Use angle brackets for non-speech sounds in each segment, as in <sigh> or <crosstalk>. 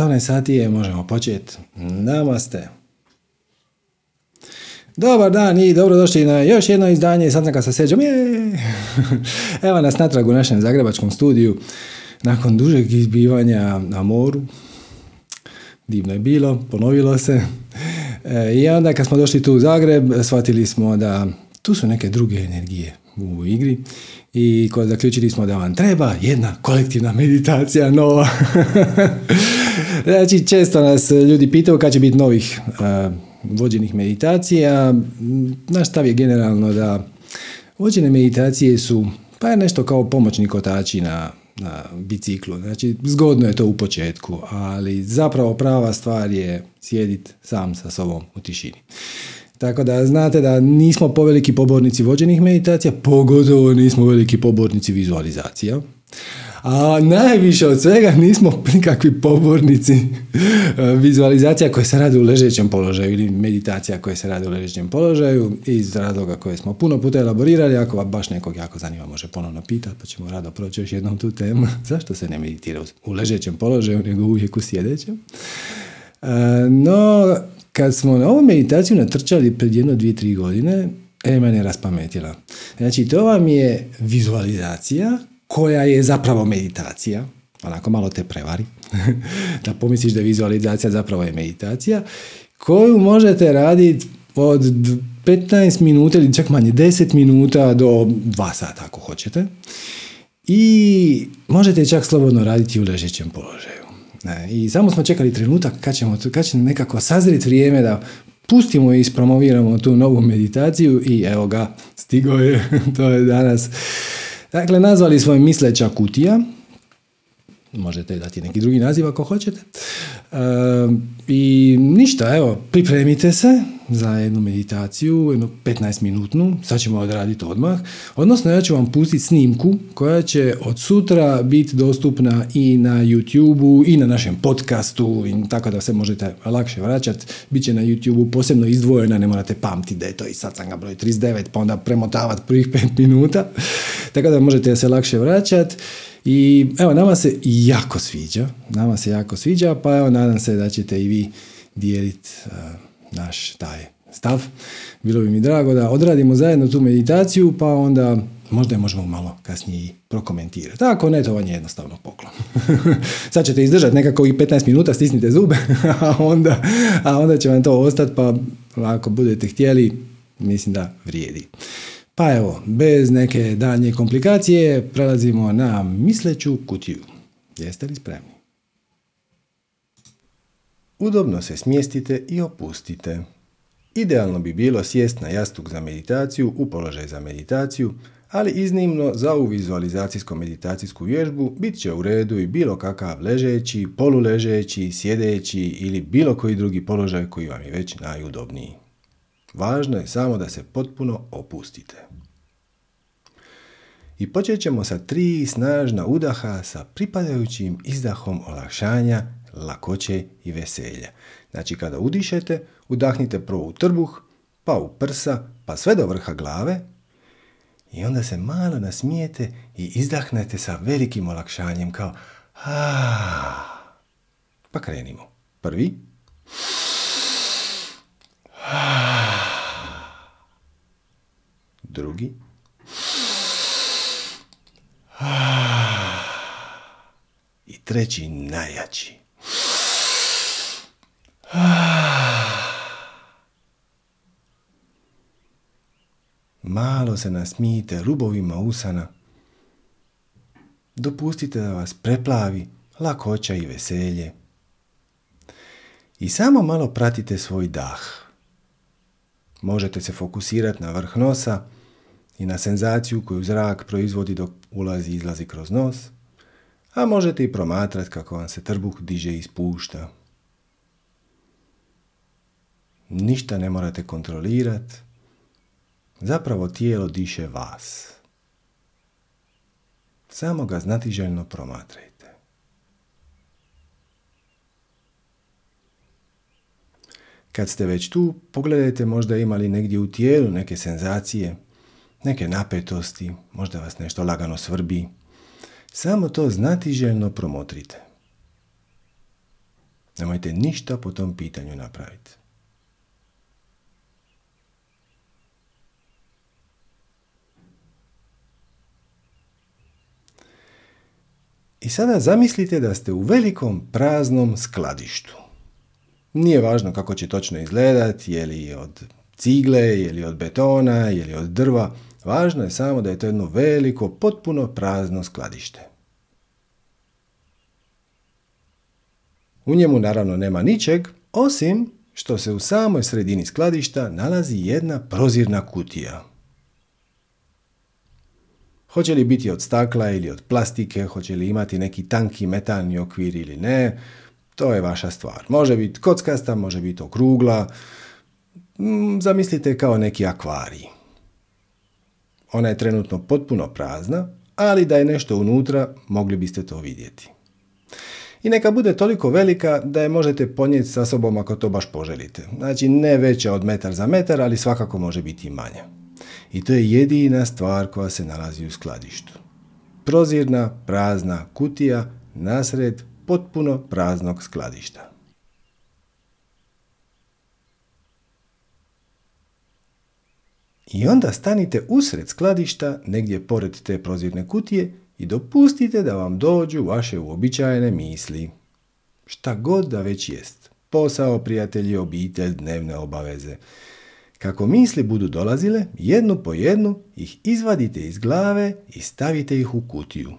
18 sati je, možemo početi. Namaste. Dobar dan i dobrodošli na još jedno izdanje Sastanka sa Seđom. <laughs> Evo nas natrag u našem zagrebačkom studiju. Nakon dužeg izbivanja na moru, divno je bilo, ponovilo se. E, I onda kad smo došli tu u Zagreb, shvatili smo da tu su neke druge energije u igri i zaključili smo da vam treba jedna kolektivna meditacija nova. <laughs> znači, često nas ljudi pitaju kad će biti novih uh, vođenih meditacija. Naš stav je generalno da vođene meditacije su pa je nešto kao pomoćni kotači na, na biciklu. Znači, zgodno je to u početku, ali zapravo prava stvar je sjediti sam sa sobom u tišini. Tako da znate da nismo poveliki pobornici vođenih meditacija, pogotovo nismo veliki pobornici vizualizacija. A najviše od svega nismo nikakvi pobornici e, vizualizacija koje se rade u ležećem položaju ili meditacija koje se rade u ležećem položaju iz razloga koje smo puno puta elaborirali. Ako vam baš nekog jako zanima može ponovno pitati pa ćemo rado proći još jednom tu temu. <laughs> Zašto se ne meditira u ležećem položaju nego uvijek u sjedećem? E, no, kad smo na ovu meditaciju natrčali pred jedno, dvije, tri godine, e, mene raspametila. Znači, to vam je vizualizacija koja je zapravo meditacija, onako malo te prevari, <laughs> da pomisliš da je vizualizacija zapravo je meditacija, koju možete raditi od 15 minuta ili čak manje 10 minuta do 2 sata ako hoćete. I možete čak slobodno raditi u ležećem položaju. I samo smo čekali trenutak kad, ćemo, kad će nekako sazriti vrijeme da pustimo i ispromoviramo tu novu meditaciju i evo ga, stigo je, <laughs> to je danas. Dakle, nazvali smo je misleća kutija, možete dati neki drugi naziv ako hoćete. E, I ništa, evo, pripremite se za jednu meditaciju, jednu 15 minutnu, sad ćemo odraditi odmah. Odnosno, ja ću vam pustiti snimku koja će od sutra biti dostupna i na YouTube-u i na našem podcastu, i tako da se možete lakše vraćati. Biće na YouTube-u posebno izdvojena, ne morate pamtiti da je to i sad sam ga broj 39, pa onda premotavati prvih 5 minuta. <laughs> Tako da možete se lakše vraćati. I evo, nama se jako sviđa, nama se jako sviđa, pa evo, nadam se da ćete i vi dijeliti uh, naš taj stav. Bilo bi mi drago da odradimo zajedno tu meditaciju, pa onda možda je možemo malo kasnije i prokomentirati. Ako ne, to vam je jednostavno poklon. <laughs> Sad ćete izdržati nekako i 15 minuta, stisnite zube, <laughs> a onda, a onda će vam to ostati, pa ako budete htjeli, mislim da vrijedi. Pa evo, bez neke daljnje komplikacije prelazimo na misleću kutiju. Jeste li spremni? Udobno se smjestite i opustite. Idealno bi bilo sjest na jastuk za meditaciju u položaj za meditaciju, ali iznimno za ovu vizualizacijsko-meditacijsku vježbu bit će u redu i bilo kakav ležeći, poluležeći, sjedeći ili bilo koji drugi položaj koji vam je već najudobniji. Važno je samo da se potpuno opustite. I počet ćemo sa tri snažna udaha sa pripadajućim izdahom olakšanja, lakoće i veselja. Znači kada udišete, udahnite prvo u trbuh, pa u prsa, pa sve do vrha glave i onda se malo nasmijete i izdahnete sa velikim olakšanjem kao Pa krenimo. Prvi. Drugi. I treći najjači. Malo se nasmijite rubovima usana. Dopustite da vas preplavi lakoća i veselje. I samo malo pratite svoj dah. Možete se fokusirati na vrh nosa i na senzaciju koju zrak proizvodi dok ulazi i izlazi kroz nos, a možete i promatrati kako vam se trbuh diže i spušta. Ništa ne morate kontrolirati, zapravo tijelo diše vas. Samo ga znatiželjno promatrajte. Kad ste već tu, pogledajte možda imali negdje u tijelu neke senzacije, neke napetosti, možda vas nešto lagano svrbi. Samo to znatiželjno promotrite. Nemojte ništa po tom pitanju napraviti. I sada zamislite da ste u velikom praznom skladištu. Nije važno kako će točno izgledati, je li od cigle, je li od betona, je li od drva. Važno je samo da je to jedno veliko, potpuno prazno skladište. U njemu naravno nema ničeg, osim što se u samoj sredini skladišta nalazi jedna prozirna kutija. Hoće li biti od stakla ili od plastike, hoće li imati neki tanki metalni okvir ili ne, to je vaša stvar. Može biti kockasta, može biti okrugla, mm, zamislite kao neki akvarij. Ona je trenutno potpuno prazna, ali da je nešto unutra, mogli biste to vidjeti. I neka bude toliko velika da je možete ponijeti sa sobom ako to baš poželite. Znači ne veća od metar za metar, ali svakako može biti i manja. I to je jedina stvar koja se nalazi u skladištu. Prozirna, prazna kutija nasred potpuno praznog skladišta. I onda stanite usred skladišta, negdje pored te prozirne kutije i dopustite da vam dođu vaše uobičajene misli. Šta god da već jest. Posao, prijatelji, obitelj, dnevne obaveze. Kako misli budu dolazile, jednu po jednu ih izvadite iz glave i stavite ih u kutiju.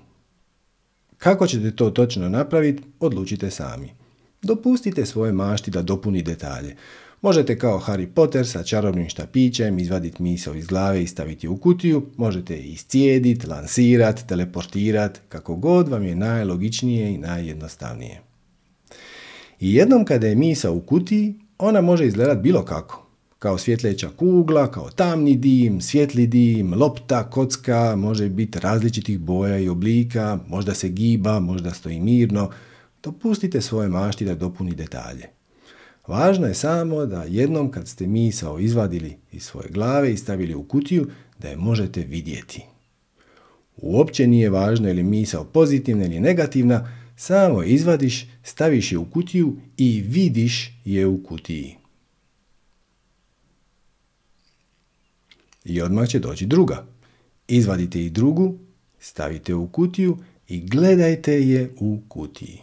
Kako ćete to točno napraviti, odlučite sami. Dopustite svoje mašti da dopuni detalje. Možete kao Harry Potter sa čarobnim štapićem izvaditi misao iz glave i staviti u kutiju, možete iscijediti, lansirati, teleportirati, kako god vam je najlogičnije i najjednostavnije. I jednom kada je misa u kutiji, ona može izgledati bilo kako. Kao svjetleća kugla, kao tamni dim, svjetli dim, lopta, kocka, može biti različitih boja i oblika, možda se giba, možda stoji mirno. Dopustite svoje mašti da dopuni detalje. Važno je samo da jednom kad ste misao izvadili iz svoje glave i stavili u kutiju, da je možete vidjeti. Uopće nije važno je li misao pozitivna ili negativna, samo izvadiš, staviš je u kutiju i vidiš je u kutiji. I odmah će doći druga. Izvadite i drugu, stavite u kutiju i gledajte je u kutiji.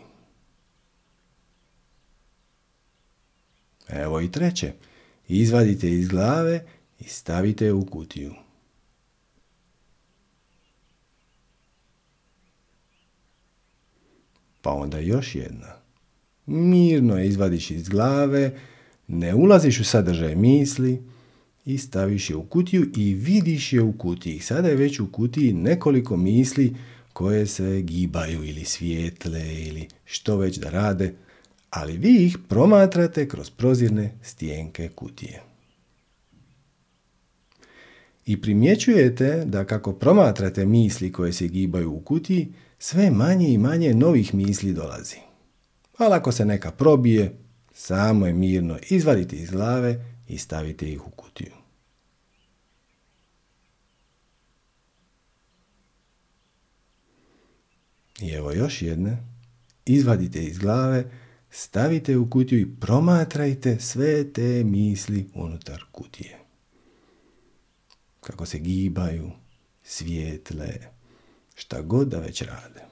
Evo i treće. Izvadite iz glave i stavite u kutiju. Pa onda još jedna. Mirno je izvadiš iz glave, ne ulaziš u sadržaj misli i staviš je u kutiju i vidiš je u kutiji. Sada je već u kutiji nekoliko misli koje se gibaju ili svijetle ili što već da rade ali vi ih promatrate kroz prozirne stijenke kutije. I primjećujete da kako promatrate misli koje se gibaju u kutiji, sve manje i manje novih misli dolazi. Ali ako se neka probije, samo je mirno izvadite iz glave i stavite ih u kutiju. I evo još jedne. Izvadite iz glave stavite u kutiju i promatrajte sve te misli unutar kutije. Kako se gibaju, svijetle, šta god da već rade.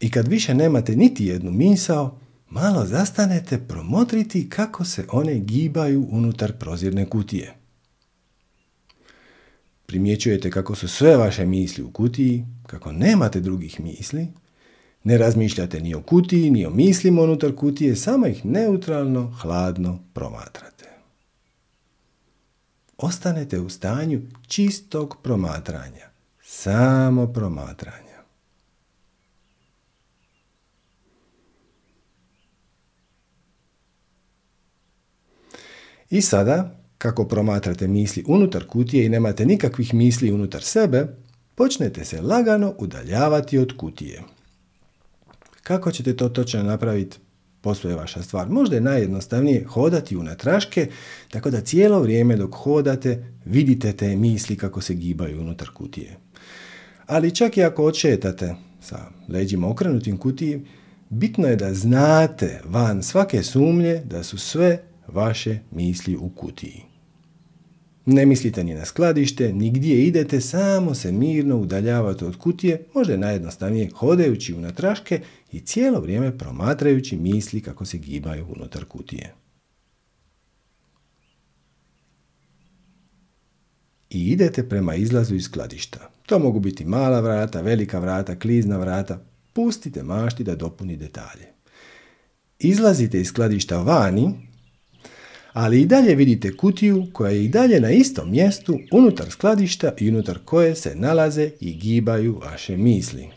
I kad više nemate niti jednu misao, malo zastanete promotriti kako se one gibaju unutar prozirne kutije. Primjećujete kako su sve vaše misli u kutiji, kako nemate drugih misli, ne razmišljate ni o kutiji, ni o mislima unutar kutije, samo ih neutralno, hladno promatrate. Ostanete u stanju čistog promatranja, samo promatranja. I sada kako promatrate misli unutar kutije i nemate nikakvih misli unutar sebe, počnete se lagano udaljavati od kutije. Kako ćete to točno napraviti? posve je vaša stvar. Možda je najjednostavnije hodati u natraške, tako da cijelo vrijeme dok hodate vidite te misli kako se gibaju unutar kutije. Ali čak i ako odšetate sa leđima okrenutim kutiji, bitno je da znate van svake sumnje da su sve vaše misli u kutiji. Ne mislite ni na skladište, ni gdje idete, samo se mirno udaljavate od kutije, možda je najjednostavnije hodajući u natraške i cijelo vrijeme promatrajući misli kako se gibaju unutar kutije. I idete prema izlazu iz skladišta. To mogu biti mala vrata, velika vrata, klizna vrata. Pustite mašti da dopuni detalje. Izlazite iz skladišta vani ali i dalje vidite kutiju koja je i dalje na istom mjestu unutar skladišta i unutar koje se nalaze i gibaju vaše misli.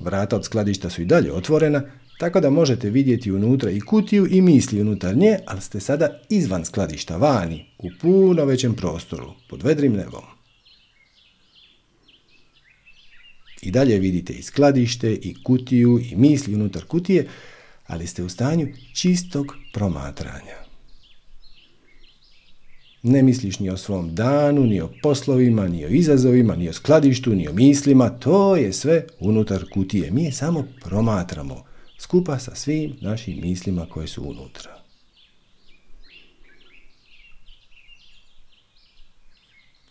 Vrata od skladišta su i dalje otvorena, tako da možete vidjeti unutra i kutiju i misli unutar nje, ali ste sada izvan skladišta, vani, u puno većem prostoru, pod vedrim nebom. I dalje vidite i skladište, i kutiju, i misli unutar kutije, ali ste u stanju čistog promatranja. Ne misliš ni o svom danu, ni o poslovima, ni o izazovima, ni o skladištu, ni o mislima, to je sve unutar kutije. Mi je samo promatramo, skupa sa svim našim mislima koje su unutra.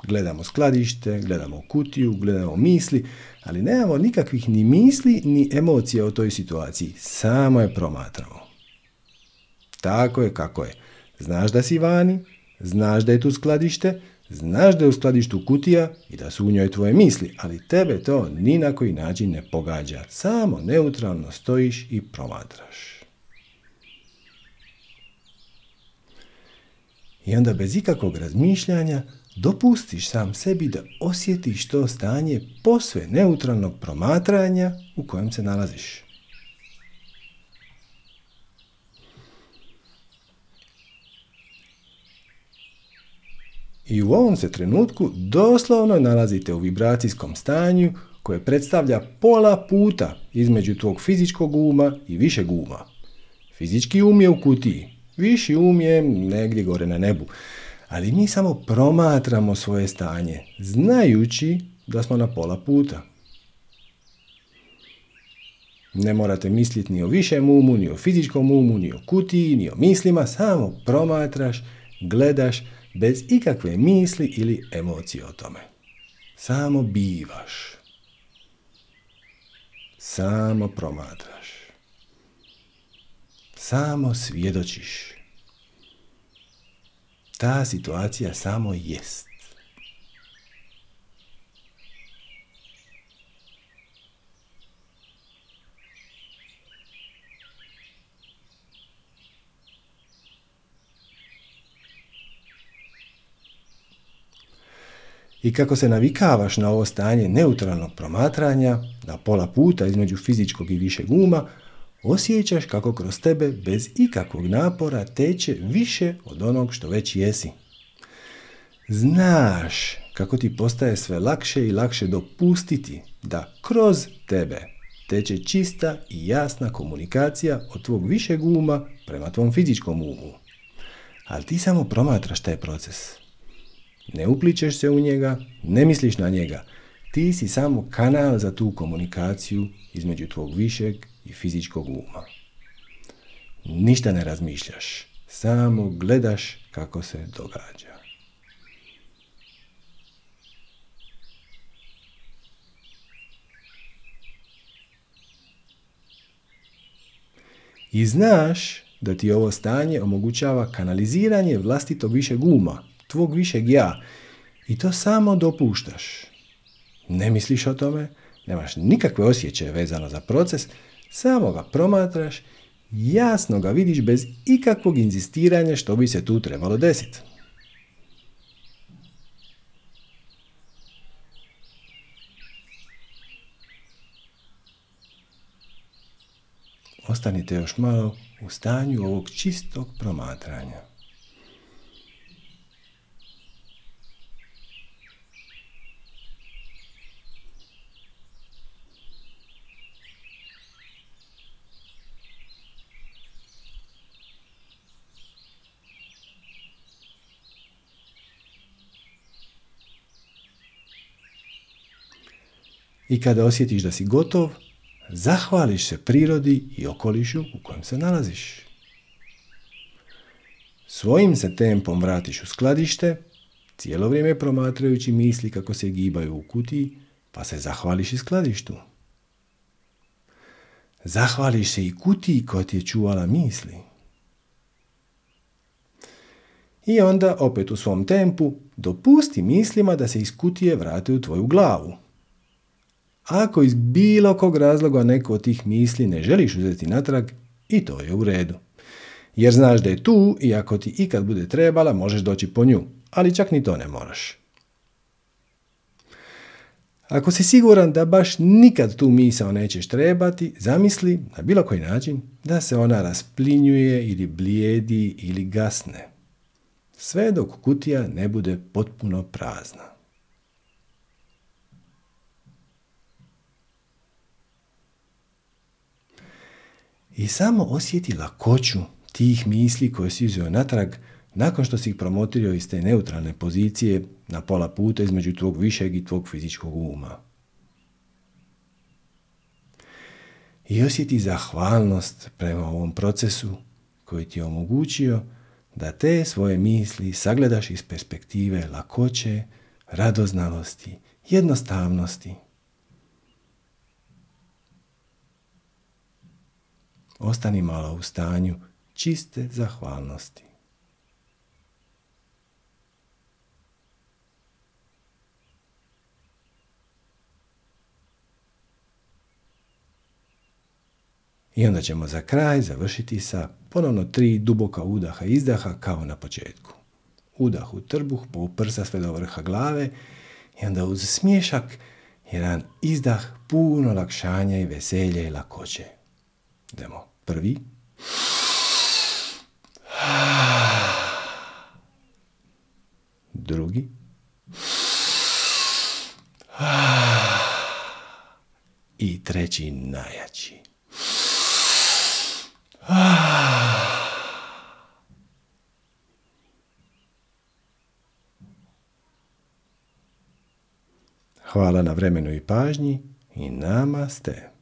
Gledamo skladište, gledamo kutiju, gledamo misli, ali nemamo nikakvih ni misli ni emocije o toj situaciji. Samo je promatramo. Tako je kako je. Znaš da si vani, znaš da je tu skladište, znaš da je u skladištu kutija i da su u njoj tvoje misli, ali tebe to ni na koji način ne pogađa. Samo neutralno stojiš i promatraš. I onda bez ikakvog razmišljanja dopustiš sam sebi da osjetiš to stanje posve neutralnog promatranja u kojem se nalaziš. I u ovom se trenutku doslovno nalazite u vibracijskom stanju koje predstavlja pola puta između tvog fizičkog uma i višeg uma. Fizički um je u kutiji, viši um je negdje gore na nebu ali mi samo promatramo svoje stanje, znajući da smo na pola puta. Ne morate misliti ni o višem umu, ni o fizičkom umu, ni o kutiji, ni o mislima, samo promatraš, gledaš bez ikakve misli ili emocije o tome. Samo bivaš. Samo promatraš. Samo svjedočiš. Ta situacija samo jest. I kako se navikavaš na ovo stanje neutralnog promatranja, na pola puta između fizičkog i višeg uma, osjećaš kako kroz tebe bez ikakvog napora teče više od onog što već jesi. Znaš kako ti postaje sve lakše i lakše dopustiti da kroz tebe teče čista i jasna komunikacija od tvog višeg uma prema tvom fizičkom umu. Ali ti samo promatraš taj proces. Ne upličeš se u njega, ne misliš na njega. Ti si samo kanal za tu komunikaciju između tvog višeg i fizičkog uma. Ništa ne razmišljaš, samo gledaš kako se događa. I znaš da ti ovo stanje omogućava kanaliziranje vlastitog višeg uma, tvog višeg ja. I to samo dopuštaš. Ne misliš o tome, nemaš nikakve osjećaje vezano za proces, samo ga promatraš, jasno ga vidiš bez ikakvog inzistiranja što bi se tu trebalo desiti. Ostanite još malo u stanju ovog čistog promatranja. I kada osjetiš da si gotov, zahvališ se prirodi i okolišu u kojem se nalaziš. Svojim se tempom vratiš u skladište, cijelo vrijeme promatrajući misli kako se gibaju u kutiji, pa se zahvališ i skladištu. Zahvališ se i kutiji koja ti je čuvala misli. I onda, opet u svom tempu, dopusti mislima da se iz kutije vrate u tvoju glavu. Ako iz bilo kog razloga neko od tih misli ne želiš uzeti natrag, i to je u redu. Jer znaš da je tu i ako ti ikad bude trebala, možeš doći po nju, ali čak ni to ne moraš. Ako si siguran da baš nikad tu misao nećeš trebati, zamisli na bilo koji način da se ona rasplinjuje ili blijedi ili gasne. Sve dok kutija ne bude potpuno prazna. I samo osjeti lakoću tih misli koje si uzeo natrag nakon što si ih promotirio iz te neutralne pozicije na pola puta između tvog višeg i tvog fizičkog uma. I osjeti zahvalnost prema ovom procesu koji ti je omogućio da te svoje misli sagledaš iz perspektive lakoće, radoznalosti, jednostavnosti. Ostani malo u stanju čiste zahvalnosti. I onda ćemo za kraj završiti sa ponovno tri duboka udaha i izdaha kao na početku. Udah u trbuh, po prsa sve do vrha glave i onda uz smješak jedan izdah puno lakšanja i veselja i lakoće. Idemo prvi. Drugi. I treći najjači. Hvala na vremenu i pažnji i nama ste.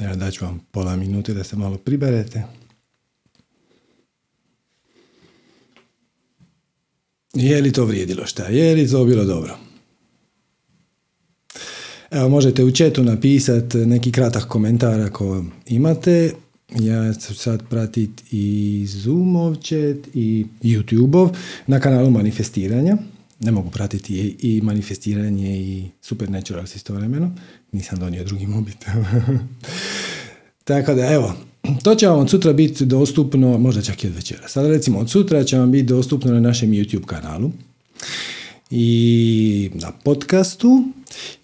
Evo daću vam pola minute da se malo priberete. Je li to vrijedilo šta? Je li to bilo dobro? Evo, možete u četu napisati neki kratak komentar ako imate. Ja ću sad pratiti i Zoomov chat i YouTubeov na kanalu manifestiranja. Ne mogu pratiti i manifestiranje i Supernatural istovremeno. Nisam donio drugi mobitel. <laughs> Tako da, evo, to će vam od sutra biti dostupno, možda čak i od večera. Sada recimo od sutra će vam biti dostupno na našem YouTube kanalu i na podcastu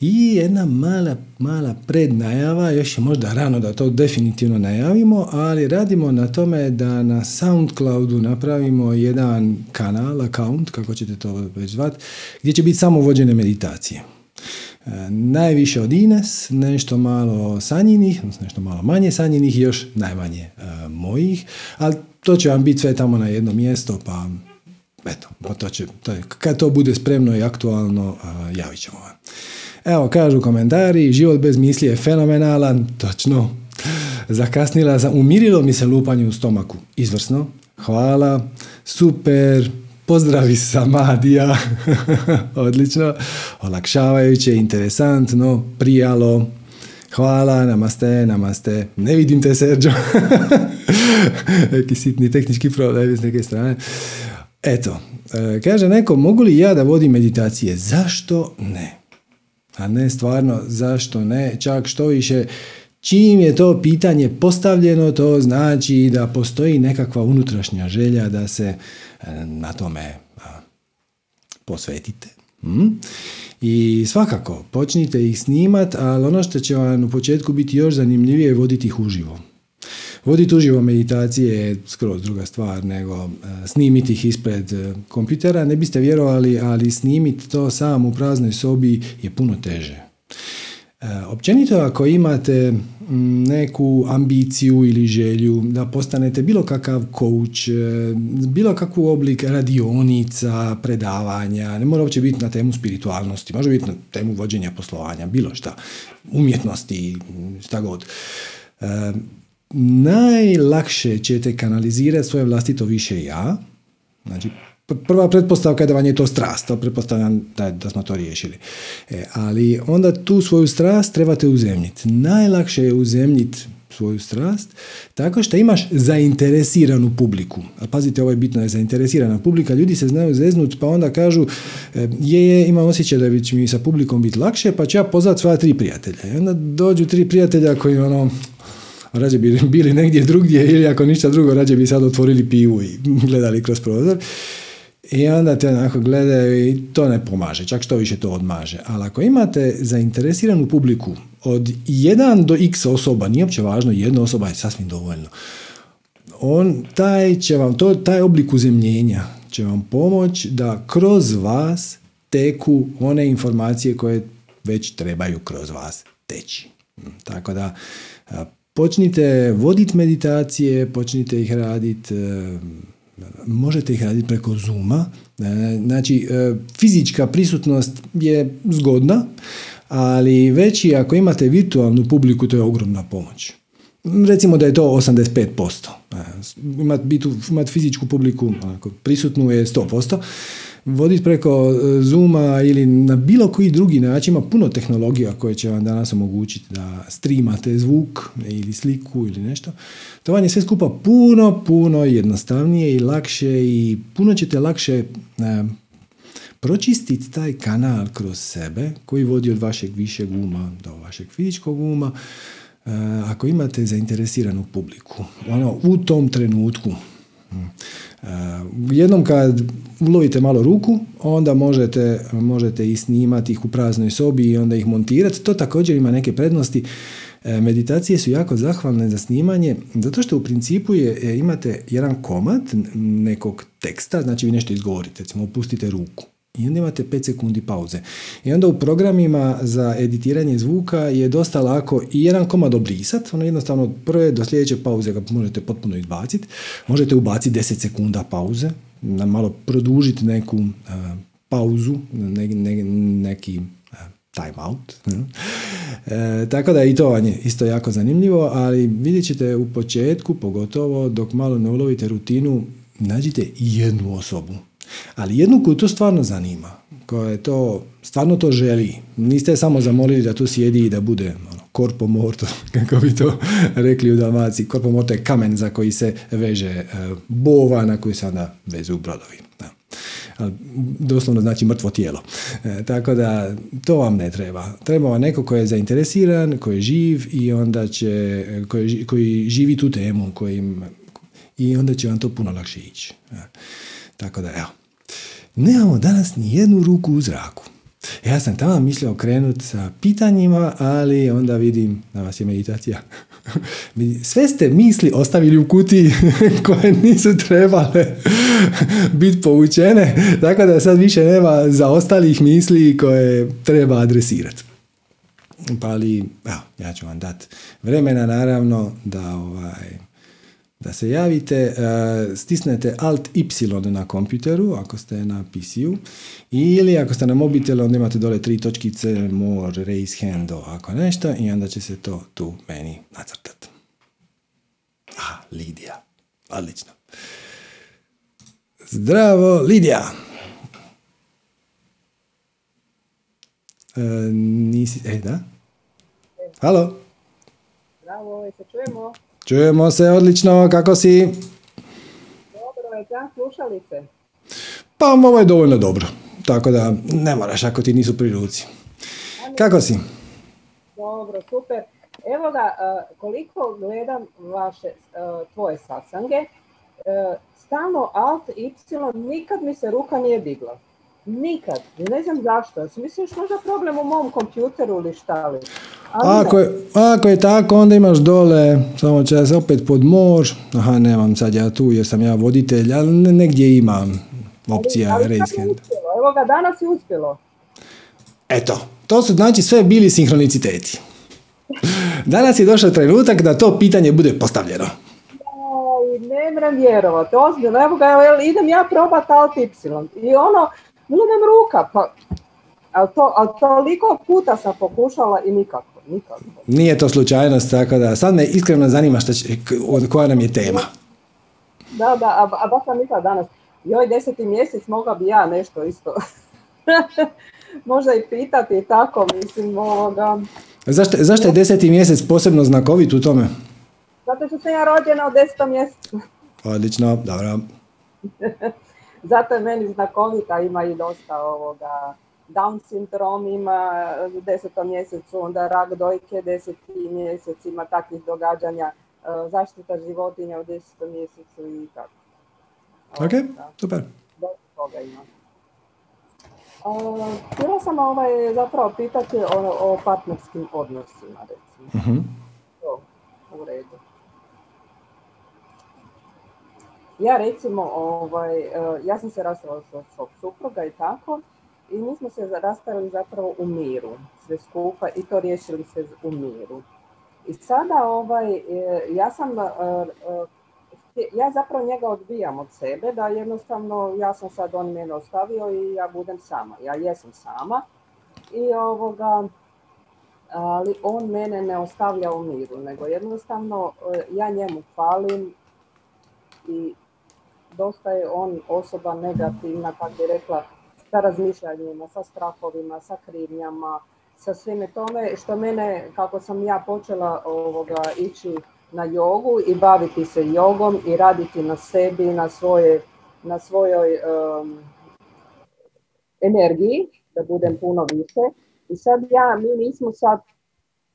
i jedna mala, mala prednajava, još je možda rano da to definitivno najavimo, ali radimo na tome da na Soundcloudu napravimo jedan kanal, account, kako ćete to već zvati, gdje će biti samo vođene meditacije. E, najviše od Ines, nešto malo sanjinih, nešto malo manje sanjinih još najmanje e, mojih, ali to će vam biti sve tamo na jedno mjesto, pa eto, to će, to je, kad to bude spremno i aktualno, javit ćemo vam. Evo, kažu komentari, život bez misli je fenomenalan, točno. Zakasnila sam, umirilo mi se lupanje u stomaku. Izvrsno, hvala, super, pozdravi sa Madija, <laughs> odlično, olakšavajuće, interesantno, prijalo, hvala, namaste, namaste, ne vidim te Serđo, <laughs> neki sitni tehnički problem s neke strane. Eto, e, kaže neko, mogu li ja da vodim meditacije? Zašto ne? A ne stvarno, zašto ne? Čak što više, čim je to pitanje postavljeno, to znači da postoji nekakva unutrašnja želja da se e, na tome posvetite. Hm? I svakako, počnite ih snimat, ali ono što će vam u početku biti još zanimljivije je voditi ih uživo. Voditi uživo meditacije je skroz druga stvar nego e, snimiti ih ispred e, kompjutera. Ne biste vjerovali, ali snimiti to sam u praznoj sobi je puno teže. E, općenito ako imate neku ambiciju ili želju da postanete bilo kakav coach, bilo kakvu oblik radionica, predavanja, ne mora uopće biti na temu spiritualnosti, može biti na temu vođenja poslovanja, bilo šta, umjetnosti, šta god. Najlakše ćete kanalizirati svoje vlastito više ja, znači prva pretpostavka je da vam je to strast, to pretpostavljam da, da smo to riješili. E, ali onda tu svoju strast trebate uzemljiti. Najlakše je uzemljiti svoju strast tako što imaš zainteresiranu publiku. A pazite, ovo je bitno, je zainteresirana publika. Ljudi se znaju zeznut pa onda kažu e, je, je, imam osjećaj da će mi sa publikom biti lakše pa ću ja pozvati svoja tri prijatelja. I onda dođu tri prijatelja koji ono, rađe bi <laughs> bili negdje drugdje ili ako ništa drugo, rađe bi sad otvorili pivu i <laughs> gledali kroz prozor. I onda te onako gledaju i to ne pomaže, čak što više to odmaže. Ali ako imate zainteresiranu publiku od 1 do x osoba, nije uopće važno, jedna osoba je sasvim dovoljno. On, taj će vam, to, taj oblik uzemljenja će vam pomoći da kroz vas teku one informacije koje već trebaju kroz vas teći. Tako da počnite voditi meditacije, počnite ih raditi možete ih raditi preko Zooma. E, znači, e, fizička prisutnost je zgodna, ali već i ako imate virtualnu publiku, to je ogromna pomoć. Recimo da je to 85%. E, imati, imati fizičku publiku prisutnu je 100% voditi preko e, Zooma ili na bilo koji drugi način ima puno tehnologija koje će vam danas omogućiti da streamate zvuk ili sliku ili nešto. To vam je sve skupa puno, puno jednostavnije i lakše i puno ćete lakše e, pročistiti taj kanal kroz sebe koji vodi od vašeg višeg uma do vašeg fizičkog uma e, ako imate zainteresiranu publiku. Ono, u tom trenutku Jednom kad ulovite malo ruku, onda možete, možete i snimati ih u praznoj sobi i onda ih montirati. To također ima neke prednosti. E, meditacije su jako zahvalne za snimanje, zato što u principu je, e, imate jedan komad nekog teksta, znači vi nešto izgovorite, recimo opustite ruku i onda imate 5 sekundi pauze. I onda u programima za editiranje zvuka je dosta lako i jedan komad obrisat, ono jednostavno od prve do sljedeće pauze ga možete potpuno izbaciti. Možete ubaciti 10 sekunda pauze, malo produžiti neku uh, pauzu, ne, ne, neki uh, time out. E, tako da i to vam je isto jako zanimljivo, ali vidjet ćete u početku, pogotovo dok malo ne ulovite rutinu, nađite jednu osobu ali jednu koju to stvarno zanima, koja je to, stvarno to želi. Niste samo zamolili da tu sjedi i da bude ono, korpo morto, <laughs> kako bi to rekli u Dalmaciji. Korpo morto je kamen za koji se veže e, bova na koji se onda vezu brodovi. Da. Ali, doslovno znači mrtvo tijelo. E, tako da to vam ne treba. Treba vam neko koji je zainteresiran, koji je živ i onda će, koji, koji živi tu temu kojim, i onda će vam to puno lakše ići. E, tako da evo, nemamo danas ni jednu ruku u zraku. Ja sam tamo mislio krenuti sa pitanjima, ali onda vidim da vas je meditacija. <laughs> Sve ste misli ostavili u kutiji <laughs> koje nisu trebale <laughs> biti poučene, tako da sad više nema za ostalih misli koje treba adresirati. Pa ali, evo, ja ću vam dati vremena naravno da ovaj, da se javite, e, stisnete Alt Y na kompjuteru, ako ste na PC-u, ili ako ste na mobitelu, onda imate dole tri točkice, more, raise hand, ako nešto, i onda će se to tu meni nacrtati. Ah, Lidija. Odlično. Zdravo, Lidija! E, nisi, e, da? Halo? Zdravo, se čujemo? Čujemo se odlično, kako si? Dobro, je da, slušalice? Pa ovo je dovoljno dobro, tako da ne moraš ako ti nisu pri ruci. Kako si? Dobro, super. Evo ga, e, koliko gledam vaše, e, tvoje sasange, e, stalno Alt Y, nikad mi se ruka nije digla. Nikad. Ne znam zašto. Misliš možda problem u mom kompjuteru ili šta li? Ako je, ako je tako, onda imaš dole, samo će se opet pod mor, aha, nemam sad ja tu jer sam ja voditelj, ali negdje imam opcija raise hand. Evo ga, danas je uspjelo. Eto, to su znači sve bili sinhroniciteti. Danas je došao trenutak da to pitanje bude postavljeno. Aj, ne mrem vjerovati, ozbiljno, evo ga, idem ja probat Alt Y. I ono, budem ruka, pa, ali to, ali toliko puta sam pokušala i nikako, nikako. Nije to slučajnost, tako da sad me iskreno zanima šta će, k- koja nam je tema. Da, da, a, a baš sam mislila danas, joj deseti mjesec mogla bi ja nešto isto <laughs> možda i pitati tako, mislim, ovoga. Zašto, zašto je deseti mjesec posebno znakovit u tome? Zato što sam ja rođena u desetom mjesecu. Odlično, dobro. <laughs> Zato je meni znakovita, ima i dosta ovoga Down sindrom ima u desetom mjesecu, onda rak dojke deseti mjesec, ima takvih događanja, e, zaštita životinja u desetom mjesecu i tako. Ok, super. Toga ima. E, Htjela sam ovaj, zapravo pitati o, o partnerskim odnosima, recimo. Mhm. To, u redu. Ja recimo, ovaj, e, ja sam se rastala sa svog supruga i tako, i mi smo se rastali zapravo u miru, sve skupa, i to riješili se u miru. I sada, ovaj, e, ja sam, e, e, ja zapravo njega odbijam od sebe, da jednostavno ja sam sad on mene ostavio i ja budem sama. Ja jesam sama i ovoga, ali on mene ne ostavlja u miru, nego jednostavno ja njemu falim i dosta je on osoba negativna, kako bi rekla, sa razmišljanjima, sa strahovima, sa krivnjama, sa svime tome, što mene, kako sam ja počela ovoga, ići na jogu i baviti se jogom i raditi na sebi, na, svoje, na svojoj em, energiji, da budem puno više. I sad ja, mi nismo sad,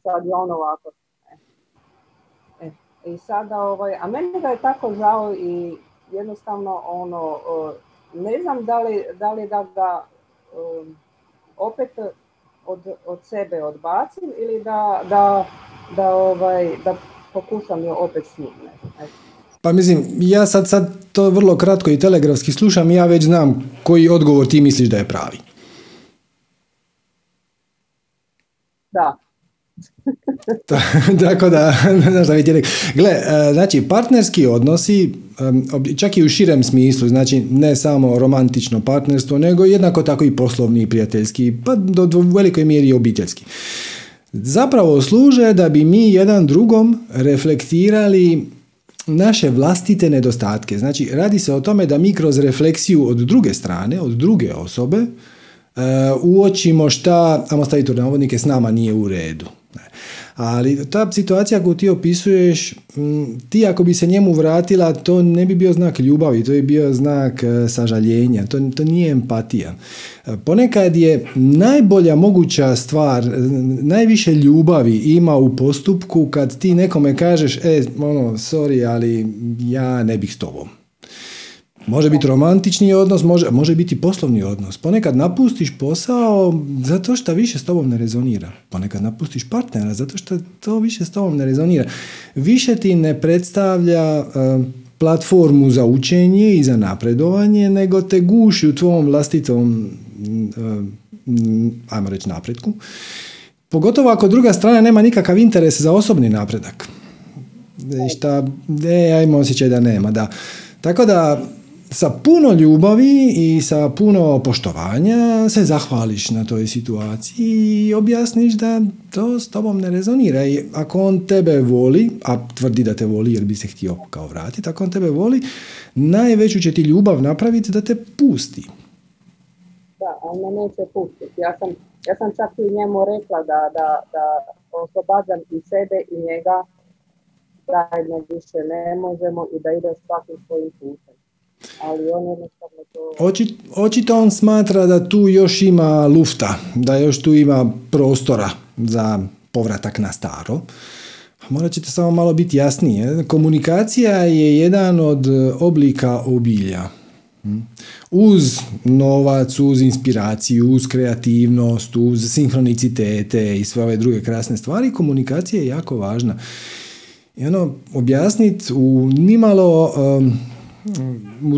sad je on ovako. e. E, I sada, ovaj, a meni ga je tako žao i jednostavno ono, e, ne znam da li, da li da ga um, opet od, od sebe odbacim ili da, da, da, ovaj, da pokušam je opet s njim. Pa mislim, ja sad, sad to vrlo kratko i telegrafski slušam i ja već znam koji odgovor ti misliš da je pravi. Da, <laughs> Tako da, <laughs> ti rekao. Gle, e, znači, partnerski odnosi, čak i u širem smislu, znači ne samo romantično partnerstvo, nego jednako tako i poslovni i prijateljski, pa do, velikoj mjeri i obiteljski. Zapravo služe da bi mi jedan drugom reflektirali naše vlastite nedostatke. Znači, radi se o tome da mi kroz refleksiju od druge strane, od druge osobe, e, uočimo šta, ajmo staviti u navodnike, s nama nije u redu. Ali ta situacija koju ti opisuješ, m, ti ako bi se njemu vratila, to ne bi bio znak ljubavi, to je bio znak e, sažaljenja, to, to nije empatija. E, Ponekad je najbolja moguća stvar, e, najviše ljubavi ima u postupku kad ti nekome kažeš, e, ono, sorry, ali ja ne bih s tobom. Može biti romantični odnos, može, može biti poslovni odnos. Ponekad napustiš posao zato što više s tobom ne rezonira. Ponekad napustiš partnera zato što to više s tobom ne rezonira. Više ti ne predstavlja e, platformu za učenje i za napredovanje, nego te guši u tvom vlastitom m, ajmo reći napretku. Pogotovo ako druga strana nema nikakav interes za osobni napredak. Šta, e, ja imam osjećaj da nema, da. Tako da, sa puno ljubavi i sa puno poštovanja se zahvališ na toj situaciji i objasniš da to s tobom ne rezonira. I ako on tebe voli, a tvrdi da te voli jer bi se htio kao vratiti, ako on tebe voli, najveću će ti ljubav napraviti da te pusti. da, on me neće pustiti. Ja sam, ja sam čak i njemu rekla da, da, da oslobađam i sebe i njega, zajedno više ne možemo i da ide svakim svojim putem. Ali on jednostavno to... Oči, očito on smatra da tu još ima lufta, da još tu ima prostora za povratak na staro. Morat ćete samo malo biti jasnije. Komunikacija je jedan od oblika obilja. Uz novac, uz inspiraciju, uz kreativnost, uz sinhronicitete i sve ove druge krasne stvari, komunikacija je jako važna. I ono, objasniti u nimalo um,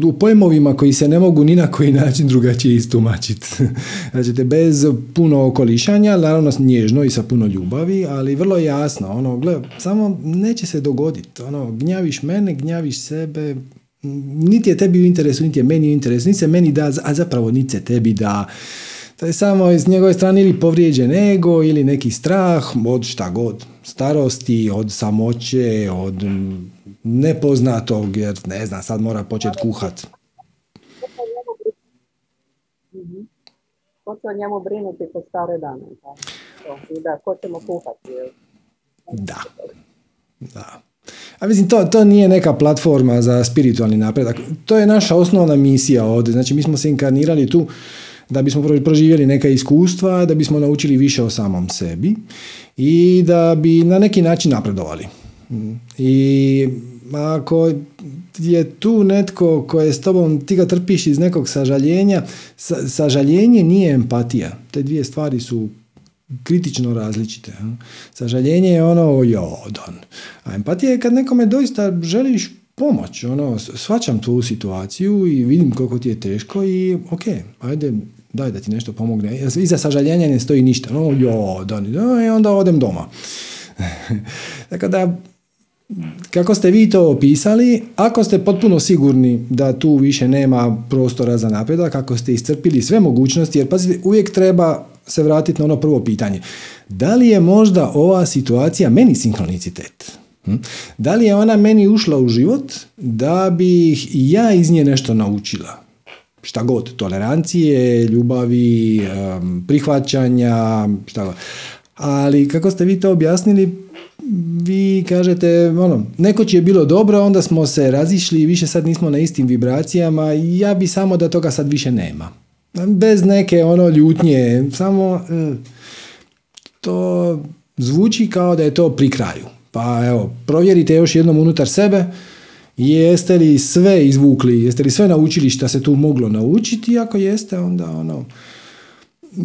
u pojmovima koji se ne mogu ni na koji način drugačije istumačiti. <laughs> Znači, bez puno okolišanja, naravno nježno i sa puno ljubavi, ali vrlo jasno. Ono, gle, samo neće se dogoditi. Ono, gnjaviš mene, gnjaviš sebe, niti je tebi u interesu, niti je meni u interesu, niti se meni da, a zapravo niti se tebi da. To je samo iz njegove strane ili povrijeđen ego ili neki strah od šta god, starosti, od samoće, od nepoznatog, jer ne znam, sad mora početi kuhat. Ko će o njemu brinuti po stare dane? I da, ko ćemo kuhati? Da. Da. A mislim, to, to nije neka platforma za spiritualni napredak. To je naša osnovna misija ovdje. Znači, mi smo se inkarnirali tu da bismo proživjeli neka iskustva, da bismo naučili više o samom sebi i da bi na neki način napredovali. I ako je tu netko ko je s tobom, ti ga trpiš iz nekog sažaljenja, sa, sažaljenje nije empatija. Te dvije stvari su kritično različite. Sažaljenje je ono jodan. A empatija je kad nekome doista želiš pomoć. Ono, svačam tu situaciju i vidim koliko ti je teško i ok, ajde, daj da ti nešto pomogne. Iza sažaljenja ne stoji ništa. No, jodan. I onda odem doma. <laughs> Tako da, kako ste vi to opisali, ako ste potpuno sigurni da tu više nema prostora za napredak, ako ste iscrpili sve mogućnosti, jer pazite, uvijek treba se vratiti na ono prvo pitanje. Da li je možda ova situacija meni sinkronicitet? Hm? Da li je ona meni ušla u život da bih ja iz nje nešto naučila? Šta god, tolerancije, ljubavi, prihvaćanja, šta god. Ali kako ste vi to objasnili, vi kažete, ono, nekoć je bilo dobro, onda smo se razišli i više sad nismo na istim vibracijama, ja bi samo da toga sad više nema. Bez neke ono ljutnje, samo e, to zvuči kao da je to pri kraju. Pa evo, provjerite još jednom unutar sebe, jeste li sve izvukli, jeste li sve naučili što se tu moglo naučiti, ako jeste, onda ono,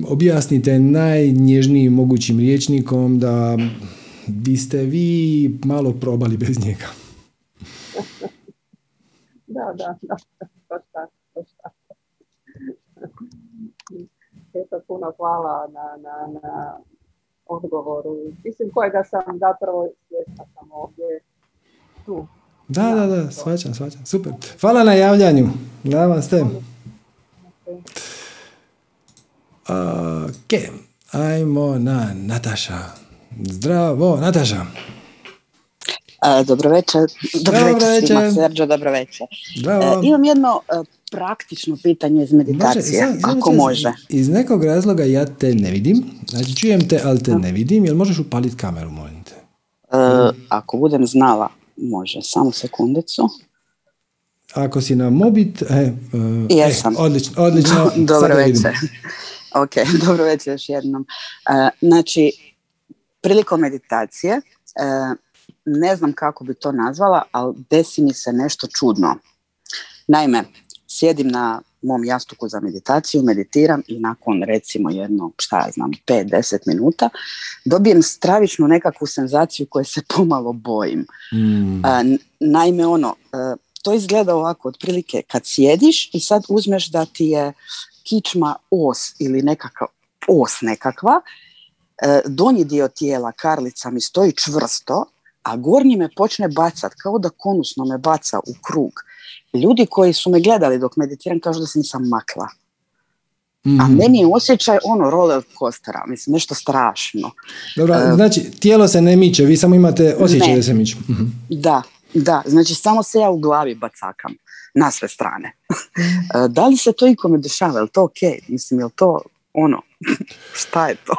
objasnite najnježnijim mogućim riječnikom da biste vi malo probali bez njega. <laughs> da, da, da, <laughs> baš tako, baš tako. Eto, puno hvala na, na, na odgovoru. Mislim kojega sam zapravo svjesna sam ovdje tu. Da, da, da, svačam, svačam. Super. Hvala na javljanju. Da vam ste. Ok, ajmo na Nataša. Zdravo, Nataša. dobro večer. Dobro, večer Sergio, dobro večer. E, imam jedno e, praktično pitanje iz meditacije, ako može. Iz nekog razloga ja te ne vidim, znači čujem te, ali te ne vidim, jel možeš upaliti kameru, molim te? E, ako budem znala, može, samo sekundicu. Ako si na mobit, e, Jesam. odlično, odlično. <laughs> dobro večer. <laughs> ok, <laughs> dobro večer još jednom. znači, prilikom meditacije, e, ne znam kako bi to nazvala, ali desi mi se nešto čudno. Naime, sjedim na mom jastuku za meditaciju, meditiram i nakon recimo jedno, šta ja znam, 5-10 minuta, dobijem stravičnu nekakvu senzaciju koje se <laughs> pomalo bojim. Mm. Naime, ono, e, to izgleda ovako, otprilike kad sjediš i sad uzmeš da ti je kičma os ili nekakav os nekakva donji dio tijela, karlica mi stoji čvrsto, a gornji me počne bacat, kao da konusno me baca u krug. Ljudi koji su me gledali dok meditiram kažu da se nisam makla. A mhm. meni je osjećaj ono roller coastera, mislim, nešto strašno. Dobro, e, znači tijelo se ne miče, vi samo imate osjećaj da se miče. Mhm. Da, da, znači samo se ja u glavi bacakam na sve strane. Mhm. <laughs> E, da li se to ikome dešava, je li to ok? Mislim, je li to ono, <laughs> šta je to?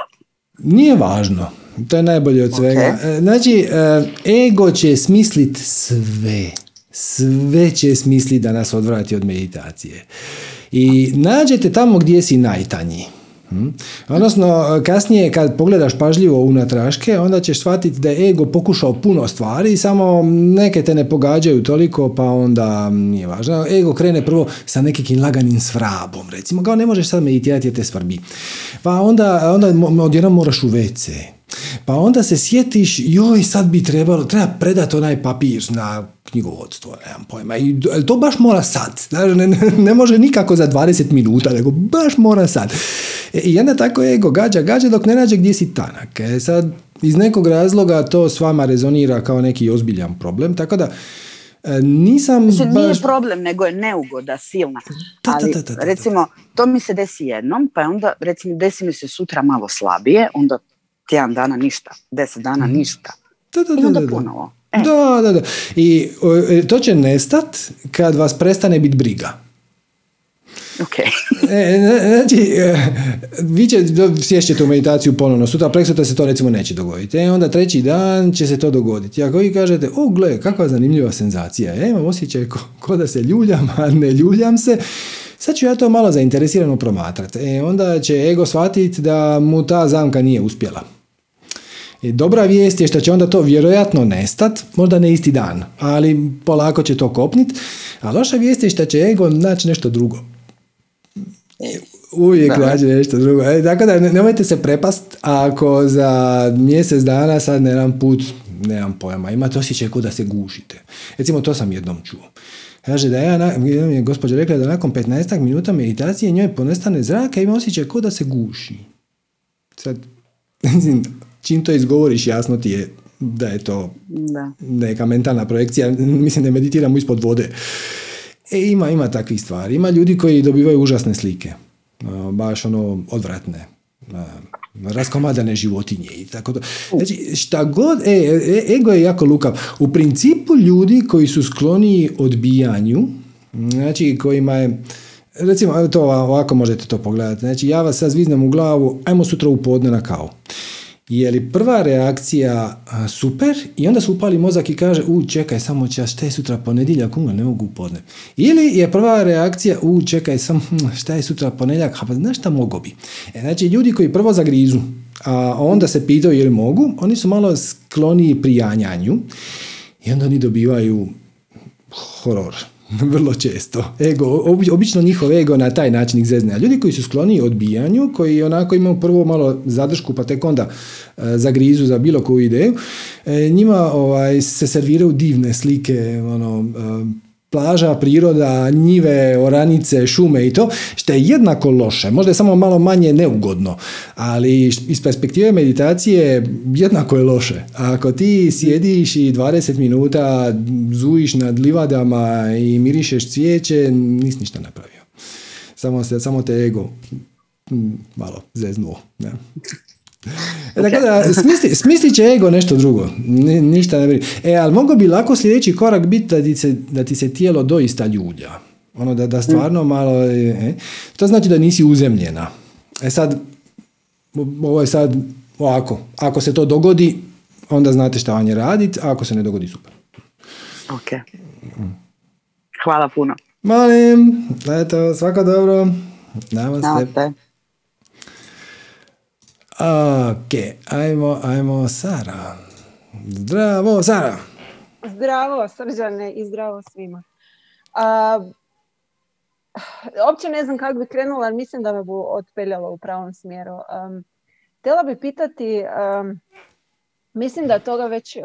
Nije važno. To je najbolje od svega. E, znači, e, ego će smislit sve. Sve će smisliti da nas odvrati od meditacije. I nađete tamo gdje si najtanji. Hm? Odnosno, kasnije kad pogledaš pažljivo unatraške, onda ćeš shvatiti da je ego pokušao puno stvari, samo neke te ne pogađaju toliko, pa onda nije važno. Ego krene prvo sa nekim laganim svrabom, recimo, kao ne možeš sad meditirati te svrbi. Pa onda, onda odjednom moraš u WC. Pa onda se sjetiš, joj sad bi trebalo, treba predati onaj papir na knjigovodstvo, nemam pojma. I to baš mora sad. Ne, ne, može nikako za 20 minuta, nego baš mora sad. E, I onda tako ego gađa, gađa dok ne nađe gdje si tanak. E, sad, iz nekog razloga to s vama rezonira kao neki ozbiljan problem, tako da e, nisam Mislim, baš... nije problem, nego je neugoda silna. Ali, recimo, to mi se desi jednom, pa onda, recimo, desi mi se sutra malo slabije, onda tjedan dana ništa, deset dana mhm. ništa. Da, da, I onda ponovo. E. Da, da, da. I e, to će nestat kad vas prestane biti briga. Ok. e, znači, e, vi će, sješćete u meditaciju ponovno, sutra preksutra se to recimo neće dogoditi. E, onda treći dan će se to dogoditi. Ako vi kažete, o gle, kakva zanimljiva senzacija, ja imam osjećaj ko, ko da se ljuljam, a ne ljuljam se, sad ću ja to malo zainteresirano promatrati. E, onda će ego shvatiti da mu ta zamka nije uspjela. I dobra vijest je što će onda to vjerojatno nestat, možda ne isti dan, ali polako će to kopnit, a loša vijest je što će ego naći nešto drugo. Uvijek nađe nešto drugo. E, tako da nemojte se prepast ako za mjesec dana sad nemam put, nemam pojma, imate osjećaj kao da se gušite. Recimo to sam jednom čuo. Kaže da ja, jednom je gospođa rekla da nakon 15 minuta meditacije njoj ponestane zraka i ima osjećaj kao da se guši. Sad, <laughs> čim to izgovoriš jasno ti je da je to da. neka mentalna projekcija, mislim da meditiramo ispod vode. E, ima, ima takvih stvari. Ima ljudi koji dobivaju užasne slike, baš ono odvratne, raskomadane životinje i tako da. Znači, šta god, e, e, ego je jako lukav. U principu ljudi koji su skloni odbijanju, znači kojima je, recimo, to ovako možete to pogledati, znači ja vas sad zviznem u glavu, ajmo sutra u podne na kavu je li prva reakcija super? I onda se upali mozak i kaže u čekaj samo čas šta je sutra ponedjeljak? Um, ne mogu podne ili je prva reakcija u čekaj samo hm, šta je sutra ponedjeljak? Pa znaš šta mogo bi? E, znači ljudi koji prvo zagrizu a onda se pitaju je li mogu oni su malo skloni prijanjanju i onda oni dobivaju horor <laughs> Vrlo često. Ego, obično njihov ego na taj način ih zezne. A ljudi koji su skloni odbijanju, koji onako imaju prvo malo zadršku, pa tek onda e, zagrizu za bilo koju ideju, e, njima ovaj, se serviraju divne slike, ono, e, plaža, priroda, njive, oranice, šume i to, što je jednako loše, možda je samo malo manje neugodno, ali iz perspektive meditacije jednako je loše. Ako ti sjediš i 20 minuta zujiš nad livadama i mirišeš cvijeće, nisi ništa napravio. Samo, se, samo te ego malo zeznuo. Ne? E, dakle, da, smisli, smisli će ego nešto drugo. ništa ne brini. E, ali mogu bi lako sljedeći korak biti da ti se, da ti se tijelo doista ljulja. Ono da, da stvarno malo... E, to znači da nisi uzemljena. E sad, ovo je sad ovako. Ako se to dogodi, onda znate šta vam je raditi, a ako se ne dogodi, super. Ok. Hvala puno. Molim. Eto, svako dobro. Namaste. Namaste. Ok, ajmo, ajmo Sara. Zdravo, Sara. Zdravo, Srđane i zdravo svima. A, opće ne znam kako bi krenula, ali mislim da me bu otpeljalo u pravom smjeru. Um, htjela bi pitati, mislim da toga već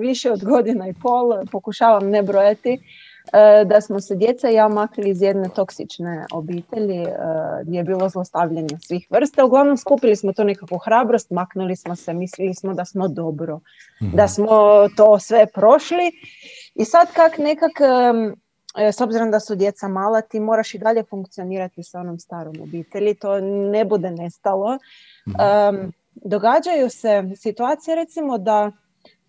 više od godina i pol, pokušavam ne brojati, da smo se djeca i ja makli iz jedne toksične obitelji e, gdje je bilo zlostavljanje svih vrsta. Uglavnom skupili smo to nekakvu hrabrost, maknuli smo se, mislili smo da smo dobro, mhm. da smo to sve prošli. I sad kak nekak, e, s obzirom da su djeca mala, ti moraš i dalje funkcionirati sa onom starom obitelji, to ne bude nestalo. Mhm. Događaju se situacije recimo da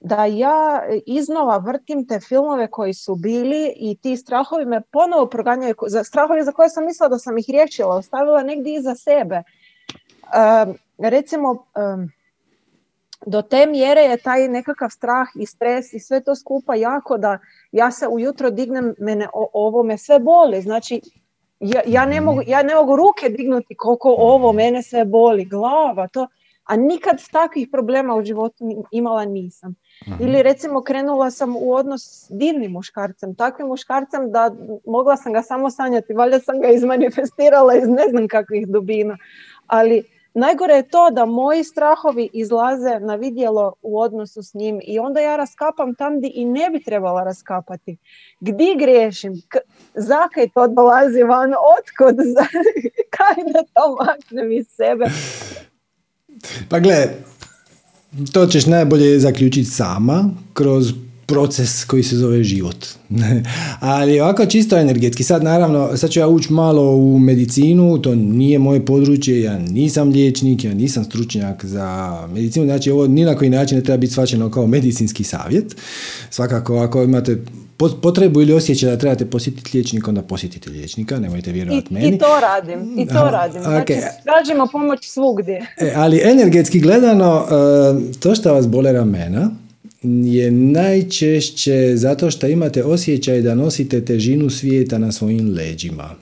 da ja iznova vrtim te filmove koji su bili i ti strahovi me ponovo proganjaju, za strahovi za koje sam mislila da sam ih riješila, ostavila negdje iza sebe. recimo, do te mjere je taj nekakav strah i stres i sve to skupa jako da ja se ujutro dignem, mene ovo me sve boli, znači ja, ja, ne mogu, ja ne mogu ruke dignuti koliko ovo mene sve boli, glava, to, a nikad takvih problema u životu imala nisam. Ili recimo krenula sam u odnos s divnim muškarcem, takvim muškarcem da mogla sam ga samo sanjati, valjda sam ga izmanifestirala iz ne znam kakvih dubina. Ali najgore je to da moji strahovi izlaze na vidjelo u odnosu s njim i onda ja raskapam tam gdje i ne bi trebala raskapati. Gdje griješim? K- zakaj to dolazi van? Otkud? <laughs> Kaj da to maknem iz sebe? Pa gle, to ćeš najbolje zaključiti sama kroz proces koji se zove život. <laughs> Ali ovako čisto energetski. Sad naravno, sad ću ja ući malo u medicinu, to nije moje područje, ja nisam liječnik, ja nisam stručnjak za medicinu, znači ovo ni na koji način ne treba biti svačeno kao medicinski savjet. Svakako ako imate potrebu ili osjećaj da trebate posjetiti liječnika, onda posjetite liječnika, nemojte vjerovati I, meni. I to radim, i to radim. Znači, ok. tražimo pomoć svugdje. E, ali energetski gledano, e, to što vas bole ramena je najčešće zato što imate osjećaj da nosite težinu svijeta na svojim leđima.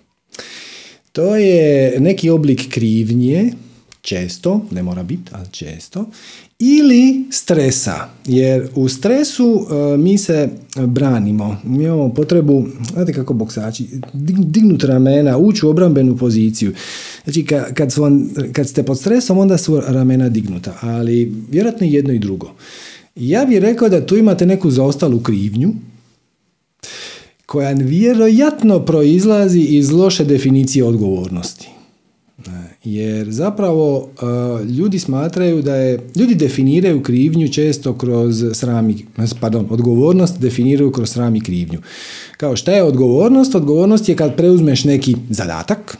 To je neki oblik krivnje, često, ne mora biti, ali često, ili stresa, jer u stresu e, mi se branimo, mi imamo potrebu, znate kako boksači, dig- dignut ramena, ući u obrambenu poziciju. Znači, ka- kad, kad ste pod stresom, onda su ramena dignuta, ali vjerojatno jedno i drugo. Ja bih rekao da tu imate neku zaostalu krivnju, koja vjerojatno proizlazi iz loše definicije odgovornosti. Jer zapravo uh, ljudi smatraju da je, ljudi definiraju krivnju često kroz sram i, pardon, odgovornost definiraju kroz sram i krivnju. Kao šta je odgovornost? Odgovornost je kad preuzmeš neki zadatak,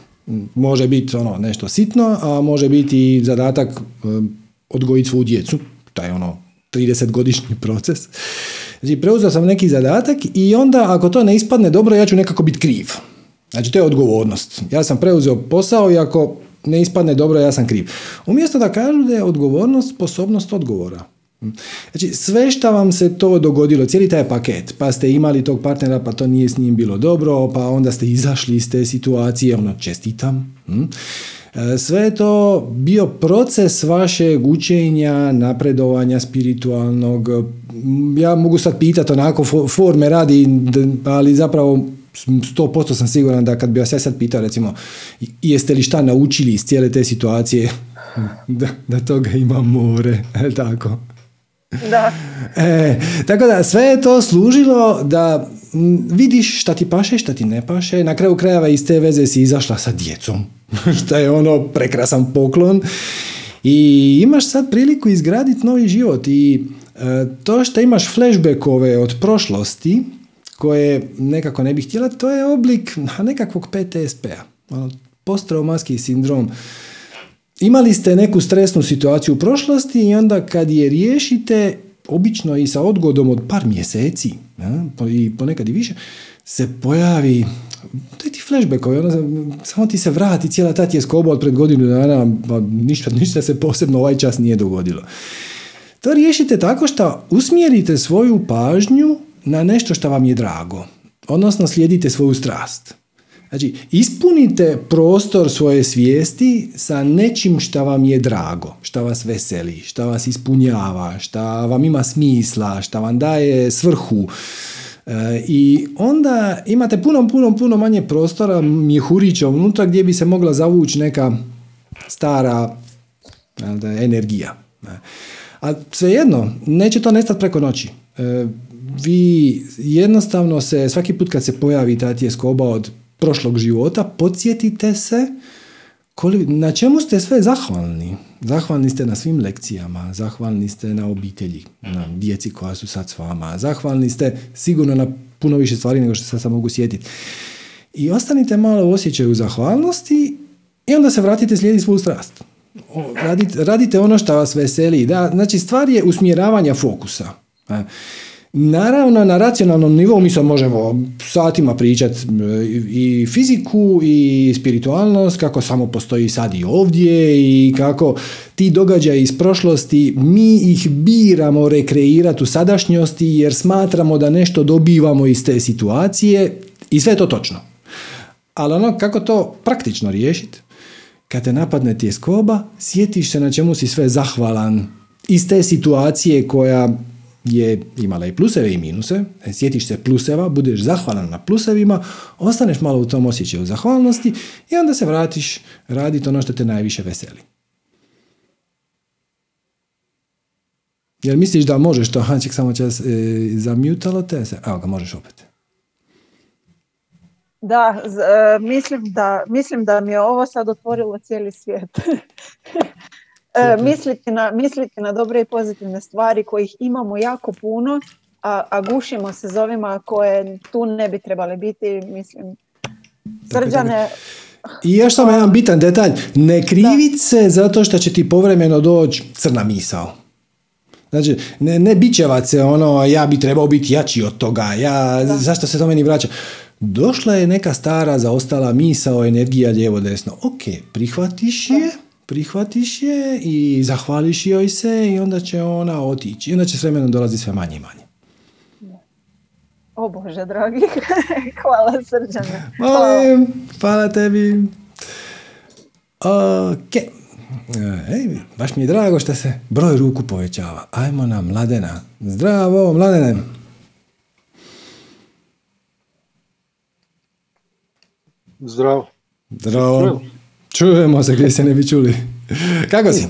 može biti ono nešto sitno, a može biti i zadatak um, odgojiti svu djecu, taj ono 30-godišnji proces. Znači, preuzeo sam neki zadatak i onda ako to ne ispadne dobro, ja ću nekako biti kriv. Znači, to je odgovornost. Ja sam preuzeo posao i ako ne ispadne dobro, ja sam kriv. Umjesto da kažu da je odgovornost sposobnost odgovora. Znači, sve što vam se to dogodilo, cijeli taj paket, pa ste imali tog partnera, pa to nije s njim bilo dobro, pa onda ste izašli iz te situacije, ono, čestitam. hm? E, Sve je to bio proces vašeg učenja, napredovanja spiritualnog. Ja mogu sad pitati onako fo- forme radi, ali zapravo 100% sam siguran da kad bi vas ja sad pitao recimo jeste li šta naučili iz cijele te situacije, <laughs> da, da toga ima more, <laughs> tako? Da. E, tako da sve je to služilo da vidiš šta ti paše, šta ti ne paše. Na kraju krajeva iz te veze si izašla sa djecom. <laughs> što je ono prekrasan poklon. I imaš sad priliku izgraditi novi život. I e, to što imaš flashbackove od prošlosti, koje nekako ne bih htjela, to je oblik <laughs> nekakvog PTSP-a. Ono, posttraumatski sindrom. Imali ste neku stresnu situaciju u prošlosti i onda kad je riješite, obično i sa odgodom od par mjeseci, ja, i ponekad i više, se pojavi to je ti flashbackovi, ono, samo ti se vrati cijela ta tjeskoba od pred godinu dana, pa ništa, ništa se posebno ovaj čas nije dogodilo. To riješite tako što usmjerite svoju pažnju na nešto što vam je drago, odnosno slijedite svoju strast. Znači, ispunite prostor svoje svijesti sa nečim što vam je drago, što vas veseli, što vas ispunjava, što vam ima smisla, što vam daje svrhu. E, I onda imate puno, puno, puno manje prostora mjehurića unutra gdje bi se mogla zavući neka stara da, energija. Ne. A svejedno, neće to nestati preko noći. E, vi jednostavno se, svaki put kad se pojavi ta tjeskoba od prošlog života, podsjetite se koli, na čemu ste sve zahvalni. Zahvalni ste na svim lekcijama, zahvalni ste na obitelji, na djeci koja su sad s vama, zahvalni ste sigurno na puno više stvari nego što sad sam mogu sjetiti. I ostanite malo u osjećaju zahvalnosti i onda se vratite slijediti svoju strast. Radite, radite ono što vas veseli. Da, znači, stvar je usmjeravanja fokusa. E, Naravno, na racionalnom nivou mi sad možemo satima pričati i fiziku i spiritualnost, kako samo postoji sad i ovdje i kako ti događaji iz prošlosti, mi ih biramo rekreirati u sadašnjosti jer smatramo da nešto dobivamo iz te situacije i sve je to točno. Ali ono kako to praktično riješiti, kad te napadne tjeskoba, sjetiš se na čemu si sve zahvalan iz te situacije koja je imala i pluseve i minuse, e, sjetiš se pluseva, budeš zahvalan na plusevima, ostaneš malo u tom osjećaju zahvalnosti i onda se vratiš raditi ono što te najviše veseli. Jer misliš da možeš to? Hanček samo čas e, zamjutalo te se. Evo ga, možeš opet. Da, z, e, mislim da, mislim da mi je ovo sad otvorilo cijeli svijet. <laughs> E, misliti, na, misliti na dobre i pozitivne stvari kojih imamo jako puno, a, a gušimo se za ovima koje tu ne bi trebali biti, mislim. Srđane, I još samo jedan bitan detalj. Ne krivit se zato što će ti povremeno doći crna misao. Znači, ne, ne bićevat se ono, ja bi trebao biti jači od toga, ja, zašto se to meni vraća? Došla je neka stara zaostala misao, energija lijevo desno. Ok, prihvatiš je, prihvatiš je i zahvališ joj se i onda će ona otići. I onda će s vremenom dolazi sve manje i manje. o Bože dragi, <laughs> hvala Srđane. Hvala. Molim, hvala tebi. Ok. Ej, baš mi je drago što se broj ruku povećava. Ajmo na Mladena. Zdravo, Mladene. Zdravo. Zdravo. Čujemo se gdje se ne bi čuli. Kako si?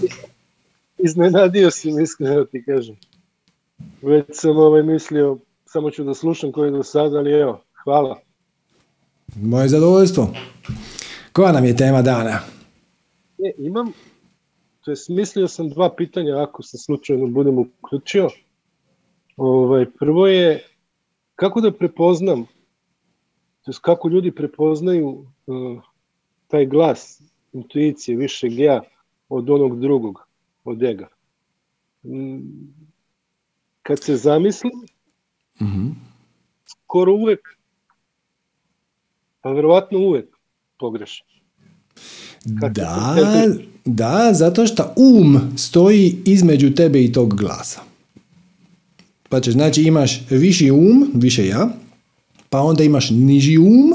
Iznenadio si mi iskreno ti kažem. Već sam ovaj mislio, samo ću da slušam koji je do sada, ali evo, hvala. Moje zadovoljstvo. Koja nam je tema dana? E, imam, to jest mislio sam dva pitanja ako se slučajno budem uključio. Ovaj, prvo je kako da prepoznam, to kako ljudi prepoznaju uh, taj glas intuicije višeg ja od onog drugog, od ega. Mm, Kad se zamislim, Mhm. skoro uvek, pa verovatno uvek pogrešim. Da, se- da, zato što um stoji između tebe i tog glasa. Pa ćeš, znači imaš viši um, više ja, pa onda imaš niži um,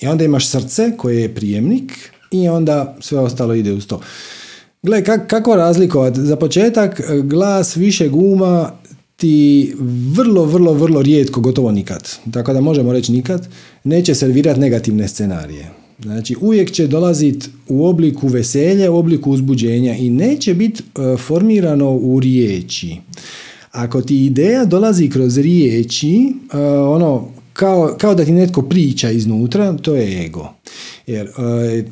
i onda imaš srce koje je prijemnik i onda sve ostalo ide uz to. Gle, kak, kako razlikovati? Za početak, e, glas višeg uma ti vrlo, vrlo, vrlo rijetko, gotovo nikad, tako da možemo reći nikad, neće servirati negativne scenarije. Znači, uvijek će dolaziti u obliku veselja, u obliku uzbuđenja i neće biti e, formirano u riječi. Ako ti ideja dolazi kroz riječi, e, ono, kao, kao da ti netko priča iznutra, to je ego. Jer e,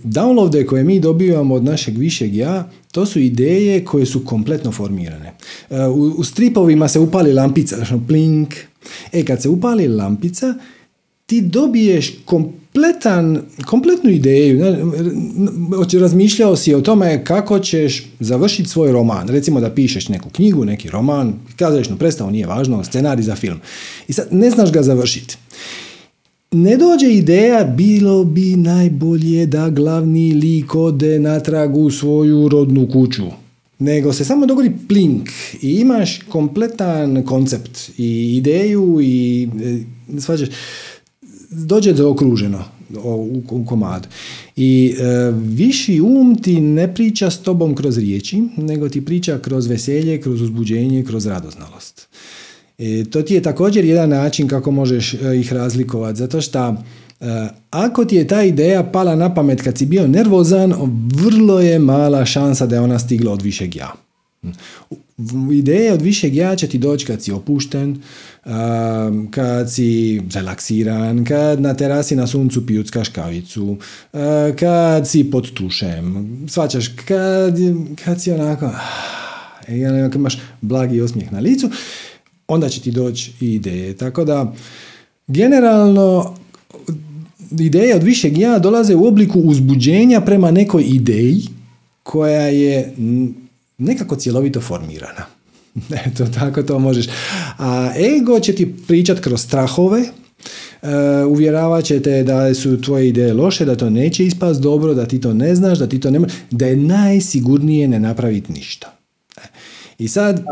downloade koje mi dobivamo od našeg višeg ja, to su ideje koje su kompletno formirane. E, u, u stripovima se upali lampica, znači plink. E, kad se upali lampica, ti dobiješ kompletan, kompletnu ideju. Razmišljao si o tome kako ćeš završiti svoj roman. Recimo da pišeš neku knjigu, neki roman, kazališnu predstavu, nije važno, scenarij za film. I sad ne znaš ga završiti. Ne dođe ideja, bilo bi najbolje da glavni lik ode natrag u svoju rodnu kuću. Nego se samo dogodi plink i imaš kompletan koncept i ideju i e, svađaš, dođe zaokruženo u, u komadu. I e, viši um ti ne priča s tobom kroz riječi, nego ti priča kroz veselje, kroz uzbuđenje, kroz radoznalost. E, to ti je također jedan način kako možeš e, ih razlikovati, zato što e, ako ti je ta ideja pala na pamet kad si bio nervozan, vrlo je mala šansa da je ona stigla od višeg ja. V- Ideje od višeg ja će ti doći kad si opušten, kad si relaksiran, kad na terasi na suncu pijuckaš kavicu, kad si pod tušem, svačaš, kad, kad si onako, ah, onako imaš blagi osmijeh na licu, onda će ti doći i ideje. Tako da, generalno, ideje od višeg ja dolaze u obliku uzbuđenja prema nekoj ideji koja je nekako cjelovito formirana. <laughs> Eto, tako to možeš. A ego će ti pričat kroz strahove, Uh, uvjeravat će te da su tvoje ideje loše, da to neće ispast dobro, da ti to ne znaš, da ti to ne da je najsigurnije ne napraviti ništa. E, I sad...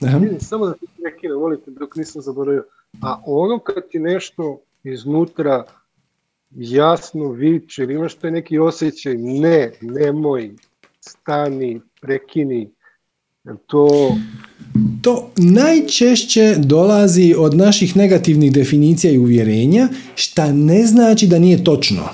Vidim, samo da ti prekinem, volite, dok nisam zaboravio. A ono kad ti nešto iznutra jasno viče, ili imaš taj neki osjećaj, ne, nemoj, stani, prekini, to To najčešće dolazi od naših negativnih definicija i uvjerenja, šta ne znači da nije točno.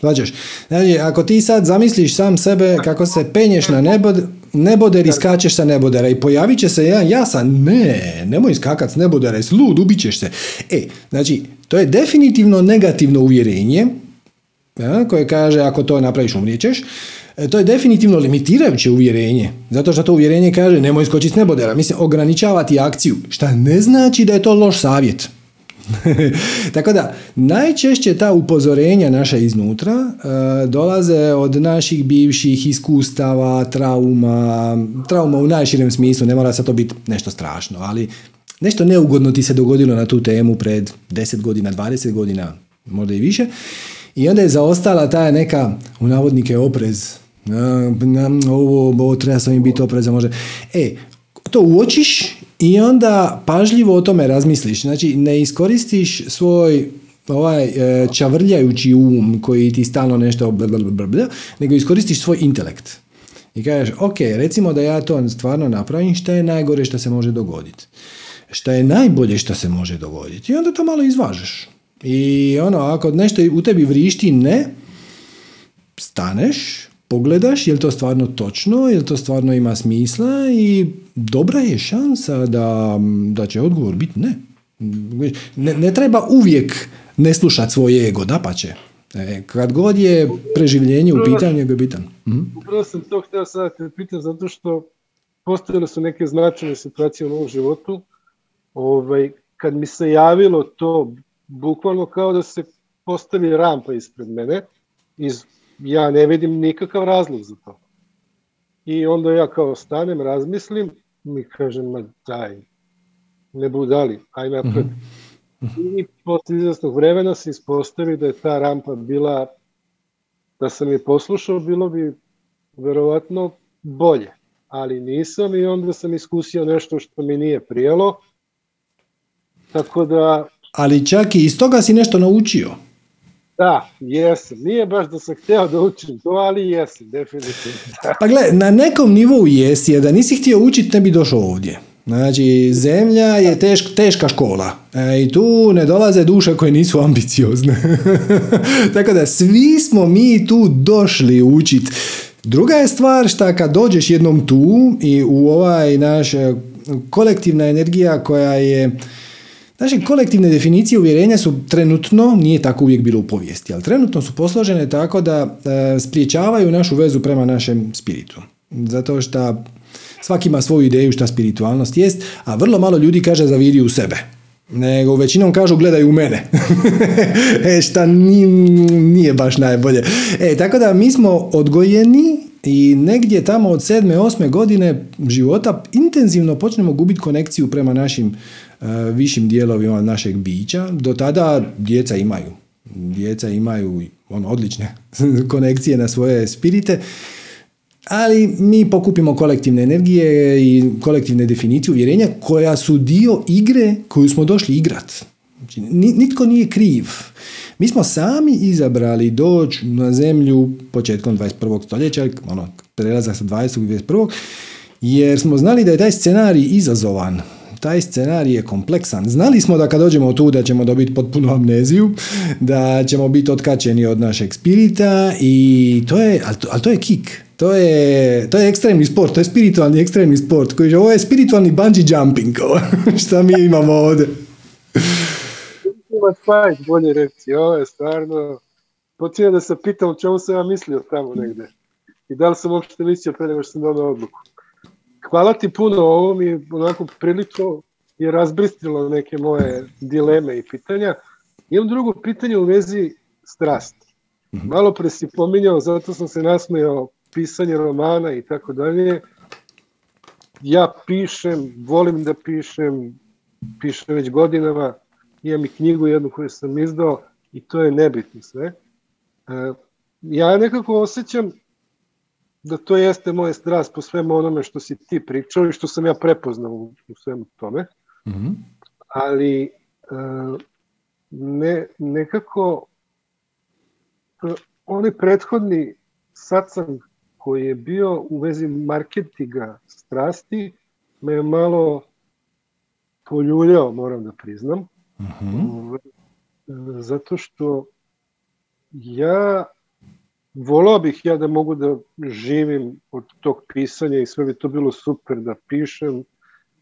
Znači, znači, ako ti sad zamisliš sam sebe kako se penješ na nebo, neboderi skačeš sa nebodera i pojavit će se jedan jasan, ne, nemoj skakat s nebodera, jesi lud, ubit ćeš se. E, znači, to je definitivno negativno uvjerenje, ja, koje kaže ako to napraviš umrijećeš, E, to je definitivno limitirajuće uvjerenje, zato što to uvjerenje kaže nemoj skočiti s nebodera, mislim ograničavati akciju, šta ne znači da je to loš savjet. <laughs> Tako da, najčešće ta upozorenja naša iznutra e, dolaze od naših bivših iskustava, trauma, trauma u najširem smislu, ne mora sad to biti nešto strašno, ali nešto neugodno ti se dogodilo na tu temu pred 10 godina, 20 godina, možda i više. I onda je zaostala ta neka, u navodnike, oprez, ovo, ovo treba sam im biti oprezan, može. E, to uočiš i onda pažljivo o tome razmisliš. Znači, ne iskoristiš svoj ovaj e, čavrljajući um koji ti stalno nešto blablabla, nego iskoristiš svoj intelekt. I kažeš, ok, recimo da ja to stvarno napravim, šta je najgore što se može dogoditi? Šta je najbolje što se može dogoditi? I onda to malo izvažeš. I ono, ako nešto u tebi vrišti ne, staneš, pogledaš je li to stvarno točno, je li to stvarno ima smisla i dobra je šansa da, da će odgovor biti ne. ne. Ne treba uvijek ne slušati svoj ego, da pa će. E, kad god je preživljenje u pitanju, je bitan. Mhm. Upravo sam to htio sad te pitan, zato što postojale su neke značajne situacije u mom životu. Ovaj, kad mi se javilo to, bukvalno kao da se postavi rampa ispred mene, iz ja ne vidim nikakav razlog za to. I onda ja kao stanem, razmislim, mi kažem, ma daj, ne budali, aj napred. Mhm. I posle izvestnog vremena se ispostavi da je ta rampa bila, da sam je poslušao, bilo bi verovatno bolje. Ali nisam i onda sam iskusio nešto što mi nije prijelo. Tako da... Ali čak i iz toga si nešto naučio. Da, jesam. Nije baš da sam htio da učim to, ali jesam, definitivno. pa gle, na nekom nivou jesi, jer da nisi htio učiti ne bi došao ovdje. Znači, zemlja je tešk, teška škola e, i tu ne dolaze duše koje nisu ambiciozne. <laughs> Tako da svi smo mi tu došli učiti. Druga je stvar šta kad dođeš jednom tu i u ovaj naš e, kolektivna energija koja je Znači, kolektivne definicije uvjerenja su trenutno, nije tako uvijek bilo u povijesti, ali trenutno su posložene tako da e, spriječavaju našu vezu prema našem spiritu. Zato što svaki ima svoju ideju šta spiritualnost jest, a vrlo malo ljudi kaže zaviri u sebe. Nego većinom kažu gledaj u mene. <laughs> e, šta nije, nije baš najbolje. E, tako da mi smo odgojeni i negdje tamo od sedme, osme godine života intenzivno počnemo gubiti konekciju prema našim uh, višim dijelovima našeg bića. Do tada djeca imaju. Djeca imaju ono, odlične <laughs> konekcije na svoje spirite, ali mi pokupimo kolektivne energije i kolektivne definicije uvjerenja koja su dio igre koju smo došli igrat. Znači, nitko nije kriv. Mi smo sami izabrali doći na zemlju početkom 21. stoljeća, ono, prelazak sa 20. i 21. jer smo znali da je taj scenarij izazovan. Taj scenarij je kompleksan. Znali smo da kad dođemo tu da ćemo dobiti potpunu amneziju, da ćemo biti otkačeni od našeg spirita i to je, ali to, ali to je kik. To je, to je ekstremni sport, to je spiritualni ekstremni sport. Koji, ovo je spiritualni bungee jumping, <laughs> šta mi imamo ovdje. Ultimate Fight, bolje reći. Ovo je stvarno... Počinje da se pitam čemu sam ja mislio tamo negde. I da li sam uopšte mislio pre nego što sam donao odluku. Hvala ti puno, ovo mi onako prilično je razbristilo neke moje dileme i pitanja. Imam drugo pitanje u vezi strasti. Mhm. Malo pre si pominjao, zato sam se nasmejao pisanje romana i tako dalje. Ja pišem, volim da pišem, pišem već godinama, imam i knjigu jednu koju sam izdao i to je nebitno sve. E, ja nekako osjećam da to jeste moje strast po svemu onome što si ti pričao i što sam ja prepoznao u, u svemu tome. Mm -hmm. Ali e, ne, nekako e, onaj prethodni satsang koji je bio u vezi marketinga strasti me je malo poljuljao, moram da priznam. Zato što ja volao bih ja da mogu da živim od tog pisanja i sve bi to bilo super da pišem,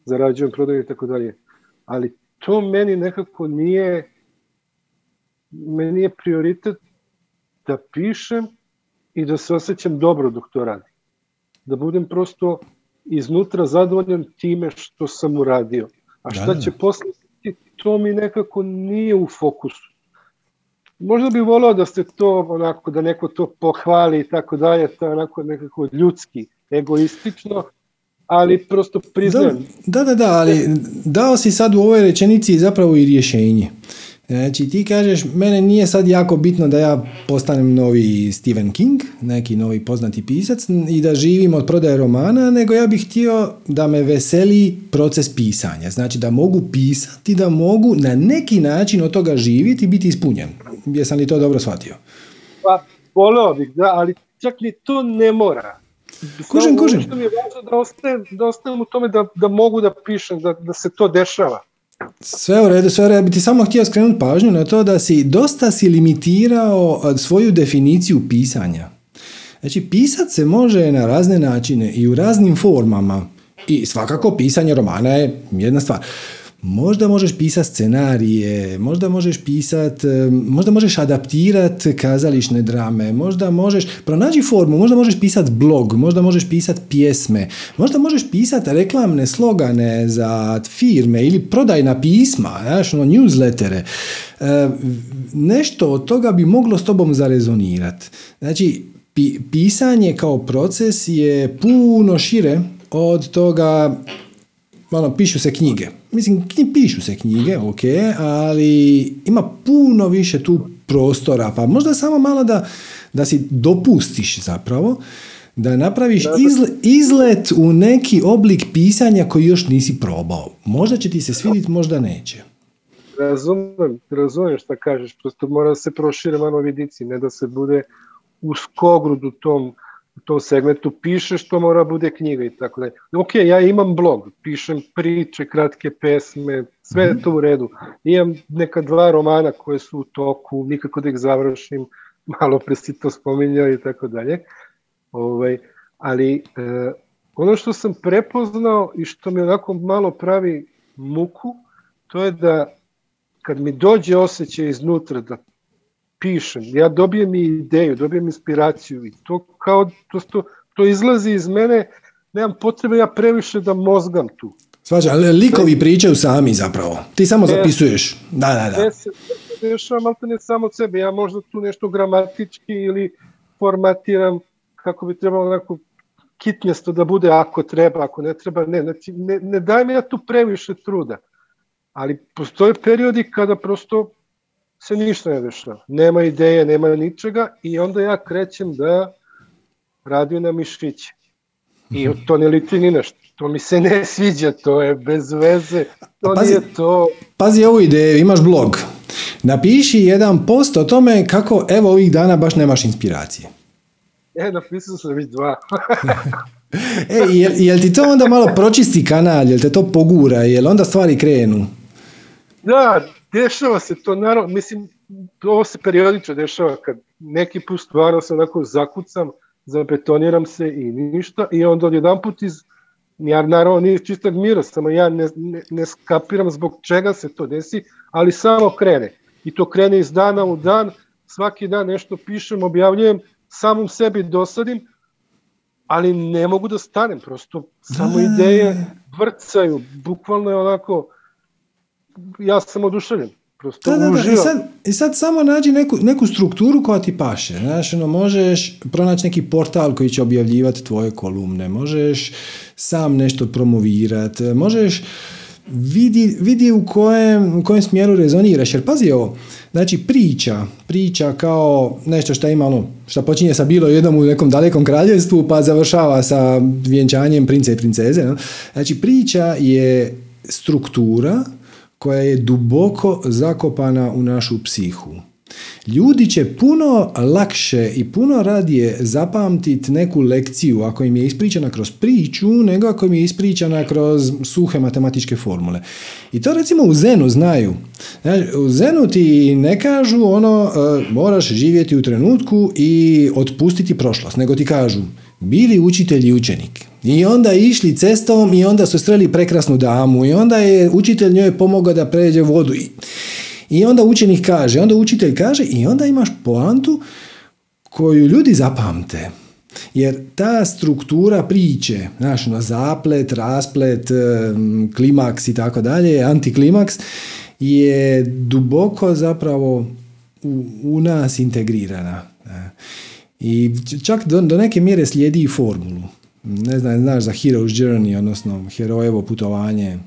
zarađujem, prodajem i tako dalje. Ali to meni nekako nije meni je prioritet da pišem i da se osjećam dobro dok to radim. Da budem prosto iznutra zadovoljan time što sam uradio. A šta Da, će posle biti, to mi nekako nije u fokusu. Možda bi volao da ste to onako, da neko to pohvali i tako dalje, to je onako nekako ljudski, egoistično, ali prosto priznajem. Da, da, da, ali dao si sad u ovoj rečenici zapravo i rješenje. Znači ti kažeš, mene nije sad jako bitno da ja postanem novi Stephen King, neki novi poznati pisac i da živim od prodaje romana, nego ja bih htio da me veseli proces pisanja. Znači da mogu pisati, da mogu na neki način od toga živjeti i biti ispunjen. Jesam li to dobro shvatio? Pa, voleo bih, da, ali čak ni to ne mora. Kužim, ono kužim. Što mi je važno da ostajem, da ostajem u tome da, da mogu da pišem, da, da se to dešava. Sve u redu, sve u redu. Ja bi ti samo htio skrenuti pažnju na to da si dosta si limitirao svoju definiciju pisanja. Znači, pisat se može na razne načine i u raznim formama. I svakako pisanje romana je jedna stvar. Možda možeš pisati scenarije, možda možeš pisat, e, možda možeš adaptirat kazališne drame, možda možeš, pronađi formu, možda možeš pisat blog, možda možeš pisat pjesme, možda možeš pisat reklamne slogane za firme ili prodajna pisma, znaš, ono, newslettere. E, nešto od toga bi moglo s tobom zarezonirati. Znači, pi- pisanje kao proces je puno šire od toga ono, pišu se knjige. Mislim, pišu se knjige, ok, ali ima puno više tu prostora, pa možda samo malo da, da si dopustiš zapravo, da napraviš izle- izlet u neki oblik pisanja koji još nisi probao. Možda će ti se svidjeti, možda neće. Razumem, razumem šta kažeš, prosto mora da se prošire malo vidici, ne da se bude u skogrud u tom, u tom segmentu, pišeš, to mora bude knjiga i tako dalje. Ok, ja imam blog, pišem priče, kratke pesme, sve je to u redu. Imam neka dva romana koje su u toku, nikako da ih završim, <laughs> malo pre si to spominjao i tako dalje. Ovaj, ali e, ono što sam prepoznao i što mi onako malo pravi muku, to je da kad mi dođe osjećaj iznutra da pišem, ja dobijem i ideju, dobijem inspiraciju i to kao, to, to, to izlazi iz mene, nemam potrebe ja previše da mozgam tu. Svađa, ali likovi pričaju sami zapravo. Ti samo zapisuješ. Da, da, da. Sve se, dešava malte ne samo od sebe, ja možda tu nešto gramatički ili formatiram kako bi trebalo onako kitnjesto da bude ako treba, ako ne treba, ne, znači ne, ne dajem ja tu previše truda, ali postoje periodi kada prosto se ništa ne dešava, nema ideje, nema ničega i onda ja krećem da radim na mišiće. I to ne liti ni nešto. To mi se ne sviđa, to je bez veze, to Pazi. nije to. Pazi ovu ideju, imaš blog. Napiši jedan post o tome kako evo ovih dana baš nemaš inspiracije. E, napisao sam već dva. <laughs> E, jel, jel ti to onda malo pročisti kanal, jel te to pogura, jel onda stvari krenu? da, dešava se to, naravno, mislim, ovo se periodično dešava, kad neki put stvarno se onako zakucam, zabetoniram se i ništa, i onda odjedan put iz, ja naravno nije iz čistog mira, samo ja ne, ne, ne skapiram zbog čega se to desi, ali samo krene. I to krene iz dana u dan, svaki dan nešto pišem, objavljujem, samom sebi dosadim, ali ne mogu da stanem, prosto samo ideje vrcaju, bukvalno je onako, ja sam oduševljen, prosto Da, da, da. I sad, I sad samo nađi neku, neku strukturu koja ti paše. Znaš, ono, možeš pronaći neki portal koji će objavljivati tvoje kolumne, možeš sam nešto promovirati, možeš vidi, vidi u, kojem, u kojem smjeru rezoniraš. Jer pazi ovo, znači priča, priča kao nešto što ima ono, što počinje sa bilo jednom u nekom dalekom kraljevstvu pa završava sa vjenčanjem prince i princeze. no. Znači priča je struktura koja je duboko zakopana u našu psihu. Ljudi će puno lakše i puno radije zapamtiti neku lekciju ako im je ispričana kroz priču nego ako im je ispričana kroz suhe matematičke formule. I to recimo u Zenu znaju. u Zenu ti ne kažu ono e, moraš živjeti u trenutku i otpustiti prošlost, nego ti kažu bili učitelj i učenik. I onda išli cestom i onda su streli prekrasnu damu i onda je učitelj njoj pomogao da pređe vodu. I, onda učenik kaže, onda učitelj kaže i onda imaš poantu koju ljudi zapamte. Jer ta struktura priče, znaš, na zaplet, rasplet, klimaks i tako dalje, antiklimaks, je duboko zapravo u, u nas integrirana. I čak do, do neke mjere slijedi i formulu. Ne znam, znaš za Hero's Journey, odnosno herojevo putovanje,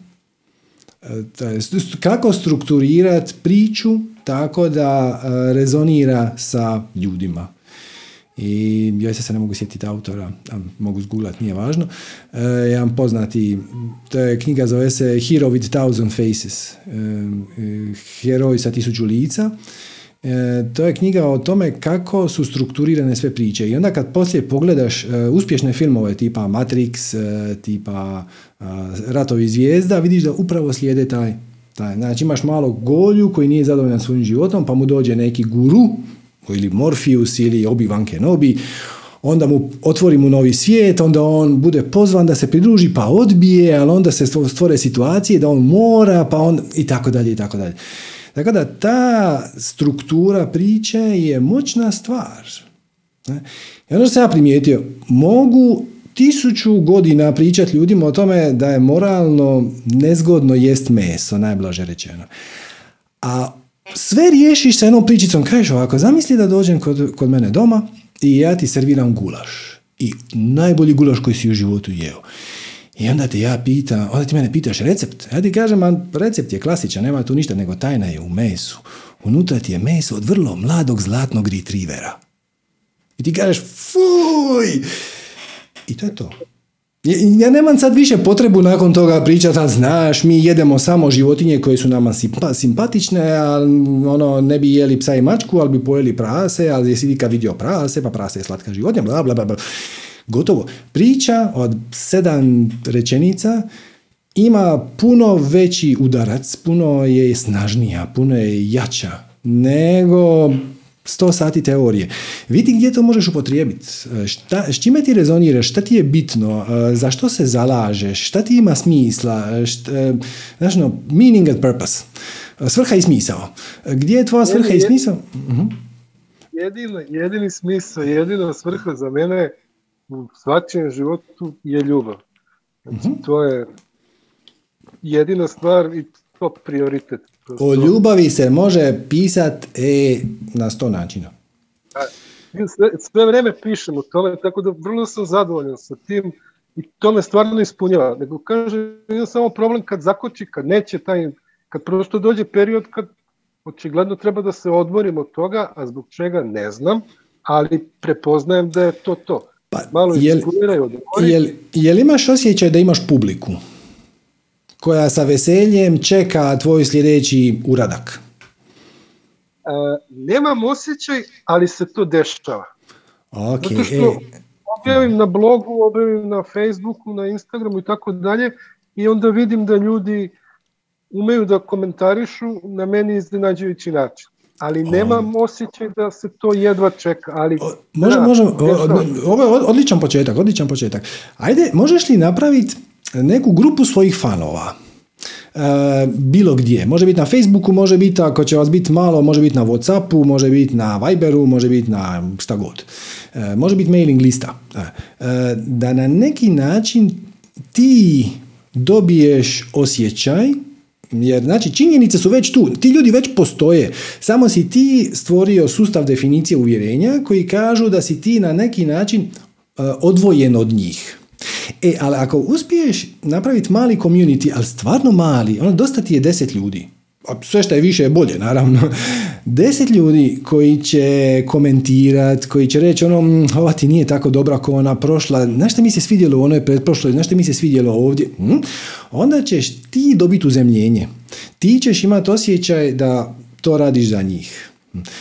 kako strukturirati priču tako da e, rezonira sa ljudima. I ja se ne mogu sjetiti autora, mogu zgulat, nije važno. E, jedan poznati, to je knjiga zove se Hero with Thousand Faces. E, heroj sa tisuću lica. E, to je knjiga o tome kako su strukturirane sve priče i onda kad poslije pogledaš e, uspješne filmove tipa Matrix, e, tipa Ratovi zvijezda, vidiš da upravo slijede taj, taj. Znači imaš malo golju koji nije zadovoljan svojim životom pa mu dođe neki guru ili Morpheus ili Obi-Wan Kenobi onda mu otvori mu novi svijet, onda on bude pozvan da se pridruži pa odbije, ali onda se stvore situacije da on mora, pa on i tako dalje i tako dalje. Tako da ta struktura priče je moćna stvar. I ono što sam ja primijetio, mogu tisuću godina pričati ljudima o tome da je moralno nezgodno jest meso, najblaže rečeno. A sve riješiš sa jednom pričicom, kažeš ovako, zamisli da dođem kod, kod mene doma i ja ti serviram gulaš. I najbolji gulaš koji si u životu jeo. I onda te ja pitam, onda ti mene pitaš recept. Ja ti kažem, recept je klasičan, nema tu ništa, nego tajna je u mesu. Unutra ti je meso od vrlo mladog zlatnog retrievera. I ti kažeš, fuj! I to je to. Ja nemam sad više potrebu nakon toga pričati, ali znaš, mi jedemo samo životinje koje su nama simpatične, a ono, ne bi jeli psa i mačku, ali bi pojeli prase, ali jesi kad vidio prase, pa prase je slatka životinja, bla, bla, bla, bla. Gotovo. Priča od sedam rečenica ima puno veći udarac, puno je snažnija, puno je jača nego sto sati teorije. Vidi gdje to možeš upotrijebiti. Šta, s čime ti rezoniraš, šta ti je bitno, za što se zalažeš, šta ti ima smisla, šta, znaš no, meaning and purpose. Svrha i smisao. Gdje je tvoja svrha i smisao? uh Jedini, jedini smisao, jedina svrha za mene u svačijem životu je ljubav. Znači, mhm. to je jedina stvar i to prioritet. O ljubavi se može pisat e, na sto načina. Sve, sve vreme pišem o tome, tako da vrlo sam zadovoljan sa tim i to me stvarno ispunjava. Nego kaže, imam samo problem kad zakoči, kad neće taj, kad prosto dođe period kad očigledno treba da se odmorim od toga, a zbog čega ne znam, ali prepoznajem da je to to. Pa, Malo jel, jel, jel imaš osjećaj da imaš publiku koja sa veseljem čeka tvoj sljedeći uradak? E, nemam osjećaj, ali se to dešava. Okay, Zato što e. objavim na blogu, objavim na Facebooku, na Instagramu i tako dalje i onda vidim da ljudi umeju da komentarišu na meni iznenađujući način ali nemam osjećaj da se to jedva čeka. Ali, može, može, ovo je odličan početak, odličan početak. Ajde, možeš li napraviti neku grupu svojih fanova? E, bilo gdje. Može biti na Facebooku, može biti, ako će vas biti malo, može biti na Whatsappu, može biti na Viberu, može biti na šta god. E, može biti mailing lista. E, da na neki način ti dobiješ osjećaj jer znači činjenice su već tu, ti ljudi već postoje, samo si ti stvorio sustav definicije uvjerenja koji kažu da si ti na neki način uh, odvojen od njih. E, ali ako uspiješ napraviti mali community, ali stvarno mali, ono dosta ti je deset ljudi, a sve što je više je bolje, naravno. Deset ljudi koji će komentirat, koji će reći ono, ova ti nije tako dobra kao ona prošla, znaš što mi se svidjelo u onoj pretprošloj, znaš što mi se svidjelo ovdje, hm? onda ćeš ti dobiti uzemljenje. Ti ćeš imati osjećaj da to radiš za njih.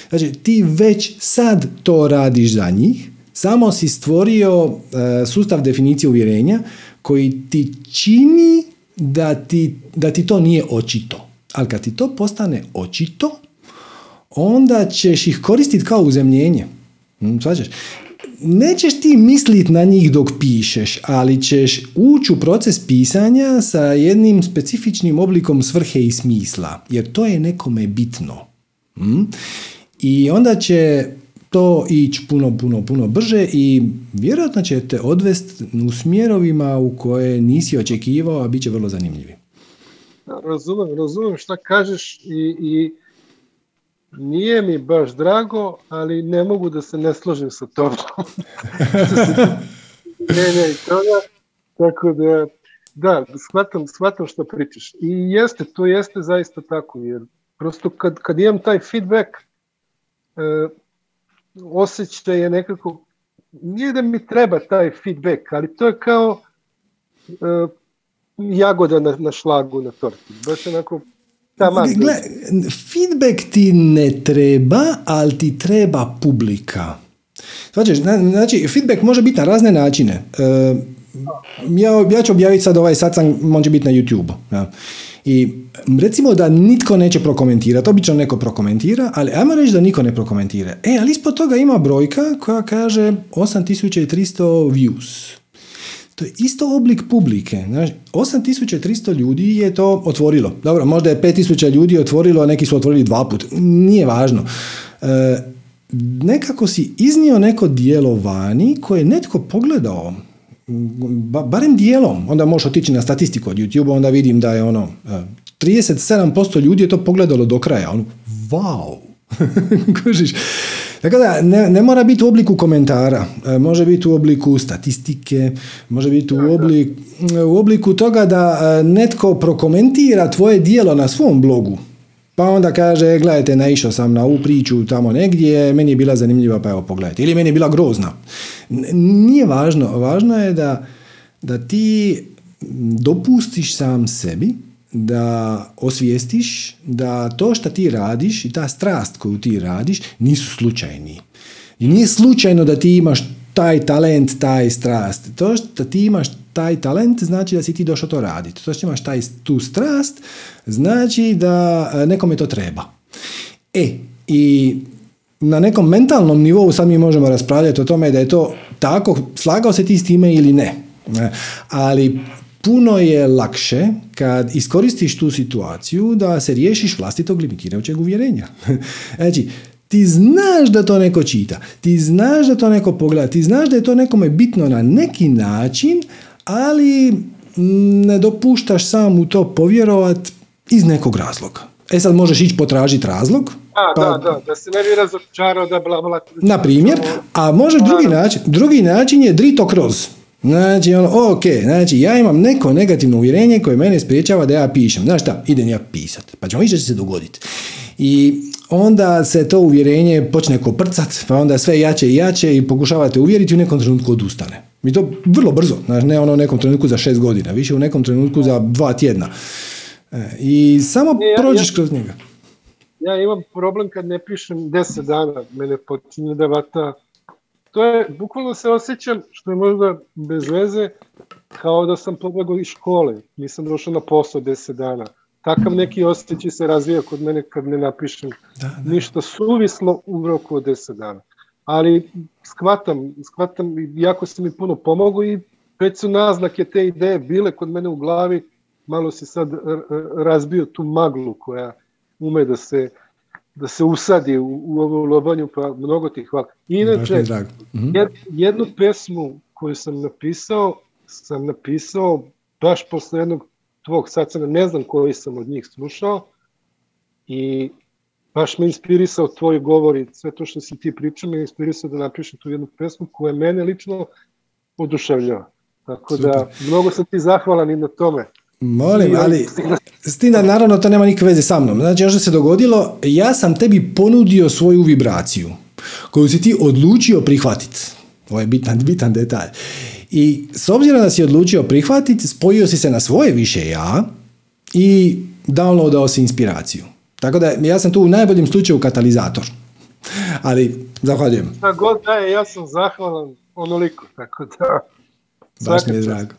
Znači, ti već sad to radiš za njih, samo si stvorio e, sustav definicije uvjerenja koji ti čini da ti, da ti to nije očito. Ali kad ti to postane očito, onda ćeš ih koristiti kao uzemljenje. Hm, Svađaš? Nećeš ti misliti na njih dok pišeš, ali ćeš ući u proces pisanja sa jednim specifičnim oblikom svrhe i smisla, jer to je nekome bitno. Hm? I onda će to ići puno, puno, puno brže i vjerojatno će te odvesti u smjerovima u koje nisi očekivao, a bit će vrlo zanimljivi. Razumem, razumem šta kažeš i, i nije mi baš drago, ali ne mogu da se ne složim sa tobom. <laughs> ne, ne, toga, tako da, da, shvatam, shvatam što pričaš. I jeste, to jeste zaista tako, jer prosto kad, kad imam taj feedback, e, osjećaj je nekako, nije da mi treba taj feedback, ali to je kao e, jagoda na, na šlagu na torti. Baš onako taman. Gle, feedback ti ne treba, ali ti treba publika. Znači, znači, feedback može biti na razne načine. E, ja, ja ću objaviti sad ovaj satsang, on će biti na YouTube. Ja. I recimo da nitko neće prokomentirati, obično neko prokomentira, ali ajmo reći da niko ne prokomentira. E, ali ispod toga ima brojka koja kaže 8300 views. To je isto oblik publike. Znači, 8300 ljudi je to otvorilo. Dobro, možda je 5000 ljudi otvorilo, a neki su otvorili dva put. Nije važno. E, nekako si iznio neko dijelo vani koje je netko pogledao ba, barem dijelom, onda možeš otići na statistiku od YouTube, onda vidim da je ono, 37% ljudi je to pogledalo do kraja, ono, wow, <laughs> kužiš. Tako da, ne, ne, mora biti u obliku komentara, e, može biti u obliku statistike, može biti u, oblik, u obliku toga da e, netko prokomentira tvoje dijelo na svom blogu. Pa onda kaže, gledajte, naišao sam na ovu priču tamo negdje, meni je bila zanimljiva, pa evo pogledajte. Ili meni je bila grozna. Nije važno. Važno je da, da ti dopustiš sam sebi da osvijestiš da to što ti radiš i ta strast koju ti radiš nisu slučajni. I nije slučajno da ti imaš taj talent, taj strast. To što ti imaš taj talent znači da si ti došao to raditi. To što imaš taj, tu strast znači da e, nekome to treba. E, i na nekom mentalnom nivou sad mi možemo raspravljati o tome da je to tako, slagao se ti s time ili ne. E, ali puno je lakše kad iskoristiš tu situaciju da se riješiš vlastitog limitirajućeg uvjerenja. <laughs> znači, ti znaš da to neko čita, ti znaš da to neko pogleda, ti znaš da je to nekome bitno na neki način, ali ne dopuštaš sam u to povjerovat iz nekog razloga. E sad možeš ići potražiti razlog. A, pa, da, da, da se ne bi razočarao da bla bla. Na primjer, a može drugi način, drugi način je drito kroz. Znači, ono, ok, znači ja imam neko negativno uvjerenje koje mene spriječava da ja pišem. Znaš šta, idem ja pisat, pa ćemo vidjeti će se dogoditi. I onda se to uvjerenje počne koprcat, pa onda sve jače i jače i pokušavate uvjeriti u nekom trenutku odustane. I to vrlo brzo, znači ne ono u nekom trenutku za šest godina, više u nekom trenutku za dva tjedna. E, I samo ja, prođeš kroz njega. Ja imam problem kad ne pišem deset dana, mene počinje da vata to je, bukvalno se osjećam, što je možda bez veze, kao da sam pobegao iz škole. Nisam došao na posao deset dana. Takav neki osjećaj se razvija kod mene kad ne napišem da, da. ništa suvislo u roku od deset dana. Ali shvatam, shvatam, jako se mi puno pomogu i već su naznake te ideje bile kod mene u glavi, malo si sad razbio tu maglu koja ume da se da se usadi u, u ovu lobanju, pa mnogo ti hvala. Inače, mhm. jed, jednu pesmu koju sam napisao, sam napisao baš posle jednog tvog sacana, ne znam koji sam od njih slušao, i baš me inspirisao tvoj govor i sve to što si ti pričao me inspirisao da napišem tu jednu pesmu koja mene lično oduševljava. Tako Super. da, mnogo sam ti zahvalan i na tome. Molim, ali s tim da naravno to nema nikakve veze sa mnom. Znači, što se dogodilo, ja sam tebi ponudio svoju vibraciju koju si ti odlučio prihvatiti. Ovo je bitan, bitan detalj. I s obzirom da si odlučio prihvatiti, spojio si se na svoje više ja i downloadao si inspiraciju. Tako da ja sam tu u najboljem slučaju katalizator. Ali, zahvaljujem. Šta god da je, ja sam zahvalan onoliko, tako da... Baš mi je drago.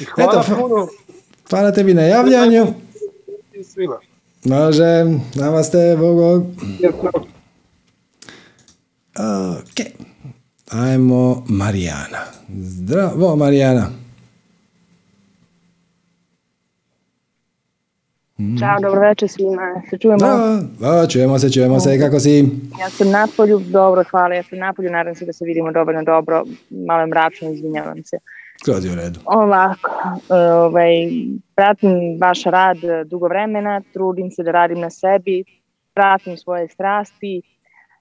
I hvala Eto, puno Hvala tebi na javljanju. svima. Može, namaste, Bogo. Jer to- Ok. Ajmo Marijana. Zdravo, Marijana. Ćao, dobro večer svima. Se čujemo? Da, o, čujemo se, čujemo se. Kako si? Ja sam napolju, dobro, hvala, ja sam napolju, nadam se da se vidimo dovoljno dobro, malo je mračno, izvinjavam se. Skroz je u redu. Ovako, ovaj, pratim vaš rad dugo vremena, trudim se da radim na sebi, pratim svoje strasti,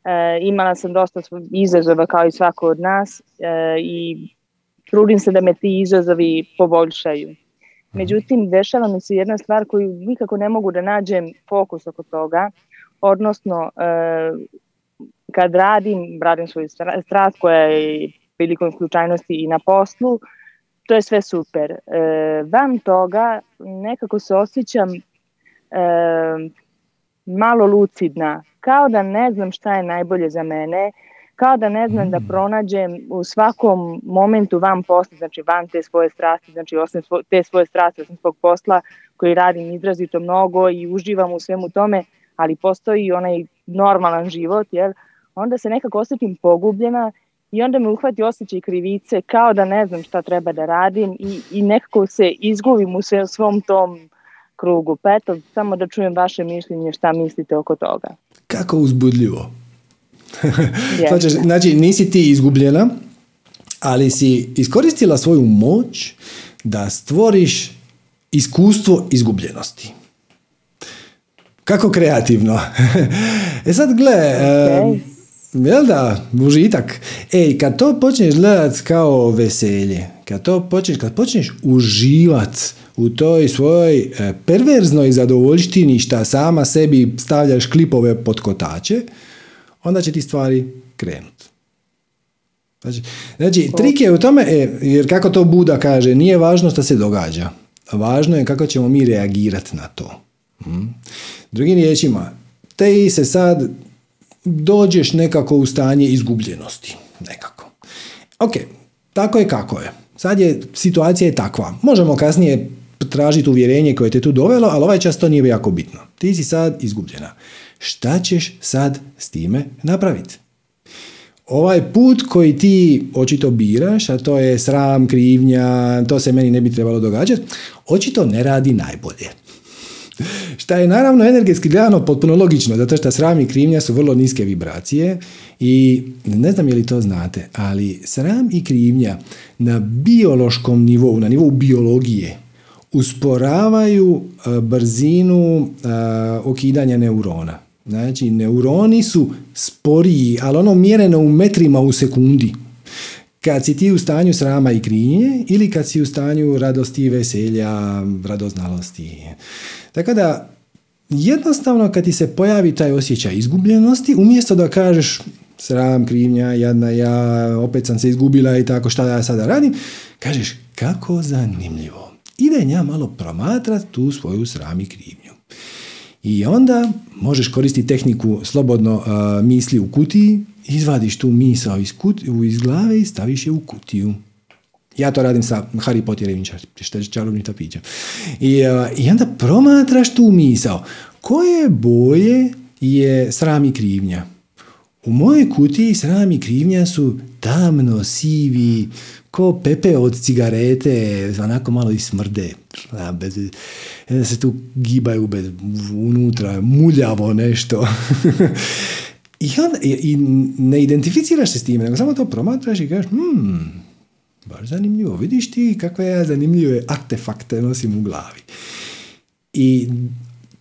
eh, imala sam dosta izazova kao i svako od nas eh, i trudim se da me ti izazovi poboljšaju. Međutim, dešava mi se jedna stvar koju nikako ne mogu da nađem fokus oko toga, odnosno eh, kad radim, radim svoju stra- strast koja je prilikom slučajnosti i na poslu, to je sve super. E, van toga nekako se osjećam e, malo lucidna, kao da ne znam šta je najbolje za mene, kao da ne znam da pronađem u svakom momentu van posla, znači van te svoje strasti, znači osim svo, te svoje strasti, osim svog posla koji radim izrazito mnogo i uživam u svemu tome, ali postoji onaj normalan život, jel? onda se nekako osjetim pogubljena i onda me uhvati osjećaj krivice kao da ne znam šta treba da radim i, i nekako se izgubim u sve, svom tom krugu. Pa eto, samo da čujem vaše mišljenje šta mislite oko toga. Kako uzbudljivo. <laughs> Znači, znači, nisi ti izgubljena, ali si iskoristila svoju moć da stvoriš iskustvo izgubljenosti. Kako kreativno. <laughs> e sad gle, Ok. Jel da, užitak. Ej, kad to počneš gledat kao veselje, kad to počneš, kad počneš uživat u toj svojoj e, perverznoj zadovoljštini šta sama sebi stavljaš klipove pod kotače, onda će ti stvari krenut. Znači, znači trik je u tome, e, jer kako to Buda kaže, nije važno što se događa. Važno je kako ćemo mi reagirati na to. Mm. Drugim riječima, te se sad dođeš nekako u stanje izgubljenosti. Nekako. Ok, tako je kako je. Sad je, situacija je takva. Možemo kasnije tražiti uvjerenje koje te tu dovelo, ali ovaj čas to nije jako bitno. Ti si sad izgubljena. Šta ćeš sad s time napraviti? Ovaj put koji ti očito biraš, a to je sram, krivnja, to se meni ne bi trebalo događati, očito ne radi najbolje. <laughs> Šta je naravno energetski gledano potpuno logično, zato što sram i krivnja su vrlo niske vibracije i ne znam je li to znate, ali sram i krivnja na biološkom nivou, na nivou biologije, usporavaju e, brzinu e, okidanja neurona. Znači, neuroni su sporiji, ali ono mjereno u metrima u sekundi. Kad si ti u stanju srama i krivnje ili kad si u stanju radosti, veselja, radoznalosti. Tako da, jednostavno kad ti se pojavi taj osjećaj izgubljenosti, umjesto da kažeš sram, krivnja, jadna ja, opet sam se izgubila i tako šta ja sada radim, kažeš kako zanimljivo. Idem ja malo promatrat tu svoju sram i krivnju. I onda možeš koristiti tehniku slobodno uh, misli u kutiji, izvadiš tu misao iz, kut- iz glave i staviš je u kutiju. Ja to radim sa Harry čar- čarobnim tapićem. I, uh, I onda promatraš tu misao. Koje boje je sram i krivnja? U mojoj kutiji sram i krivnja su tamno sivi, ko pepe od cigarete, onako malo i smrde. A, bez, se tu gibaju bez, unutra, muljavo nešto. <laughs> I, onda, i, ne identificiraš se s time, nego samo to promatraš i kažeš, hmm, baš zanimljivo, vidiš ti kakve ja zanimljive artefakte nosim u glavi. I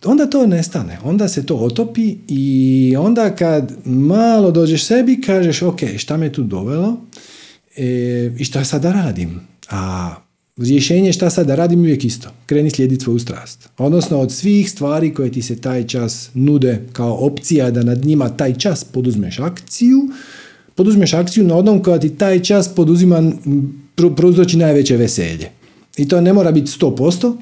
onda to nestane, onda se to otopi i onda kad malo dođeš sebi kažeš ok, šta me tu dovelo e, i šta sad da radim? A rješenje šta sad da radim je uvijek isto. Kreni slijediti svoju strast. Odnosno od svih stvari koje ti se taj čas nude kao opcija da nad njima taj čas poduzmeš akciju, poduzmeš akciju na onom koja ti taj čas poduzima prouzroči najveće veselje. I to ne mora biti 100%,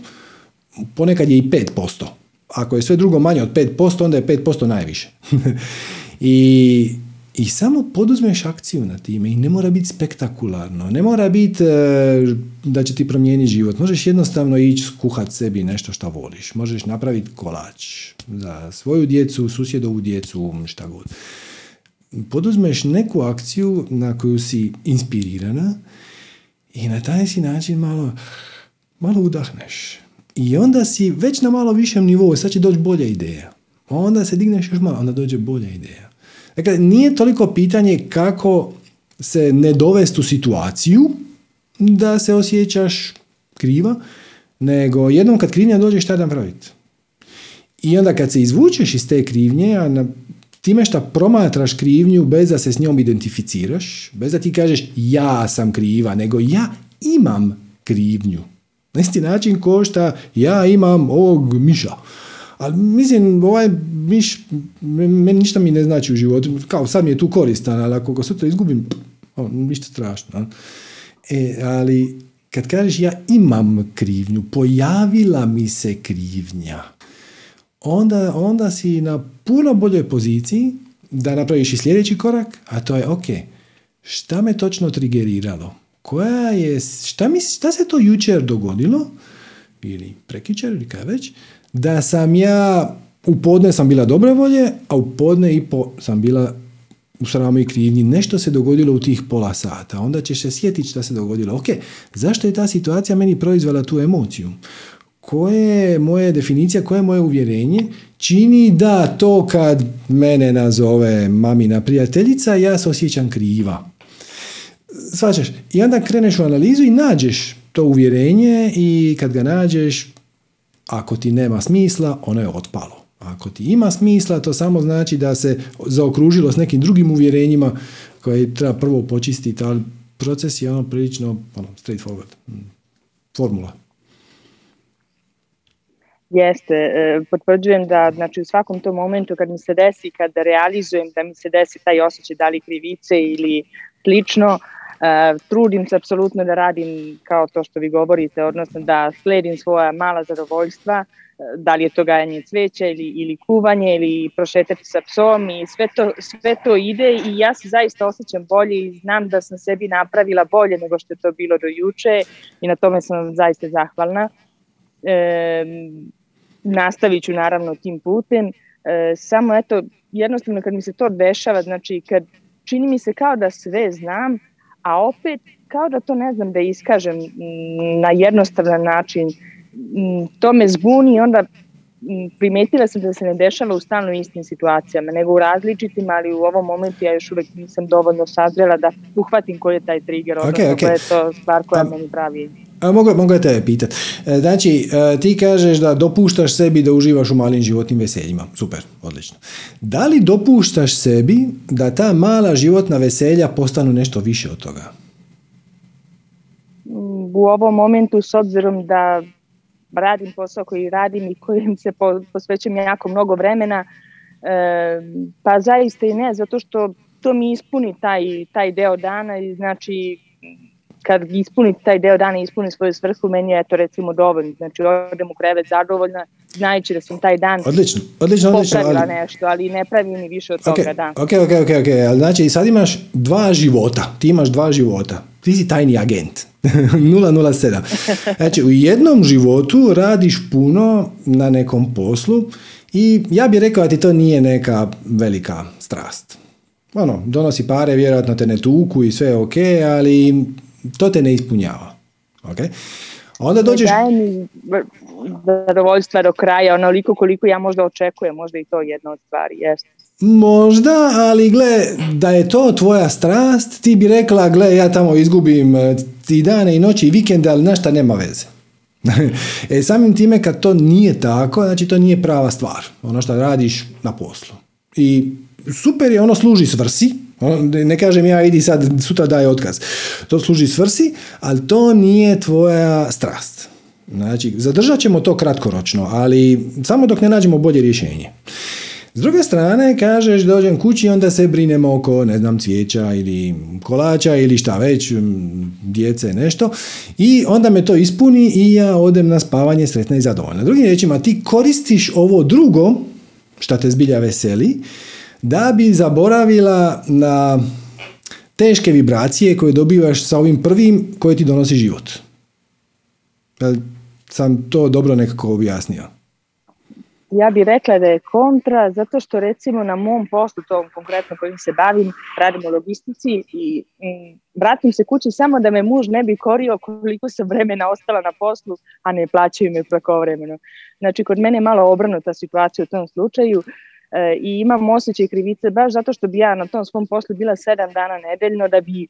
ponekad je i 5%. Ako je sve drugo manje od 5%, onda je 5% najviše. <laughs> I, i samo poduzmeš akciju na time i ne mora biti spektakularno, ne mora biti e, da će ti promijeniti život. Možeš jednostavno ići skuhat sebi nešto što voliš. Možeš napraviti kolač za svoju djecu, susjedovu djecu, šta god. Poduzmeš neku akciju na koju si inspirirana i na taj si način malo, malo udahneš. I onda si već na malo višem nivou, sad će doći bolja ideja. Onda se digneš još malo, onda dođe bolja ideja. Dakle, nije toliko pitanje kako se ne dovesti u situaciju da se osjećaš kriva, nego jednom kad krivnja dođe šta da napraviti. I onda kad se izvučeš iz te krivnje, a na, time što promatraš krivnju bez da se s njom identificiraš, bez da ti kažeš ja sam kriva, nego ja imam krivnju. Na isti način ko šta ja imam ovog miša. Ali mislim, ovaj miš, meni ništa mi ne znači u životu. Kao sad mi je tu koristan, ali ako ga sutra izgubim, ništa strašno. E, ali kad kažeš ja imam krivnju, pojavila mi se krivnja, onda, onda si na puno boljoj poziciji da napraviš i sljedeći korak, a to je ok, šta me točno trigeriralo? Koja je, šta, mi, šta se to jučer dogodilo, ili prekičer, ili kaj već, da sam ja u podne sam bila dobre volje, a u podne i po sam bila u sramu i krivnji. Nešto se dogodilo u tih pola sata. Onda ćeš se sjetiti šta se dogodilo. Ok, zašto je ta situacija meni proizvela tu emociju? Koje je moje definicija, koje je moje uvjerenje čini da to kad mene nazove mamina prijateljica, ja se osjećam kriva. Svačaš, i onda kreneš u analizu i nađeš to uvjerenje i kad ga nađeš, ako ti nema smisla, ono je otpalo. Ako ti ima smisla, to samo znači da se zaokružilo s nekim drugim uvjerenjima koje treba prvo počistiti, ali proces je ono prilično ono, straightforward. Formula. Jeste, e, potvrđujem da znači, u svakom tom momentu kad mi se desi, kad realizujem da mi se desi taj osjećaj da li krivice ili slično, Uh, trudim se apsolutno da radim kao to što vi govorite, odnosno da sledim svoja mala zadovoljstva, da li je to gajanje cveća ili, ili kuvanje ili prošetati sa psom i sve to, sve to ide i ja se zaista osjećam bolje i znam da sam sebi napravila bolje nego što je to bilo do juče i na tome sam zaista zahvalna. E, nastavit ću naravno tim putem, e, samo eto jednostavno kad mi se to dešava, znači kad čini mi se kao da sve znam, a opet kao da to ne znam da iskažem na jednostavan način, to me zbuni i onda primetila sam da se ne dešava u stalno istim situacijama, nego u različitim, ali u ovom momentu ja još uvek nisam dovoljno sazrela da uhvatim koji je taj trigger, odnosno okay, okay. koja je to stvar koja um, meni pravi. Mogu, mogu te pitat. E, znači, e, ti kažeš da dopuštaš sebi da uživaš u malim životnim veseljima. Super, odlično. Da li dopuštaš sebi da ta mala životna veselja postanu nešto više od toga? U ovom momentu, s obzirom da radim posao koji radim i kojim se posvećam jako mnogo vremena, e, pa zaista i ne, zato što to mi ispuni taj, taj deo dana i znači kad ispuni taj deo dana i ispuni svoju svrhu, meni je to recimo dovoljno. Znači, odem u krevet zadovoljna, znajući da sam taj dan odlično, odlično, odlično, ali... nešto, ali ne pravi ni više od toga, da. Ok, ok, ok, ok, znači sad imaš dva života, ti imaš dva života, ti si tajni agent, <laughs> 007. Znači, u jednom životu radiš puno na nekom poslu i ja bih rekao da ti to nije neka velika strast. Ono, donosi pare, vjerojatno te ne tuku i sve je ok, ali to te ne ispunjava. Okay? Onda dođeš... Daje mi zadovoljstva do kraja, onoliko koliko ja možda očekujem, možda i to jedna od stvari, jeste. Možda, ali gle, da je to tvoja strast, ti bi rekla, gle, ja tamo izgubim e, i dane i noći i vikende, ali našta nema veze. <laughs> e, samim time kad to nije tako, znači to nije prava stvar, ono što radiš na poslu. I super je, ono služi svrsi, ne kažem ja idi sad sutra daj otkaz. To služi svrsi, ali to nije tvoja strast. Znači, zadržat ćemo to kratkoročno, ali samo dok ne nađemo bolje rješenje. S druge strane, kažeš dođem kući onda se brinemo oko, ne znam, cvijeća ili kolača ili šta već, djece, nešto. I onda me to ispuni i ja odem na spavanje sretna i zadovoljna. Drugim riječima, ti koristiš ovo drugo, šta te zbilja veseli, da bi zaboravila na teške vibracije koje dobivaš sa ovim prvim koje ti donosi život. Jel sam to dobro nekako objasnio? Ja bih rekla da je kontra, zato što recimo na mom poslu, tom konkretno kojim se bavim, radim u logistici i mm, vratim se kući samo da me muž ne bi korio koliko sam vremena ostala na poslu, a ne plaćaju me preko vremena. Znači, kod mene je malo obrnuta situacija u tom slučaju i imam osjećaj krivice baš zato što bi ja na tom svom poslu bila sedam dana nedeljno da bi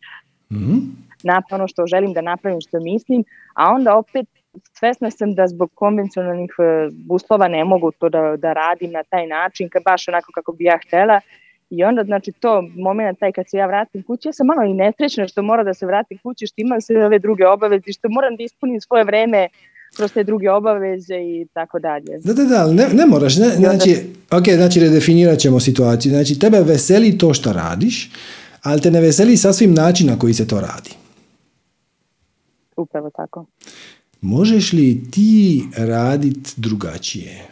mm ono što želim da napravim, što mislim, a onda opet svesna sam da zbog konvencionalnih e, uslova ne mogu to da, da radim na taj način, kad baš onako kako bi ja htela. I onda, znači, to moment taj kad se ja vratim kući, ja sam malo i nesrećna što mora da se vratim kući, što imam sve ove druge obaveze, što moram da ispunim svoje vreme kroz te druge obaveze i tako dalje. Da, da, da, ne, ne moraš, ne, znači, ok, znači redefinirat ćemo situaciju, znači tebe veseli to što radiš, ali te ne veseli sasvim način na koji se to radi. Upravo tako. Možeš li ti raditi drugačije?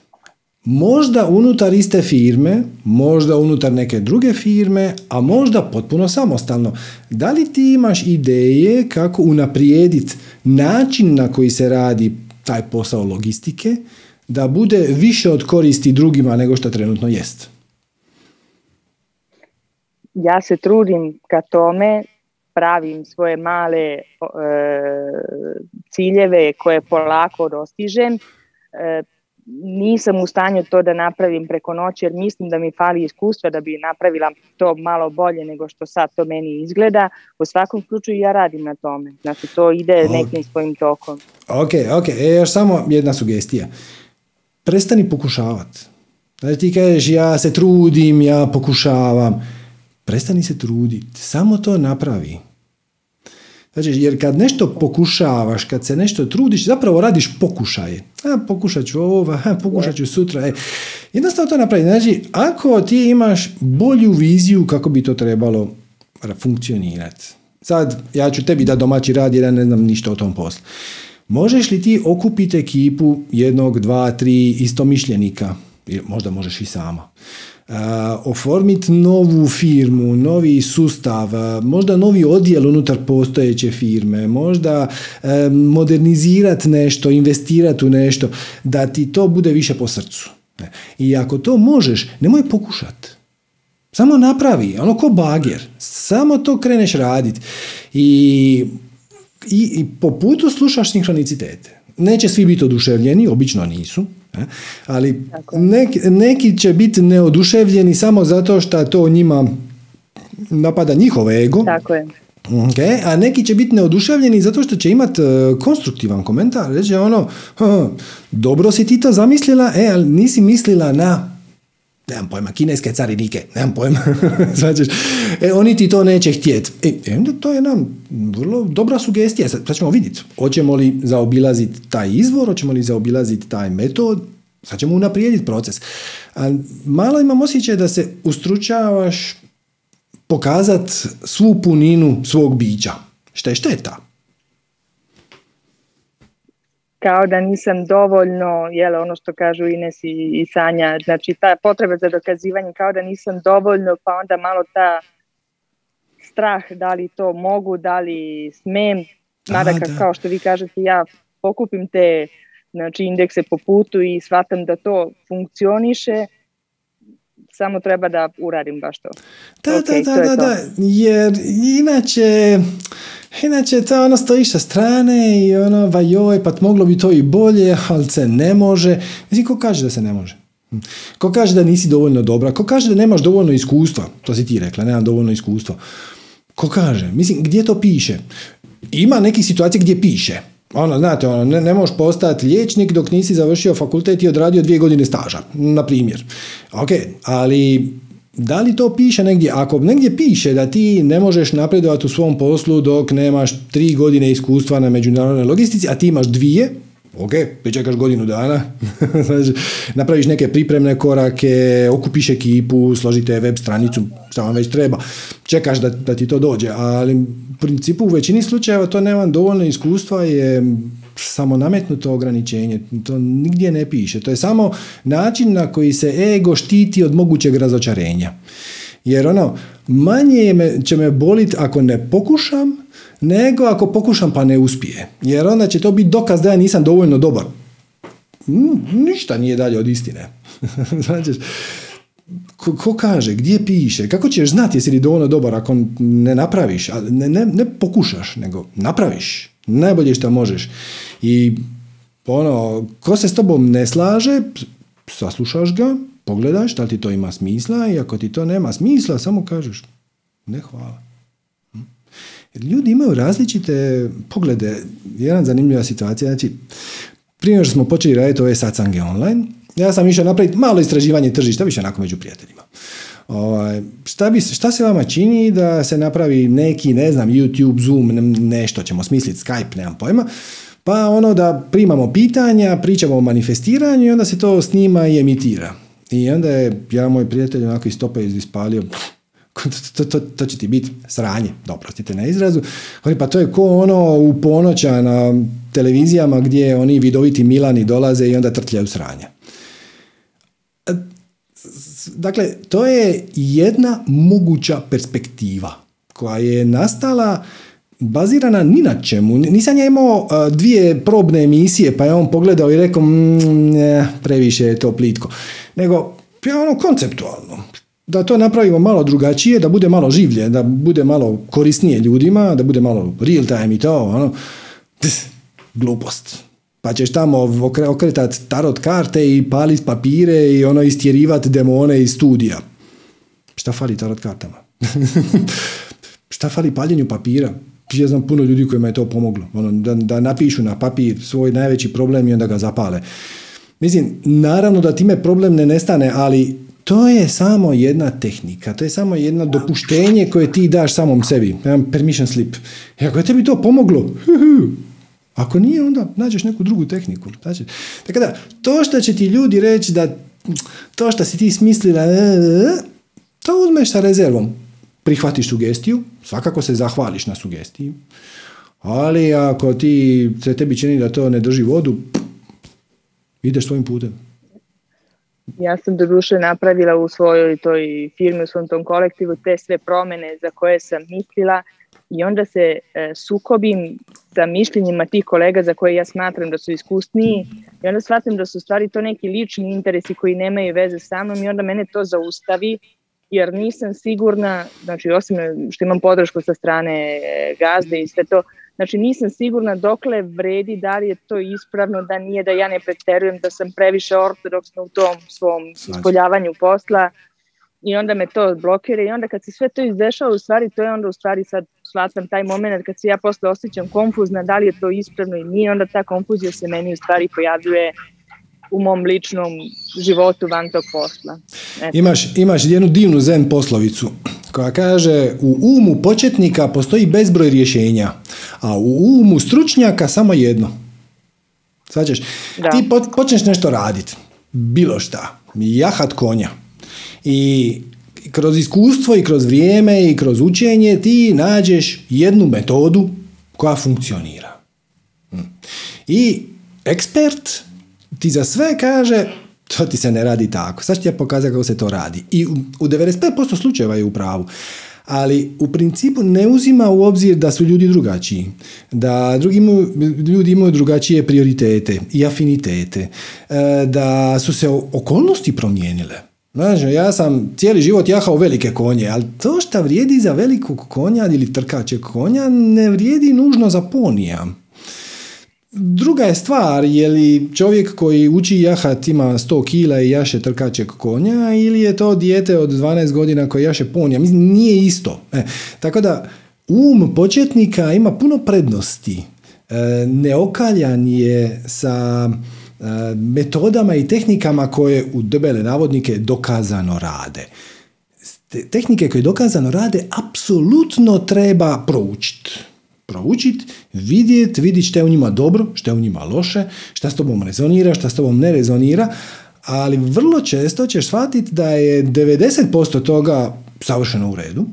Možda unutar iste firme, možda unutar neke druge firme, a možda potpuno samostalno. Da li ti imaš ideje kako unaprijediti način na koji se radi taj posao logistike, da bude više od koristi drugima nego što trenutno jest? Ja se trudim ka tome pravim svoje male e, ciljeve koje polako dostižem. E, nisam u stanju to da napravim preko noći jer mislim da mi fali iskustva da bi napravila to malo bolje nego što sad to meni izgleda. U svakom slučaju ja radim na tome. Znači to ide nekim svojim tokom. Ok, ok. E, još samo jedna sugestija. Prestani pokušavati. Znači ti kažeš ja se trudim, ja pokušavam prestani se truditi, samo to napravi. Znači, jer kad nešto pokušavaš, kad se nešto trudiš, zapravo radiš pokušaje. A, pokušat ću ovo, a, pokušat ću sutra. E. Jednostavno to napravi. Znači, ako ti imaš bolju viziju kako bi to trebalo funkcionirati. Sad, ja ću tebi da domaći rad jer ja ne znam ništa o tom poslu. Možeš li ti okupiti ekipu jednog, dva, tri istomišljenika? Možda možeš i sama oformiti novu firmu, novi sustav, možda novi odjel unutar postojeće firme, možda modernizirati nešto, investirati u nešto, da ti to bude više po srcu. I ako to možeš, nemoj pokušati. Samo napravi, ono ko bager. Samo to kreneš raditi. I, i, I po putu slušaš sinhronicitete. Neće svi biti oduševljeni, obično nisu, ali neki, neki će biti neoduševljeni samo zato što to njima napada njihov ego. Tako je. Okay, a neki će biti neoduševljeni zato što će imati e, konstruktivan komentar. Reći ono, dobro si ti to zamislila, e, ali nisi mislila na nemam pojma, kineske carinike, nemam pojma, <laughs> e, oni ti to neće htjeti. E, onda to je nam vrlo dobra sugestija, sad, sad ćemo vidjeti, hoćemo li zaobilaziti taj izvor, hoćemo li zaobilaziti taj metod, sad ćemo unaprijediti proces. A malo imam osjećaj da se ustručavaš pokazati svu puninu svog bića, što je šteta kao da nisam dovoljno, jel, ono što kažu Ines i, i Sanja, znači ta potreba za dokazivanje kao da nisam dovoljno, pa onda malo ta strah da li to mogu, da li smem, mada kao što vi kažete ja pokupim te znači, indekse po putu i shvatam da to funkcioniše, samo treba da uradim baš to. Da, da, da, da, da, jer inače Inače, to ono stojiš sa strane i ono, va joj, pa moglo bi to i bolje, ali se ne može. Mislim, ko kaže da se ne može? Hm. Ko kaže da nisi dovoljno dobra? Ko kaže da nemaš dovoljno iskustva? To si ti rekla, nemam dovoljno iskustva. Ko kaže? Mislim, gdje to piše? Ima nekih situacija gdje piše. Ono, znate, ono, ne, ne možeš postati liječnik dok nisi završio fakultet i odradio dvije godine staža, na primjer. Ok, ali da li to piše negdje? Ako negdje piše da ti ne možeš napredovati u svom poslu dok nemaš tri godine iskustva na međunarodnoj logistici, a ti imaš dvije, ok, pričekaš godinu dana, <laughs> napraviš neke pripremne korake, okupiš ekipu, složite web stranicu, što vam već treba, čekaš da, da ti to dođe, ali u principu u većini slučajeva to nemam dovoljno iskustva je samo nametnuto ograničenje, to nigdje ne piše. To je samo način na koji se ego štiti od mogućeg razočarenja. Jer ono, manje će me boliti ako ne pokušam, nego ako pokušam pa ne uspije. Jer onda će to biti dokaz da ja nisam dovoljno dobar. Mm, ništa nije dalje od istine. <laughs> znači, ko, ko, kaže, gdje piše, kako ćeš znati jesi li dovoljno dobar ako ne napraviš, ne, ne, ne pokušaš, nego napraviš najbolje što možeš. I ono, ko se s tobom ne slaže, saslušaš ga, pogledaš da li ti to ima smisla i ako ti to nema smisla, samo kažeš ne hvala. Ljudi imaju različite poglede. Jedna zanimljiva situacija, znači, prije što smo počeli raditi ove satsange online, ja sam išao napraviti malo istraživanje tržišta, više onako među prijateljima. Ovaj, šta, bi, šta se vama čini da se napravi neki, ne znam, YouTube, Zoom, nešto ćemo smisliti, Skype, nemam pojma, pa ono da primamo pitanja, pričamo o manifestiranju i onda se to snima i emitira. I onda je ja moj prijatelj onako iz topa ispalio, <laughs> to, to, to, će ti biti sranje, doprostite na izrazu. Pa to je ko ono u ponoća na televizijama gdje oni vidoviti Milani dolaze i onda trtljaju sranja. Dakle, to je jedna moguća perspektiva koja je nastala bazirana ni na čemu. Nisam ja imao dvije probne emisije pa je on pogledao i rekao mm, previše je to plitko. Nego, ja ono konceptualno. Da to napravimo malo drugačije, da bude malo življe, da bude malo korisnije ljudima, da bude malo real time i to, ono, glupost pa ćeš tamo okretat tarot karte i palit papire i ono istjerivat demone iz studija. Šta fali tarot kartama? <laughs> Šta fali paljenju papira? Ja znam puno ljudi kojima je to pomoglo. Ono, da, da napišu na papir svoj najveći problem i onda ga zapale. Mislim, naravno da time problem ne nestane, ali to je samo jedna tehnika, to je samo jedno dopuštenje koje ti daš samom sebi. Permission slip. I ako je tebi to pomoglo, ako nije, onda nađeš neku drugu tehniku. Znači, tako da, to što će ti ljudi reći da to što si ti smislila, e, e, e, to uzmeš sa rezervom. Prihvatiš sugestiju, svakako se zahvališ na sugestiji, ali ako ti se tebi čini da to ne drži vodu, ideš svojim putem. Ja sam doduše napravila u svojoj toj firmi, u svom tom kolektivu te sve promene za koje sam mislila i onda se e, sukobim sa mišljenjima tih kolega za koje ja smatram da su iskusniji i onda shvatim da su stvari to neki lični interesi koji nemaju veze sa mnom i onda mene to zaustavi jer nisam sigurna, znači osim što imam podršku sa strane e, gazde i sve to, znači nisam sigurna dokle vredi, da li je to ispravno, da nije, da ja ne preterujem, da sam previše ortodoksna u tom svom ispoljavanju posla, i onda me to blokira i onda kad se sve to izdešava u stvari to je onda u stvari sad shvatam taj moment kad se ja posle osjećam konfuzna da li je to ispravno ili nije onda ta konfuzija se meni u stvari pojavljuje u mom ličnom životu van tog posla. Imaš, imaš jednu divnu zen poslovicu koja kaže u umu početnika postoji bezbroj rješenja, a u umu stručnjaka samo jedno. Svađaš? Ti počneš nešto raditi, bilo šta, jahat konja, i kroz iskustvo i kroz vrijeme i kroz učenje ti nađeš jednu metodu koja funkcionira. Hm. I ekspert ti za sve kaže to ti se ne radi tako. Sad ću ja pokazati kako se to radi. I u 95% slučajeva je u pravu. Ali u principu ne uzima u obzir da su ljudi drugačiji. Da drugi ljudi imaju drugačije prioritete i afinitete. E, da su se okolnosti promijenile. Znači, ja sam cijeli život jahao velike konje, ali to što vrijedi za velikog konja ili trkačeg konja ne vrijedi nužno za ponija. Druga je stvar, je li čovjek koji uči jahat ima 100 kila i jaše trkačeg konja ili je to dijete od 12 godina koji jaše ponija. Mislim, nije isto. E, tako da, um početnika ima puno prednosti. E, neokaljan je sa E, metodama i tehnikama koje u debele navodnike dokazano rade. Tehnike koje dokazano rade apsolutno treba proučiti. Proučiti, vidjeti, vidjeti što je u njima dobro, što je u njima loše, šta s tobom rezonira, šta s tobom ne rezonira, ali vrlo često ćeš shvatiti da je 90% toga savršeno u redu,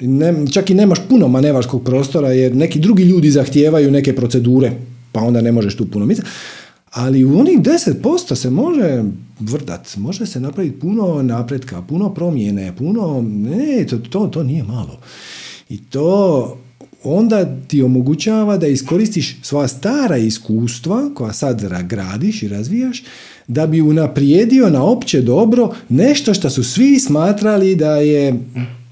ne, čak i nemaš puno manevarskog prostora jer neki drugi ljudi zahtijevaju neke procedure pa onda ne možeš tu puno misliti. Ali u onih 10% se može vrdat, može se napraviti puno napretka, puno promjene, puno, ne, to, to, to nije malo. I to onda ti omogućava da iskoristiš sva stara iskustva koja sad gradiš i razvijaš da bi unaprijedio na opće dobro nešto što su svi smatrali da je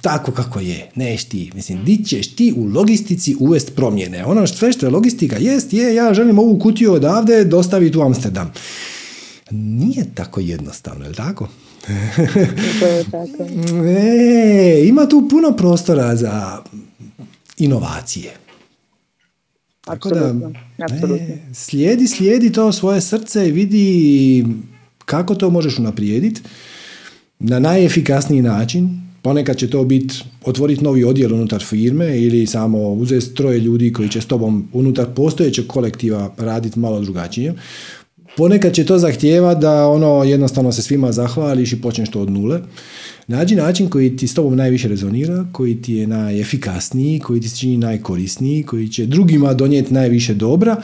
tako kako je. Neš ti. Mislim, di ćeš ti u logistici uvest promjene. Ono što sve što je logistika jest, je ja želim ovu kutiju odavde dostaviti u Amsterdam. Nije tako jednostavno, je li tako? <laughs> e, ima tu puno prostora za inovacije. Tako da, e, slijedi, slijedi to svoje srce i vidi kako to možeš unaprijediti na najefikasniji način. Ponekad će to biti otvoriti novi odjel unutar firme ili samo uzeti troje ljudi koji će s tobom unutar postojećeg kolektiva raditi malo drugačije. Ponekad će to zahtijevati da ono jednostavno se svima zahvališ i počneš to od nule. Nađi način koji ti s tobom najviše rezonira, koji ti je najefikasniji, koji ti se čini najkorisniji, koji će drugima donijeti najviše dobra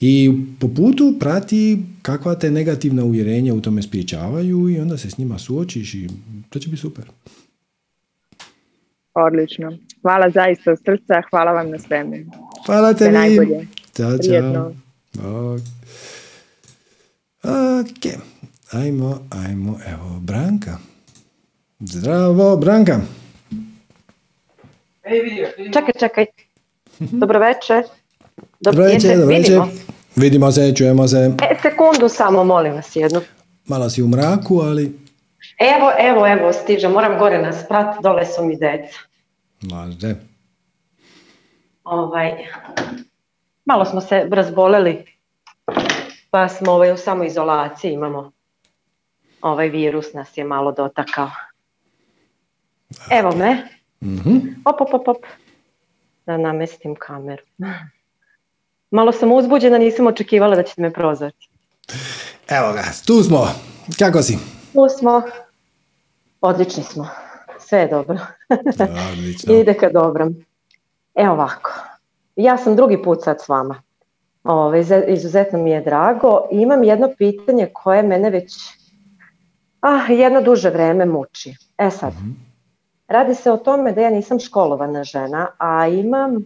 i po putu prati kakva te negativna uvjerenja u tome spriječavaju i onda se s njima suočiš i to će biti super. Odlično. Hvala zaista od srca, hvala vam na svemu. Hvala tebi. najbolje. Ćao, čao. Ok, ajmo, ajmo, evo, Branka. Zdravo, Branka. Čekaj, čekaj. Dobro večer. Dobro večer, dobro večer. Vidimo se, čujemo se. E, sekundu samo, molim vas jednu. Malo si u mraku, ali... Evo, evo, evo, stiže, moram gore nas prat, dole su mi deca. Može. Ovaj, malo smo se razboleli, pa smo ovaj, u samoizolaciji, imamo ovaj virus nas je malo dotakao. Evo me. mm Op, op, op, op. Da namestim kameru. <laughs> Malo sam uzbuđena, nisam očekivala da ćete me prozvati. Evo ga, tu smo. Kako si? Tu smo. Odlični smo. Sve je dobro. Odlično. <laughs> Ide ka dobrom. Evo ovako. Ja sam drugi put sad s vama. Ove, izuzetno mi je drago. Imam jedno pitanje koje mene već ah, jedno duže vreme muči. E sad, Mhm. Radi se o tome da ja nisam školovana žena, a imam,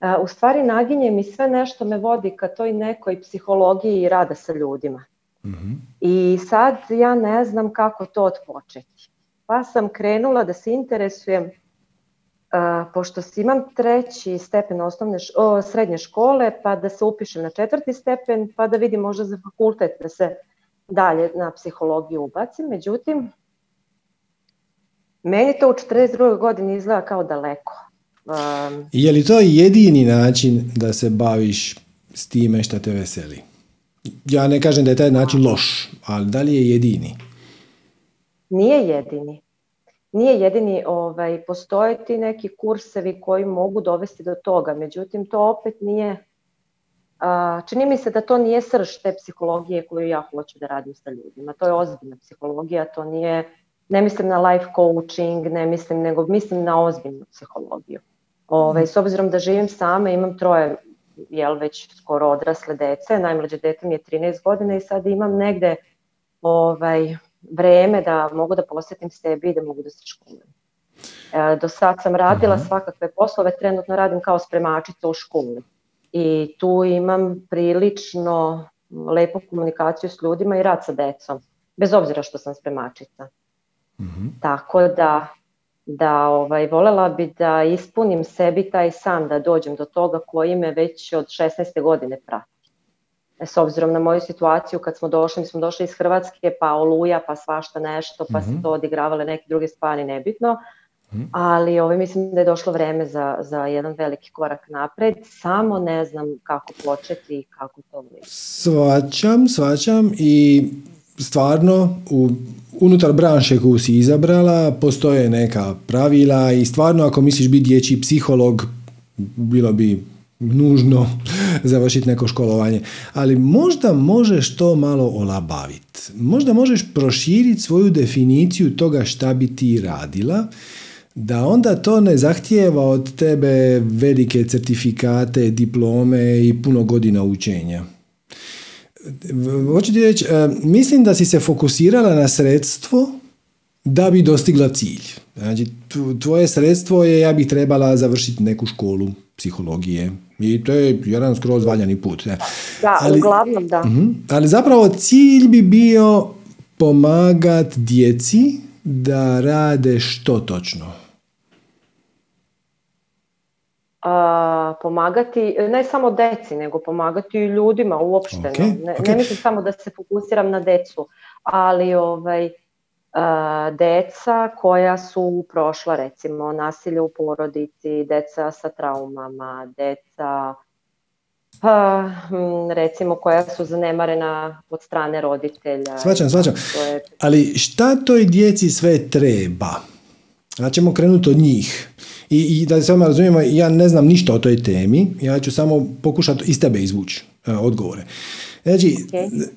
a, u stvari naginje mi sve nešto me vodi ka toj nekoj psihologiji i rada sa ljudima. Mhm. I sad ja ne znam kako to odpočeti. Pa sam krenula da se interesujem, pošto imam treći stepen osnovne o, srednje škole, pa da se upišem na četvrti stepen, pa da vidim možda za fakultet da se dalje na psihologiju ubacim. Međutim, meni to u 42. godini izgleda kao daleko. Um, Je li to jedini način da se baviš s time što te veseli? Ja ne kažem da je taj način loš, ali da li je jedini? nije jedini. Nije jedini, ovaj, postoje ti neki kursevi koji mogu dovesti do toga, međutim to opet nije, a, čini mi se da to nije srž te psihologije koju ja hoću da radim sa ljudima. To je ozbiljna psihologija, to nije, ne mislim na life coaching, ne mislim, nego mislim na ozbiljnu psihologiju. Ovaj, s obzirom da živim sama, imam troje jel, već skoro odrasle dece, najmlađe dete mi je 13 godina i sad imam negde ovaj, vreme da mogu da posvetim sebi i da mogu da se školujem. E, do sad sam radila Mhm. svakakve poslove, trenutno radim kao spremačica u školi. I tu imam prilično lepu komunikaciju s ljudima i rad sa decom, bez obzira što sam spremačica. Mhm. Tako da, da ovaj, volela bi da ispunim sebi taj san, da dođem do toga koji me već od 16. godine prati. E, S obzirom na moju situaciju, kad smo došli, mi smo došli iz Hrvatske, pa oluja, pa svašta nešto, pa Mhm. se to odigravale neke druge stvari, nebitno. Mhm. Ali ovaj, mislim da je došlo vreme za, za jedan veliki korak napred, samo ne znam kako početi i kako to vidjeti. Svačam, svačam i stvarno u, unutar branše koju si izabrala postoje neka pravila i stvarno ako misliš biti dječji psiholog bilo bi nužno <laughs> završiti neko školovanje. Ali možda možeš to malo olabaviti. Možda možeš proširiti svoju definiciju toga šta bi ti radila da onda to ne zahtijeva od tebe velike certifikate, diplome i puno godina učenja. Hoću ti reći, e, mislim da si se fokusirala na sredstvo da bi dostigla cilj. Znači, tvoje sredstvo je ja bih trebala završiti neku školu psihologije i to je jedan skroz valjani put. Da, ali, uglavnom da. uh ali zapravo cilj bi bio pomagat djeci da rade što točno? A, pomagati, ne samo deci, nego pomagati i ljudima uopšteno. ne, ne mislim samo da se fokusiram na decu, ali ovaj, deca koja su prošla recimo nasilje u porodici, deca sa traumama, deca pa, recimo koja su zanemarena od strane roditelja. Svačam, svačam. Ali šta toj djeci sve treba? Ja ćemo krenuti od njih. I, i da se razumijemo, ja ne znam ništa o toj temi, ja ću samo pokušati iz tebe izvući e, odgovore. Znači,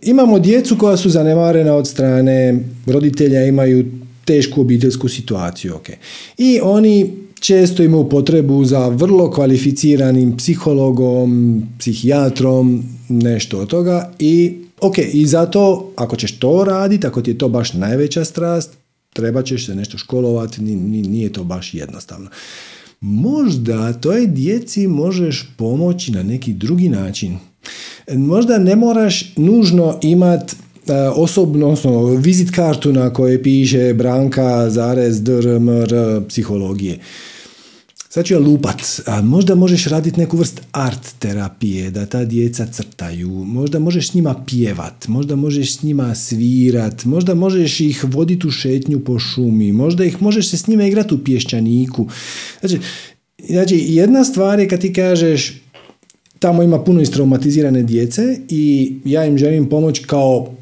imamo djecu koja su zanemarena od strane roditelja, imaju tešku obiteljsku situaciju. Okay. I oni često imaju potrebu za vrlo kvalificiranim psihologom, psihijatrom, nešto od toga i ok, i zato ako ćeš to raditi, ako ti je to baš najveća strast, treba ćeš se nešto školovati, nije to baš jednostavno. Možda toj djeci možeš pomoći na neki drugi način. Možda ne moraš nužno imat e, osobno, odnosno vizit kartu na kojoj piše Branka, zarez, DRMR, psihologije. Sad ću ja lupat. Možda možeš raditi neku vrst art terapije, da ta djeca crtaju. Možda možeš s njima pjevat. Možda možeš s njima svirat. Možda možeš ih voditi u šetnju po šumi. Možda ih možeš se s njima igrati u pješčaniku. Znači, znači, jedna stvar je kad ti kažeš tamo ima puno istraumatizirane djece i ja im želim pomoći kao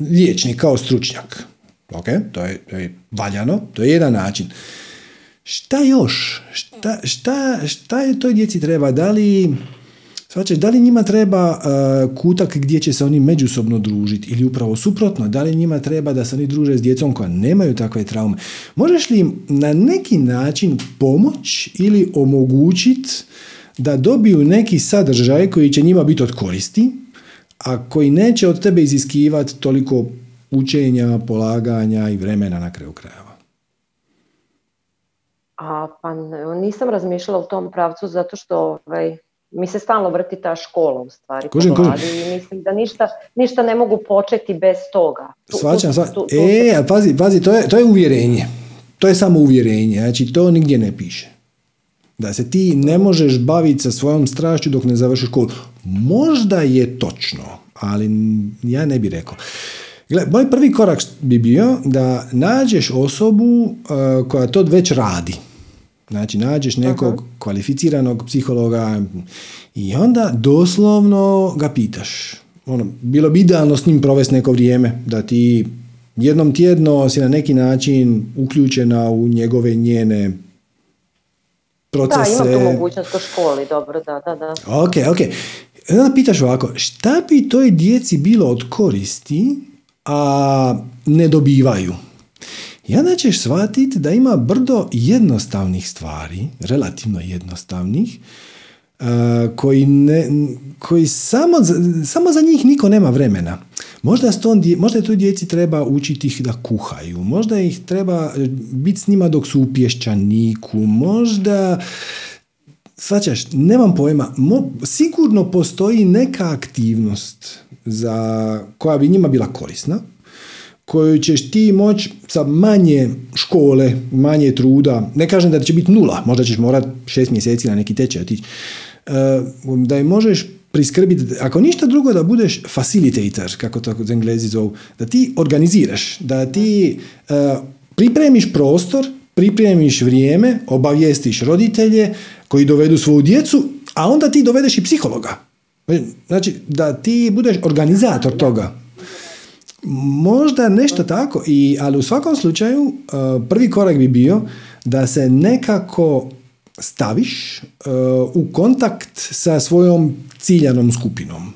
liječnik, kao stručnjak. Ok, to je, to je valjano, to je jedan način. Šta još? Šta, šta, šta je toj djeci treba? Da li, svačeš, da li njima treba uh, kutak gdje će se oni međusobno družiti ili upravo suprotno? Da li njima treba da se oni druže s djecom koja nemaju takve traume? Možeš li im na neki način pomoć ili omogućiti da dobiju neki sadržaj koji će njima biti od koristi, a koji neće od tebe iziskivati toliko učenja, polaganja i vremena na kraju krajeva. A, pa nisam razmišljala u tom pravcu zato što ovaj, mi se stalno vrti ta škola u stvari kužim, kužim. i mislim da ništa, ništa ne mogu početi bez toga. Svačam, svačam. E, a pazi, pazi, to je, to je uvjerenje. To je samo uvjerenje, znači to nigdje ne piše. Da se ti ne možeš baviti sa svojom strašću dok ne završiš školu. Možda je točno, ali ja ne bih rekao. Gle, moj prvi korak bi bio da nađeš osobu uh, koja to već radi. Znači, nađeš nekog kvalificiranog psihologa i onda doslovno ga pitaš. Ono, bilo bi idealno s njim provesti neko vrijeme, da ti jednom tjedno si na neki način uključena u njegove njene procese. Da, imam tu mogućnost u školi, dobro, da, da, da. Ok, ok. Onda pitaš ovako, šta bi toj djeci bilo od koristi, a ne dobivaju? I onda ćeš shvatiti da ima brdo jednostavnih stvari, relativno jednostavnih, koji, ne, koji samo, samo za njih niko nema vremena. Možda, ston, možda tu djeci treba učiti ih da kuhaju, možda ih treba e, biti s njima dok su u pješčaniku, možda Svaćaš, nemam pojma, Mo, sigurno postoji neka aktivnost za, koja bi njima bila korisna, koju ćeš ti moći sa manje škole, manje truda, ne kažem da će biti nula, možda ćeš morat šest mjeseci na neki tečaj otići, e, da je možeš priskrbiti, ako ništa drugo da budeš facilitator, kako to englezi zovu, da ti organiziraš, da ti uh, pripremiš prostor, pripremiš vrijeme, obavijestiš roditelje koji dovedu svoju djecu, a onda ti dovedeš i psihologa. Znači, da ti budeš organizator toga. Možda nešto tako, i, ali u svakom slučaju uh, prvi korak bi bio da se nekako staviš uh, u kontakt sa svojom ciljanom skupinom.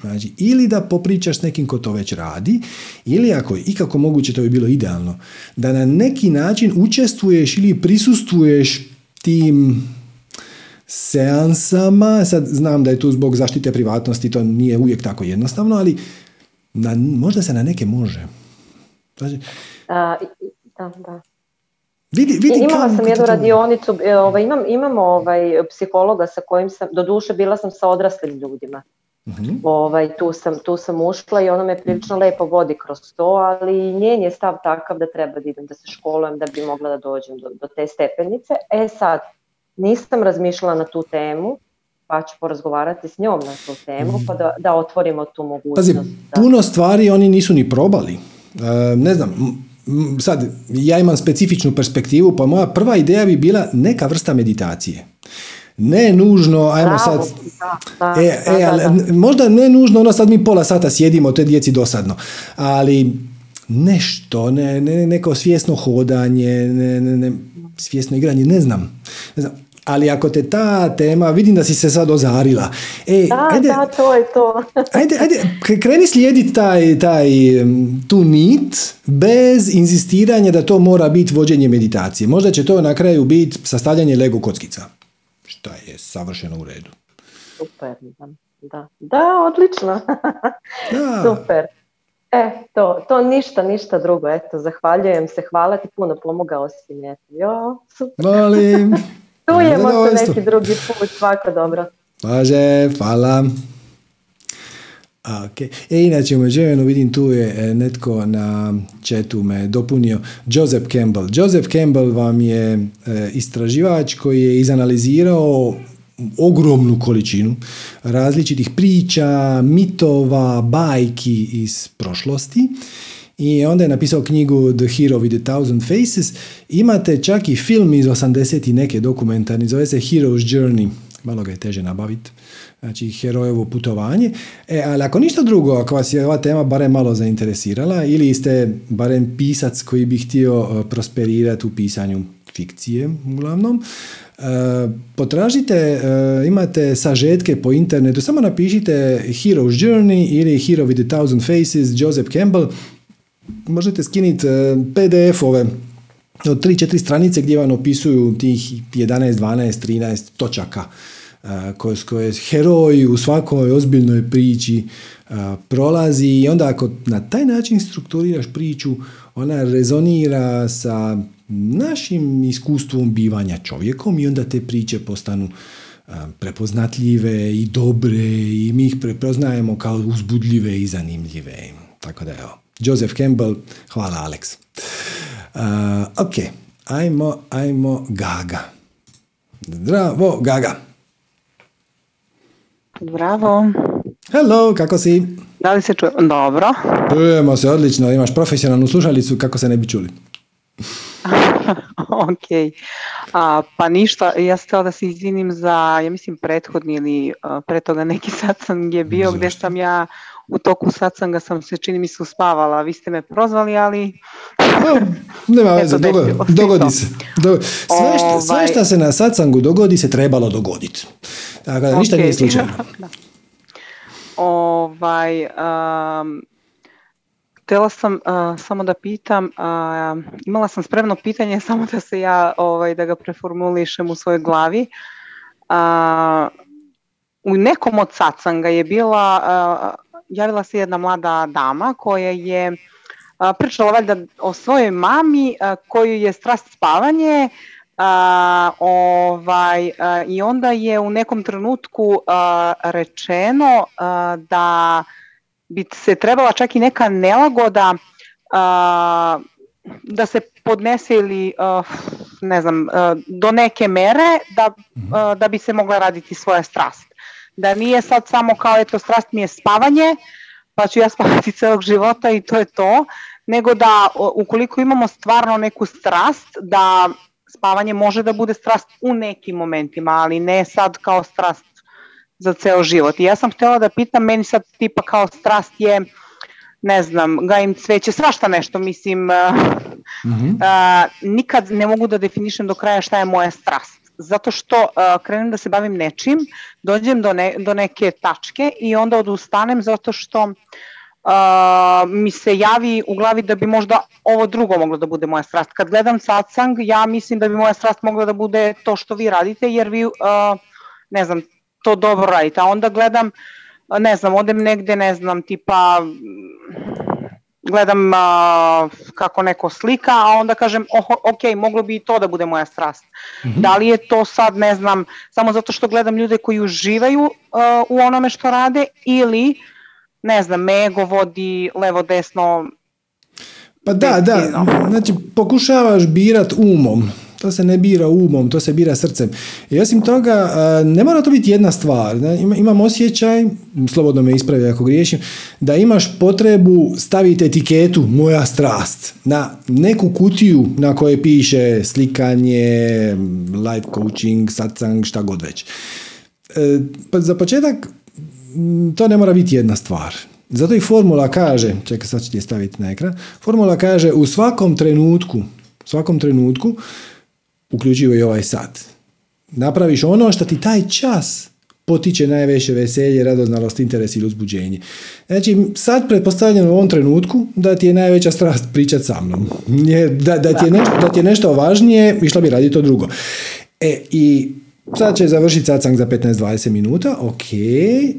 Znači, ili da popričaš s nekim ko to već radi, ili ako je ikako moguće, to bi bilo idealno, da na neki način učestvuješ ili prisustvuješ tim seansama, sad znam da je tu zbog zaštite privatnosti, to nije uvijek tako jednostavno, ali na, možda se na neke može. Znači, da, da. Vidi, vidi Imala kako sam jednu radionicu, e, ovaj, imam, imam ovaj, psihologa sa kojim sam, doduše bila sam sa odraslim ljudima. Mhm. Ovaj, tu, sam, tu sam ušla i ona me prilično lepo vodi kroz to, ali njen je stav takav da treba da idem, da se školujem da bi mogla da dođem do, do te stepenice. E sad, nisam razmišljala na tu temu, pa ću porazgovarati s njom na tu temu, pa da, da otvorimo tu mogućnost. Pazi, puno stvari oni nisu ni probali. E, ne znam, sad, ja imam specifičnu perspektivu, pa moja prva ideja bi bila neka vrsta meditacije. Ne nužno, ajmo Bravo, sad... da, da, E, da, e, ali možda ne nužno ono sad mi pola sata sjedimo, to je djeci dosadno, ali nešto, ne, ne, neko svjesno hodanje, ne, ne, ne, svjesno igranje, ne znam. ne znam. Ali ako te ta tema, vidim da si se sad ozarila. E, Da, ajde, da, to je to. <laughs> Ajde, ajde, kreni slijediti taj, taj, tu nit bez inzistiranja da to mora biti vođenje meditacije. Možda će to na kraju biti sastavljanje Lego kockica. Šta je savršeno u redu. Super, da, da, odlično. <laughs> Da. Super. E, to, to ništa, ništa drugo. Eto, zahvaljujem se, hvala ti puno, pomogao si mi. Jo, super. Molim. <laughs> Čujemo se neki drugi put, svako dobro. Može, hvala. Ok. E, inače, u međuvremenu vidim tu je e, netko na chatu me dopunio, Joseph Campbell. Joseph Campbell vam je e, istraživač koji je izanalizirao ogromnu količinu različitih priča, mitova, bajki iz prošlosti i onda je napisao knjigu The Hero with a Thousand Faces. Imate čak i film iz 80 i neke dokumentarni, zove se Hero's Journey. Malo ga je teže nabaviti. Znači, herojevo putovanje. E, ali ako ništa drugo, ako vas je ova tema barem malo zainteresirala ili ste barem pisac koji bi htio e, prosperirati u pisanju fikcije, uglavnom, e, potražite, e, imate sažetke po internetu, samo napišite Hero's Journey ili Hero with a Thousand Faces, Joseph Campbell, možete skinuti PDF-ove od 3-4 stranice gdje vam opisuju tih 11, 12, 13 točaka koje, s koje heroj u svakoj ozbiljnoj priči uh, prolazi i onda ako na taj način strukturiraš priču, ona rezonira sa našim iskustvom bivanja čovjekom i onda te priče postanu prepoznatljive i dobre i mi ih prepoznajemo kao uzbudljive i zanimljive. Tako da evo, Joseph Campbell, hvala Alex. Uh, ok, ajmo, ajmo Gaga. Zdravo, Gaga. Bravo. Hello, kako si? Da li se čuje? Dobro. Čujemo se odlično, imaš profesionalnu slušalicu, kako se ne bi čuli. <laughs> ok. A, pa ništa, ja sam htjela da se izvinim za, ja mislim, prethodni ili pre toga neki <laughs> je bio gdje Zašto? sam ja u toku satsanga sam se čini mi se uspavala. Vi ste me prozvali, ali O, nema veze, se dogodi to. se. Sve, što, sve Ovaj- što se na satsangu dogodi se trebalo dogoditi. Tako da ništa nije slučajno. <laughs> Ovaj, um, htjela sam uh, samo da pitam, uh, imala sam spremno pitanje <laughs> samo da se ja, ovaj, da ga preformulišem u svojoj glavi. Uh, u nekom od satsanga je bila, javila se jedna mlada dama koja je pričala valjda o svojoj mami koju je strast spavanje a, ovaj, a, i onda je u nekom trenutku a, rečeno da bi se trebala čak i neka nelagoda da se podnese ili ne znam do neke mere da, a, da bi se mogla raditi svoja strast. Da nije sad samo kao eto strast mi je spavanje pa ću ja spavati <laughs> celog života i to je to, nego da ukoliko imamo stvarno neku strast da spavanje može da bude strast u nekim momentima, ali ne sad kao strast za ceo život. I ja sam htjela da pitam, meni sad tipa kao strast je, ne znam, gajim cveće, svašta nešto, mislim, <laughs> uh, nikad ne mogu da definišem do kraja šta je moja strast. Zato što uh, krenem da se bavim nečim, dođem do, ne, do neke tačke i onda odustanem zato što uh, mi se javi u glavi da bi možda ovo drugo moglo da bude moja strast. Kad gledam satsang, ja mislim da bi moja strast mogla da bude to što vi radite, jer vi, uh, ne znam, to dobro radite. A onda gledam, ne znam, odem negde, ne znam, tipa gledam uh, kako neko slika, a onda kažem, oh, ok, moglo bi i to da bude moja strast. Mm -hmm. Da li je to sad, ne znam, samo zato što gledam ljude koji uživaju uh, u onome što rade ili, ne znam, ego vodi levo, desno, Pa da, da, znači pokušavaš birat umom, to se ne bira umom, to se bira srcem. I osim toga, ne mora to biti jedna stvar. Imam osjećaj, slobodno me ispravi ako griješim, da imaš potrebu staviti etiketu moja strast na neku kutiju na kojoj piše slikanje, life coaching, satsang, šta god već. E, pa za početak, to ne mora biti jedna stvar. Zato i formula kaže, čekaj sad ću ti je staviti na ekran, formula kaže u svakom trenutku, svakom trenutku uključivo i ovaj sat. Napraviš ono što ti taj čas potiče najveće veselje, radoznalost, interes ili uzbuđenje. Znači, sad pretpostavljam u ovom trenutku da ti je najveća strast pričat sa mnom. Da, da, ti, je nešto, da ti je nešto važnije, išla bi raditi to drugo. E, i sad će završiti satsang za 15-20 minuta, ok,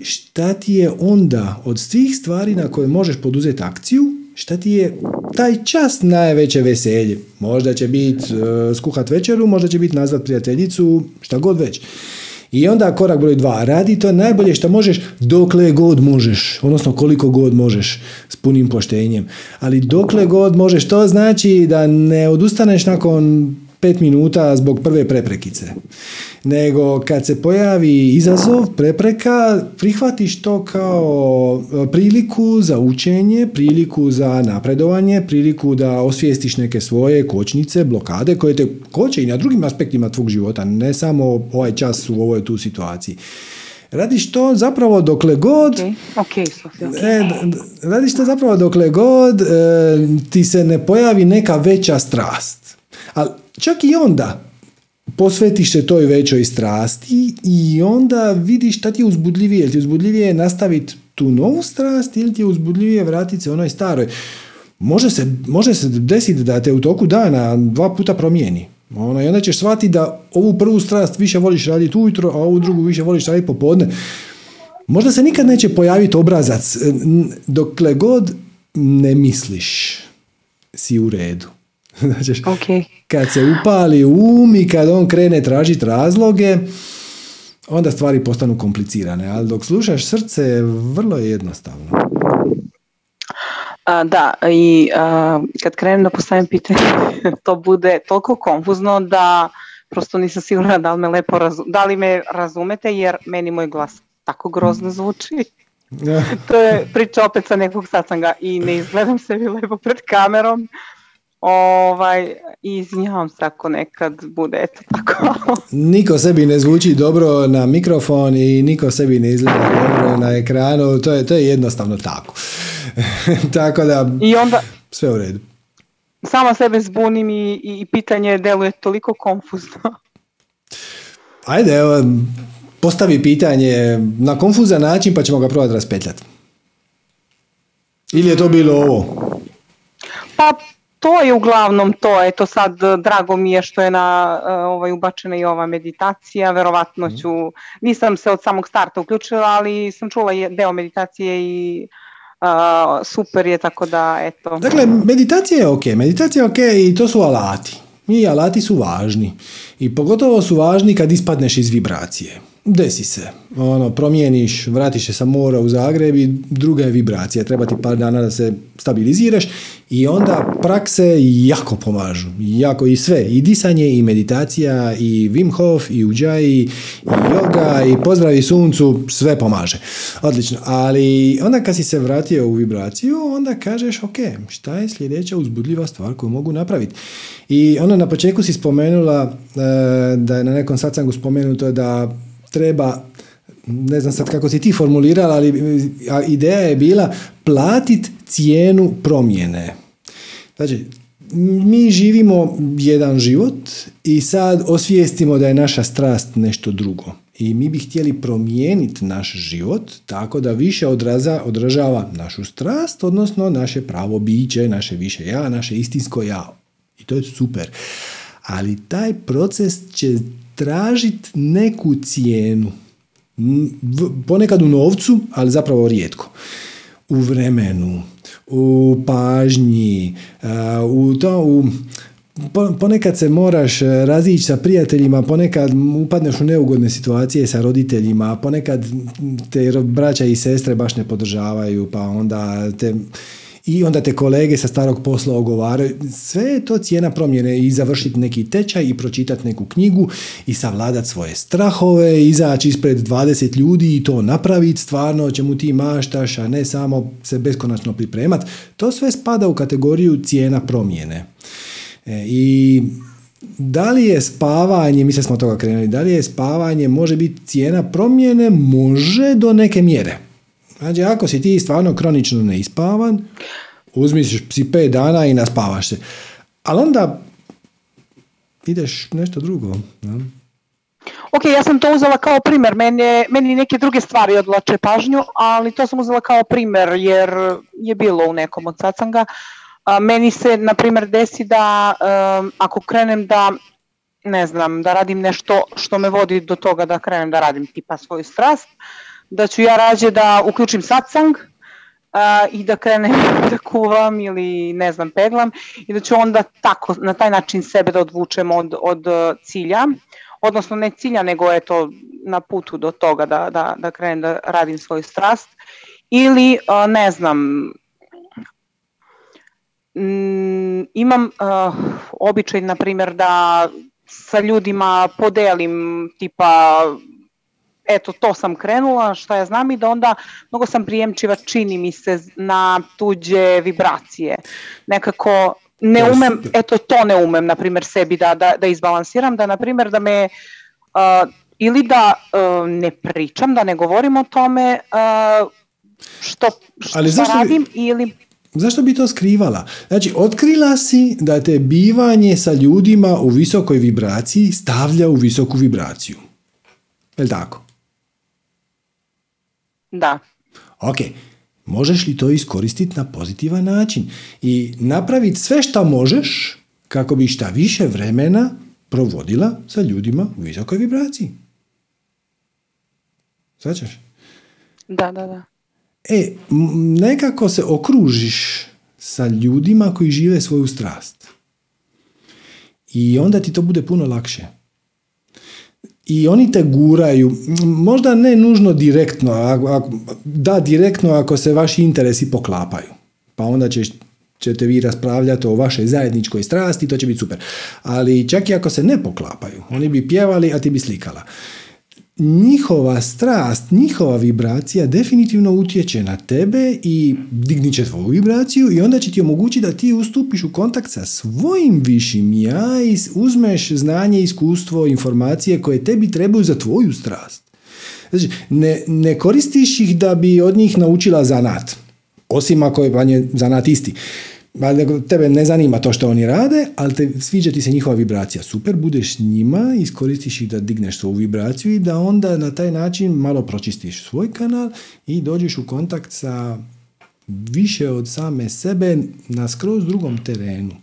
šta ti je onda od svih stvari na koje možeš poduzeti akciju, šta ti je taj čas najveće veselje. Možda će biti uh, skuhat večeru, možda će biti nazvat prijateljicu, šta god već. I onda korak broj dva, radi to najbolje što možeš dokle god možeš, odnosno koliko god možeš s punim poštenjem. Ali dokle god možeš, to znači da ne odustaneš nakon pet minuta zbog prve preprekice. Nego kad se pojavi izazov, prepreka, prihvatiš to kao e, priliku za učenje, priliku za napredovanje, priliku da osvijestiš neke svoje kočnice, blokade koje te koče i na drugim aspektima tvog života, ne samo ovaj čas u ovoj tu situaciji. Radiš to zapravo dokle god okay. Okay, okay. E, radiš to zapravo dokle god e, ti se ne pojavi neka veća strast. Ali čak i onda posvetiš se toj većoj strasti i onda vidiš šta ti je uzbudljivije. Ti je uzbudljivije nastaviti tu novu strast ili ti je uzbudljivije vratiti se onoj staroj. Može se, može se desiti da te u toku dana dva puta promijeni. Ono, I onda ćeš shvatiti da ovu prvu strast više voliš raditi ujutro, a ovu drugu više voliš raditi popodne. Možda se nikad neće pojaviti obrazac. Dokle god ne misliš si u redu. <laughs> Znači, okay. kad se upali um i kad on krene tražiti razloge, onda stvari postanu komplicirane. Ali dok slušaš srce, vrlo je jednostavno. A, da, i a, kad krenem da postavim pitanje, <laughs> to bude toliko konfuzno da prosto nisam sigurna da li me lepo razu, da li me razumete, jer meni moj glas tako grozno zvuči. <laughs> to je priča opet sa nekog satsanga i ne izgledam sebi lepo pred kamerom. Ovaj, i izvinjavam se ako nekad bude eto tako. niko sebi ne zvuči dobro na mikrofon i niko sebi ne izgleda dobro na ekranu, to je, to je jednostavno tako. <laughs> tako da, I onda, sve u redu. Sama sebe zbunim i, i pitanje deluje toliko konfuzno. Ajde, evo, postavi pitanje na konfuzan način pa ćemo ga probati raspetljati. Ili je to bilo ovo? Pa to je uglavnom to, eto sad drago mi je što je na ovaj ubačena i ova meditacija, verovatno ću, nisam se od samog starta uključila, ali sam čula deo meditacije i uh, super je, tako da eto. Dakle, meditacija je ok, meditacija je ok i to su alati. I alati su važni. I pogotovo su važni kad ispadneš iz vibracije desi se. Ono, promijeniš, vratiš se sa mora u Zagreb i druga je vibracija. Treba ti par dana da se stabiliziraš i onda prakse jako pomažu. Jako i sve. I disanje, i meditacija, i Wim Hof, i Ujjayi, i yoga, i pozdravi suncu, sve pomaže. Odlično. Ali onda kad si se vratio u vibraciju, onda kažeš, ok, šta je sljedeća uzbudljiva stvar koju mogu napraviti? I ono na početku si spomenula e, da je na nekom satsangu spomenuto da treba ne znam sad kako si ti formulirala, ali ideja je bila platit cijenu promjene. Znači, mi živimo jedan život i sad osvijestimo da je naša strast nešto drugo. I mi bi htjeli promijeniti naš život tako da više odraza, odražava našu strast, odnosno naše pravo biće, naše više ja, naše istinsko ja. I to je super. Ali taj proces će tražiti neku cijenu. Ponekad u novcu, ali zapravo rijetko. U vremenu, u pažnji, u to, u ponekad se moraš razići sa prijateljima, ponekad upadneš u neugodne situacije sa roditeljima, ponekad te braća i sestre baš ne podržavaju, pa onda te i onda te kolege sa starog posla ogovaraju. Sve je to cijena promjene i završiti neki tečaj i pročitati neku knjigu i savladati svoje strahove, izaći ispred 20 ljudi i to napraviti stvarno čemu ti maštaš, a ne samo se beskonačno pripremati. To sve spada u kategoriju cijena promjene. E, I da li je spavanje, mi smo toga krenuli, da li je spavanje može biti cijena promjene? Može do neke mjere. Znači, ako si ti stvarno kronično neispavan, uzmiš si pet dana i naspavaš se. Ali onda ideš nešto drugo. Ja? Ok, ja sam to uzela kao primjer, meni, meni neke druge stvari odlače pažnju, ali to sam uzela kao primjer jer je bilo u nekom od sacanga. meni se, na primjer, desi da ako krenem da, ne znam, da radim nešto što me vodi do toga da krenem da radim tipa svoju strast, da ću ja rađe da uključim satsang i da krenem <laughs> da kuvam ili ne znam peglam i da ću onda tako na taj način sebe da odvučem od, od e, cilja, odnosno ne cilja nego eto na putu do toga da, da, da krenem da radim svoju strast. Ili e, ne znam mm, imam uh, običaj na primjer da sa ljudima podelim tipa eto to sam krenula, šta ja znam i da onda mnogo sam prijemčiva čini mi se na tuđe vibracije. Nekako ne umem, eto to ne umem na primjer sebi da, da, da izbalansiram, da na primjer da me uh, ili da uh, ne pričam, da ne govorim o tome uh, što, što Ali zašto radim bi, ili... Zašto bi to skrivala? Znači, otkrila si da te bivanje sa ljudima u visokoj vibraciji stavlja u visoku vibraciju. Je tako? Da. Ok, možeš li to iskoristiti na pozitivan način i napraviti sve što možeš kako bi šta više vremena provodila sa ljudima u visokoj vibraciji. Svačaš? Da, da, da. E, nekako se okružiš sa ljudima koji žive svoju strast. I onda ti to bude puno lakše i oni te guraju, možda ne nužno direktno, da direktno ako se vaši interesi poklapaju. Pa onda ćeš, ćete vi raspravljati o vašoj zajedničkoj strasti, to će biti super. Ali čak i ako se ne poklapaju, oni bi pjevali, a ti bi slikala njihova strast, njihova vibracija definitivno utječe na tebe i dignit će tvoju vibraciju i onda će ti omogućiti da ti ustupiš u kontakt sa svojim višim ja i uzmeš znanje, iskustvo, informacije koje tebi trebaju za tvoju strast. Znači, ne, ne koristiš ih da bi od njih naučila zanat, osim ako je zanat isti tebe ne zanima to što oni rade, ali te, sviđa ti se njihova vibracija. Super, budeš s njima, iskoristiš ih da digneš svoju vibraciju i da onda na taj način malo pročistiš svoj kanal i dođeš u kontakt sa više od same sebe na skroz drugom terenu.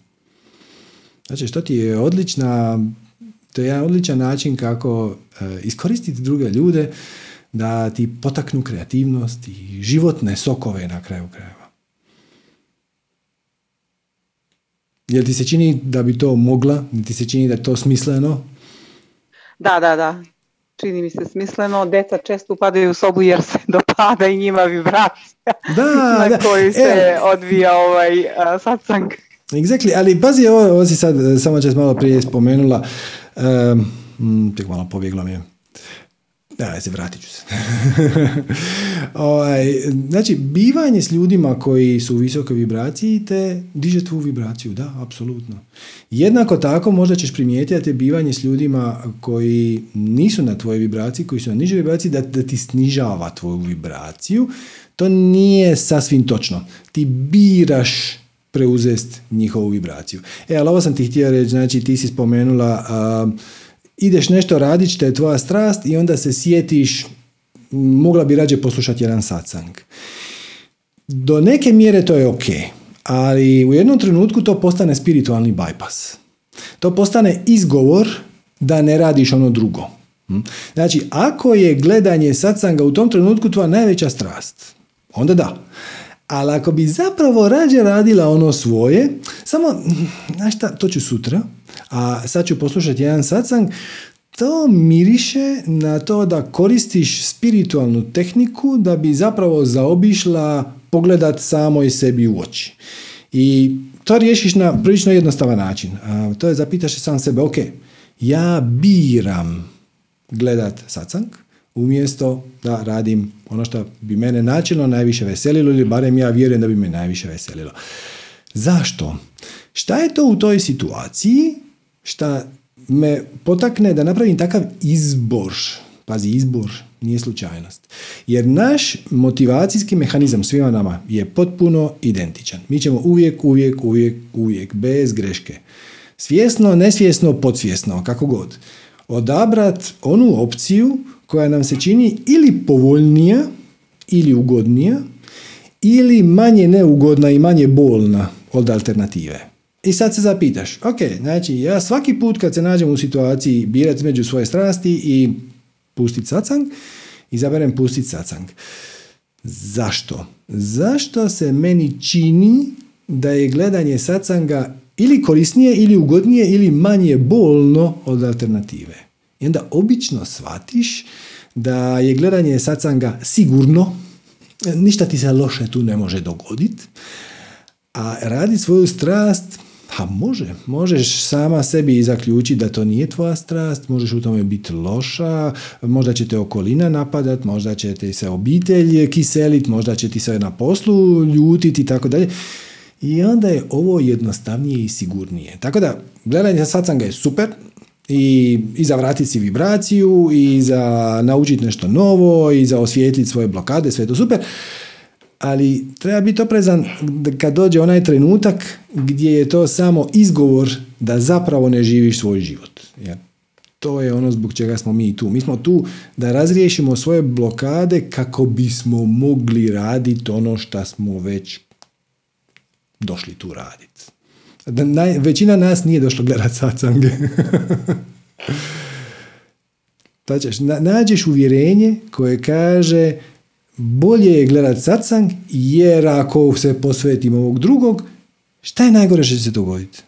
Znači, što ti je odlična, to je jedan odličan način kako e, iskoristiti druge ljude da ti potaknu kreativnost i životne sokove na kraju kraja. Jel ti se čini da bi to mogla? Jel ti se čini da je to smisleno? Da, da, da. Čini mi se smisleno. Deca često upadaju u sobu jer se <laughs> dopada i njima vibracija da, <laughs> na da. koju se odvija ovaj uh, satsang. Exactly, ali pazi, ovo, ovo si sad samo čas malo prije spomenula, um, tek malo pobjeglo mi je. Da, se vratit ću se. <laughs> ovaj, znači, bivanje s ljudima koji su u visokoj vibraciji te diže tvu vibraciju, da, apsolutno. Jednako tako možda ćeš primijetiti bivanje s ljudima koji nisu na tvojoj vibraciji, koji su na nižoj vibraciji, da, da ti snižava tvoju vibraciju. To nije sasvim točno. Ti biraš preuzest njihovu vibraciju. E, ali ovo sam ti htio reći, znači ti si spomenula, a, ideš nešto radit što je tvoja strast i onda se sjetiš, mogla bi rađe poslušati jedan satsang. Do neke mjere to je ok, ali u jednom trenutku to postane spiritualni bypass. To postane izgovor da ne radiš ono drugo. Hm? Znači, ako je gledanje satsanga u tom trenutku tvoja najveća strast, onda da. Ali ako bi zapravo rađe radila ono svoje, samo, znaš šta, to ću sutra, a sad ću poslušati jedan satsang, to miriše na to da koristiš spiritualnu tehniku da bi zapravo zaobišla pogledat samoj sebi u oči. I to riješiš na prilično jednostavan način. A to je zapitaš sam sebe, ok, ja biram gledat satsang, umjesto da radim ono što bi mene načelno najviše veselilo ili barem ja vjerujem da bi me najviše veselilo. Zašto? Šta je to u toj situaciji šta me potakne da napravim takav izbor, pazi izbor, nije slučajnost. Jer naš motivacijski mehanizam svima nama je potpuno identičan. Mi ćemo uvijek, uvijek, uvijek, uvijek, bez greške. Svjesno, nesvjesno, podsvjesno, kako god. Odabrat onu opciju koja nam se čini ili povoljnija ili ugodnija ili manje neugodna i manje bolna od alternative. I sad se zapitaš, ok, znači ja svaki put kad se nađem u situaciji birati među svoje strasti i pustiti sacang, izaberem pustiti sacang. Zašto? Zašto se meni čini da je gledanje sacanga ili korisnije ili ugodnije ili manje bolno od alternative? I onda obično shvatiš da je gledanje sacanga sigurno, ništa ti se loše tu ne može dogoditi, a radi svoju strast pa može, možeš sama sebi zaključiti da to nije tvoja strast, možeš u tome biti loša, možda će te okolina napadat, možda će ti se obitelj kiselit, možda će ti se na poslu ljutiti i tako dalje. I onda je ovo jednostavnije i sigurnije. Tako da, gledanje satsanga je super, i, i za vratiti si vibraciju, i za naučiti nešto novo, i za osvijetliti svoje blokade, sve je to super ali treba biti oprezan kad dođe onaj trenutak gdje je to samo izgovor da zapravo ne živiš svoj život. Jer to je ono zbog čega smo mi tu. Mi smo tu da razriješimo svoje blokade kako bismo mogli raditi ono što smo već došli tu raditi. Većina nas nije došlo gledati satsange. pa ćeš, nađeš uvjerenje koje kaže bolje je gledat satsang jer ako se posvetim ovog drugog, šta je najgore što će se dogoditi?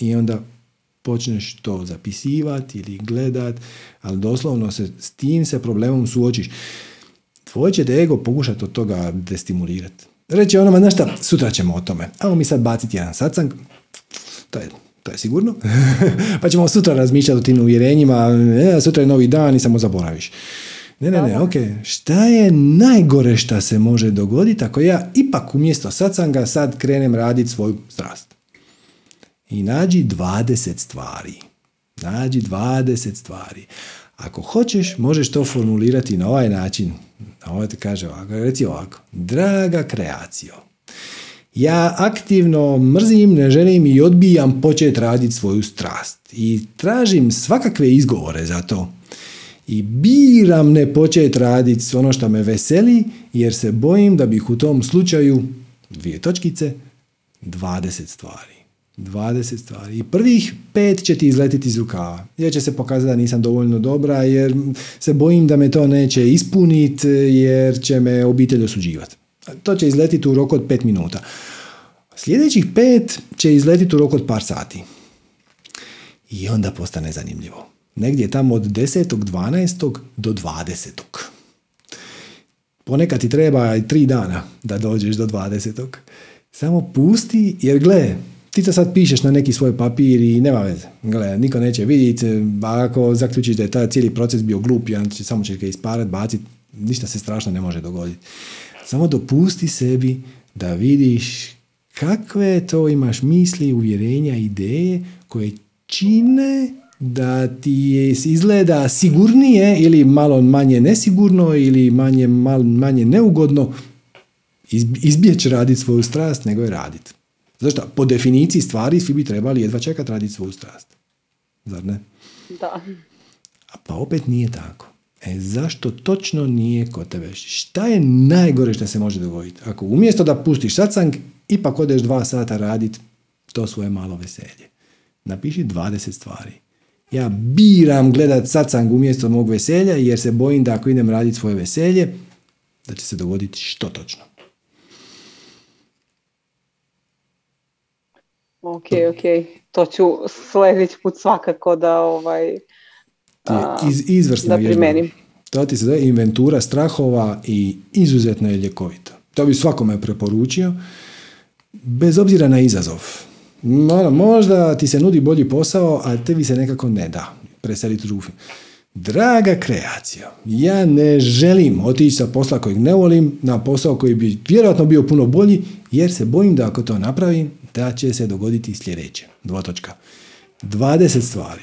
I onda počneš to zapisivati ili gledat, ali doslovno se s tim se problemom suočiš. Tvoj će te ego pokušati od toga destimulirati. Reći onoma, znaš šta, sutra ćemo o tome. Ajmo mi sad baciti jedan satsang, to je, to je sigurno. <laughs> pa ćemo sutra razmišljati o tim uvjerenjima, e, sutra je novi dan i samo zaboraviš. Ne, ne, ne, ok. Šta je najgore šta se može dogoditi ako ja ipak umjesto satsanga sad krenem raditi svoju strast? I nađi 20 stvari. Nađi 20 stvari. Ako hoćeš, možeš to formulirati na ovaj način. Ovo te kaže ovako, reci ovako. Draga kreacijo, ja aktivno mrzim, ne želim i odbijam početi raditi svoju strast. I tražim svakakve izgovore za to i biram ne početi raditi ono što me veseli jer se bojim da bih u tom slučaju dvije točkice 20 stvari. 20 stvari. I prvih pet će ti izletiti iz rukava. Jer će se pokazati da nisam dovoljno dobra, jer se bojim da me to neće ispuniti, jer će me obitelj osuđivati. To će izletiti u roku od pet minuta. Sljedećih pet će izletiti u roku od par sati. I onda postane zanimljivo negdje tamo od 10. 12. do 20. Ponekad ti treba i tri dana da dođeš do 20. Samo pusti, jer gle, ti to sad pišeš na neki svoj papir i nema veze. Gle, niko neće vidjeti, ako zaključiš da je taj cijeli proces bio glup, ja će, samo će ga isparat, bacit, ništa se strašno ne može dogoditi. Samo dopusti sebi da vidiš kakve to imaš misli, uvjerenja, ideje koje čine da ti izgleda sigurnije ili malo manje nesigurno ili manje, mal, manje neugodno izbjeći raditi svoju strast nego je raditi. Zašto? Po definiciji stvari svi bi trebali jedva čekati raditi svoju strast. Zar ne? Da. A pa opet nije tako. E zašto točno nije kod tebe? Šta je najgore što se može dogoditi? Ako umjesto da pustiš sacang, ipak odeš dva sata radit to svoje malo veselje. Napiši 20 stvari. Ja biram gledat sacang umjesto mog veselja jer se bojim da ako idem raditi svoje veselje, da će se dogoditi što točno. Ok, ok. To ću sljedeći put svakako da ovaj... Je iz, izvrsna da primenim. To ti se zove inventura strahova i izuzetno je ljekovito. To bi svakome preporučio, bez obzira na izazov. Ono, možda ti se nudi bolji posao, a tebi se nekako ne da preseliti firmu. Draga kreacija, ja ne želim otići sa posla kojeg ne volim na posao koji bi vjerojatno bio puno bolji, jer se bojim da ako to napravim, da će se dogoditi sljedeće. Dvotočka. 20 stvari.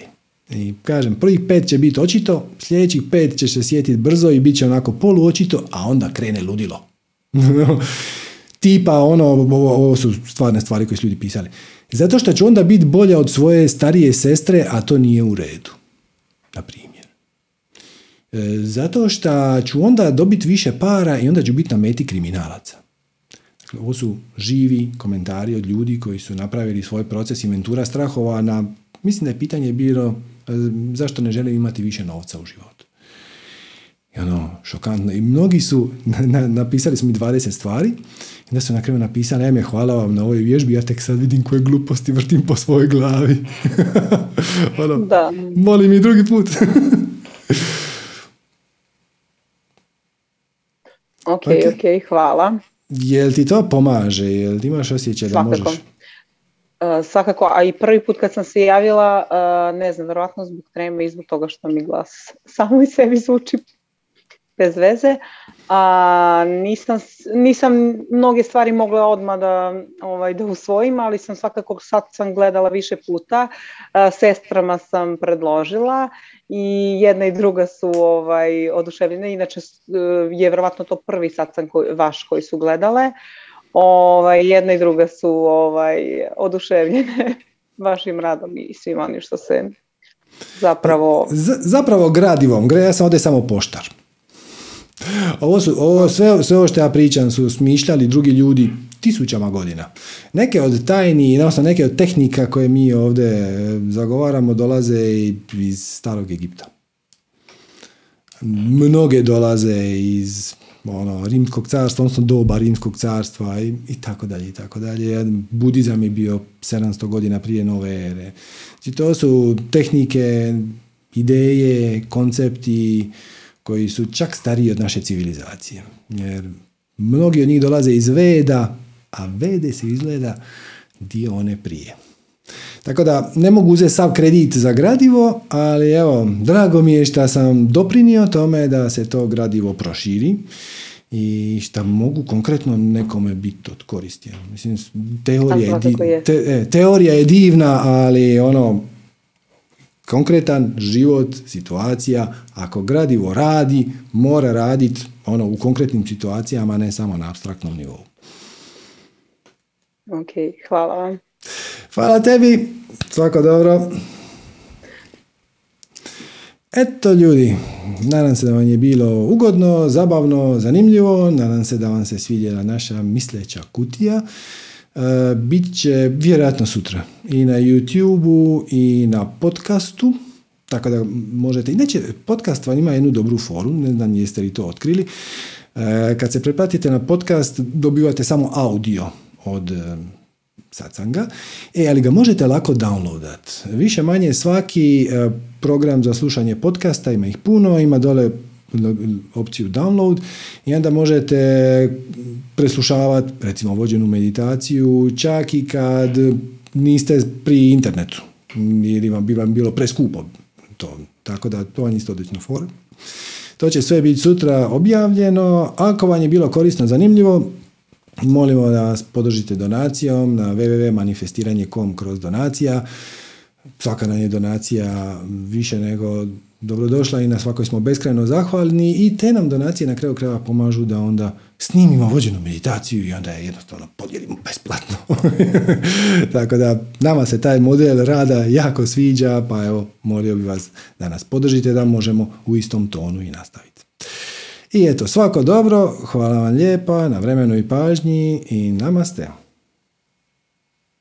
I kažem, prvih pet će biti očito, sljedećih pet će se sjetiti brzo i bit će onako poluočito, a onda krene ludilo. <laughs> Tipa ono, ovo, ovo su stvarne stvari koje su ljudi pisali. Zato što ću onda biti bolja od svoje starije sestre, a to nije u redu. Na primjer. E, Zato što ću onda dobiti više para i onda ću biti na meti kriminalaca. Ovo su živi komentari od ljudi koji su napravili svoj proces inventura strahova na, mislim da je pitanje bilo e, zašto ne želim imati više novca u životu. I ono, šokantno. I mnogi su, <laughs> na- napisali su mi 20 stvari, i onda su na kraju napisali, ajme, hvala vam na ovoj vježbi, ja tek sad vidim koje gluposti vrtim po svojoj glavi. <laughs> ono, Da. molim i drugi put. <laughs> Ok. ok, hvala. Jel ti to pomaže? Jel ti imaš osjećaj da možeš? Uh, svakako, a i prvi put kad sam se javila, uh, ne znam, vjerojatno zbog treme i zbog toga što mi glas <laughs> samo i sebi zvuči bez veze, a nisam, nisam mnoge stvari mogla odmah da, ovaj, da usvojim, ali sam svakako sad sam gledala više puta, sestrama sam predložila i jedna i druga su ovaj, oduševljene, inače uh, je vjerojatno to prvi satsang koji, vaš koji su gledale, Ovaj, jedna i druga su ovaj, oduševljene <laughs> vašim radom i svim onim što se zapravo... Z- zapravo gradivom, ja sam ovdje samo poštar. Ovo su, ovo, sve, sve ovo što ja pričam su smišljali drugi ljudi tisućama godina. Neke od tajni, odnosno neke od tehnika koje mi ovdje e, zagovaramo dolaze iz starog Egipta. Mnoge dolaze iz ono, rimskog carstva, odnosno doba rimskog carstva i, i tako dalje i tako dalje. Budizam je bio 700 godina prije nove ere. Znači, to su tehnike, ideje, koncepti koji su čak stariji od naše civilizacije. Jer mnogi od njih dolaze iz Veda, a Vede se izgleda dio one prije. Tako da ne mogu uzeti sav kredit za gradivo, ali evo, drago mi je što sam doprinio tome da se to gradivo proširi i što mogu konkretno nekome biti od koristi. Mislim, teorija je, je. te- e, teorija je divna, ali ono, konkretan život, situacija, ako gradivo radi, mora raditi ono, u konkretnim situacijama, a ne samo na abstraktnom nivou. Ok, hvala vam. Hvala tebi, svako dobro. Eto ljudi, nadam se da vam je bilo ugodno, zabavno, zanimljivo, nadam se da vam se svidjela naša misleća kutija. E, bit će vjerojatno sutra i na YouTube-u i na podcastu, tako da možete, inače podcast vam ima jednu dobru foru, ne znam jeste li to otkrili. E, kad se pretplatite na podcast dobivate samo audio od e, satsanga, e, ali ga možete lako downloadat. Više manje svaki program za slušanje podcasta, ima ih puno, ima dole opciju download i onda možete preslušavati recimo vođenu meditaciju čak i kad niste pri internetu ili vam bi vam bilo preskupo to. Tako da to vam isto odlično fora. To će sve biti sutra objavljeno. Ako vam je bilo korisno, zanimljivo, molimo da nas podržite donacijom na www.manifestiranje.com kroz donacija. Svaka nam je donacija više nego dobrodošla i na svakoj smo beskrajno zahvalni i te nam donacije na kraju krajeva pomažu da onda snimimo vođenu meditaciju i onda je jednostavno podijelimo besplatno. <laughs> Tako da nama se taj model rada jako sviđa, pa evo molio bi vas da nas podržite da možemo u istom tonu i nastaviti. I eto, svako dobro, hvala vam lijepa na vremenu i pažnji i namaste.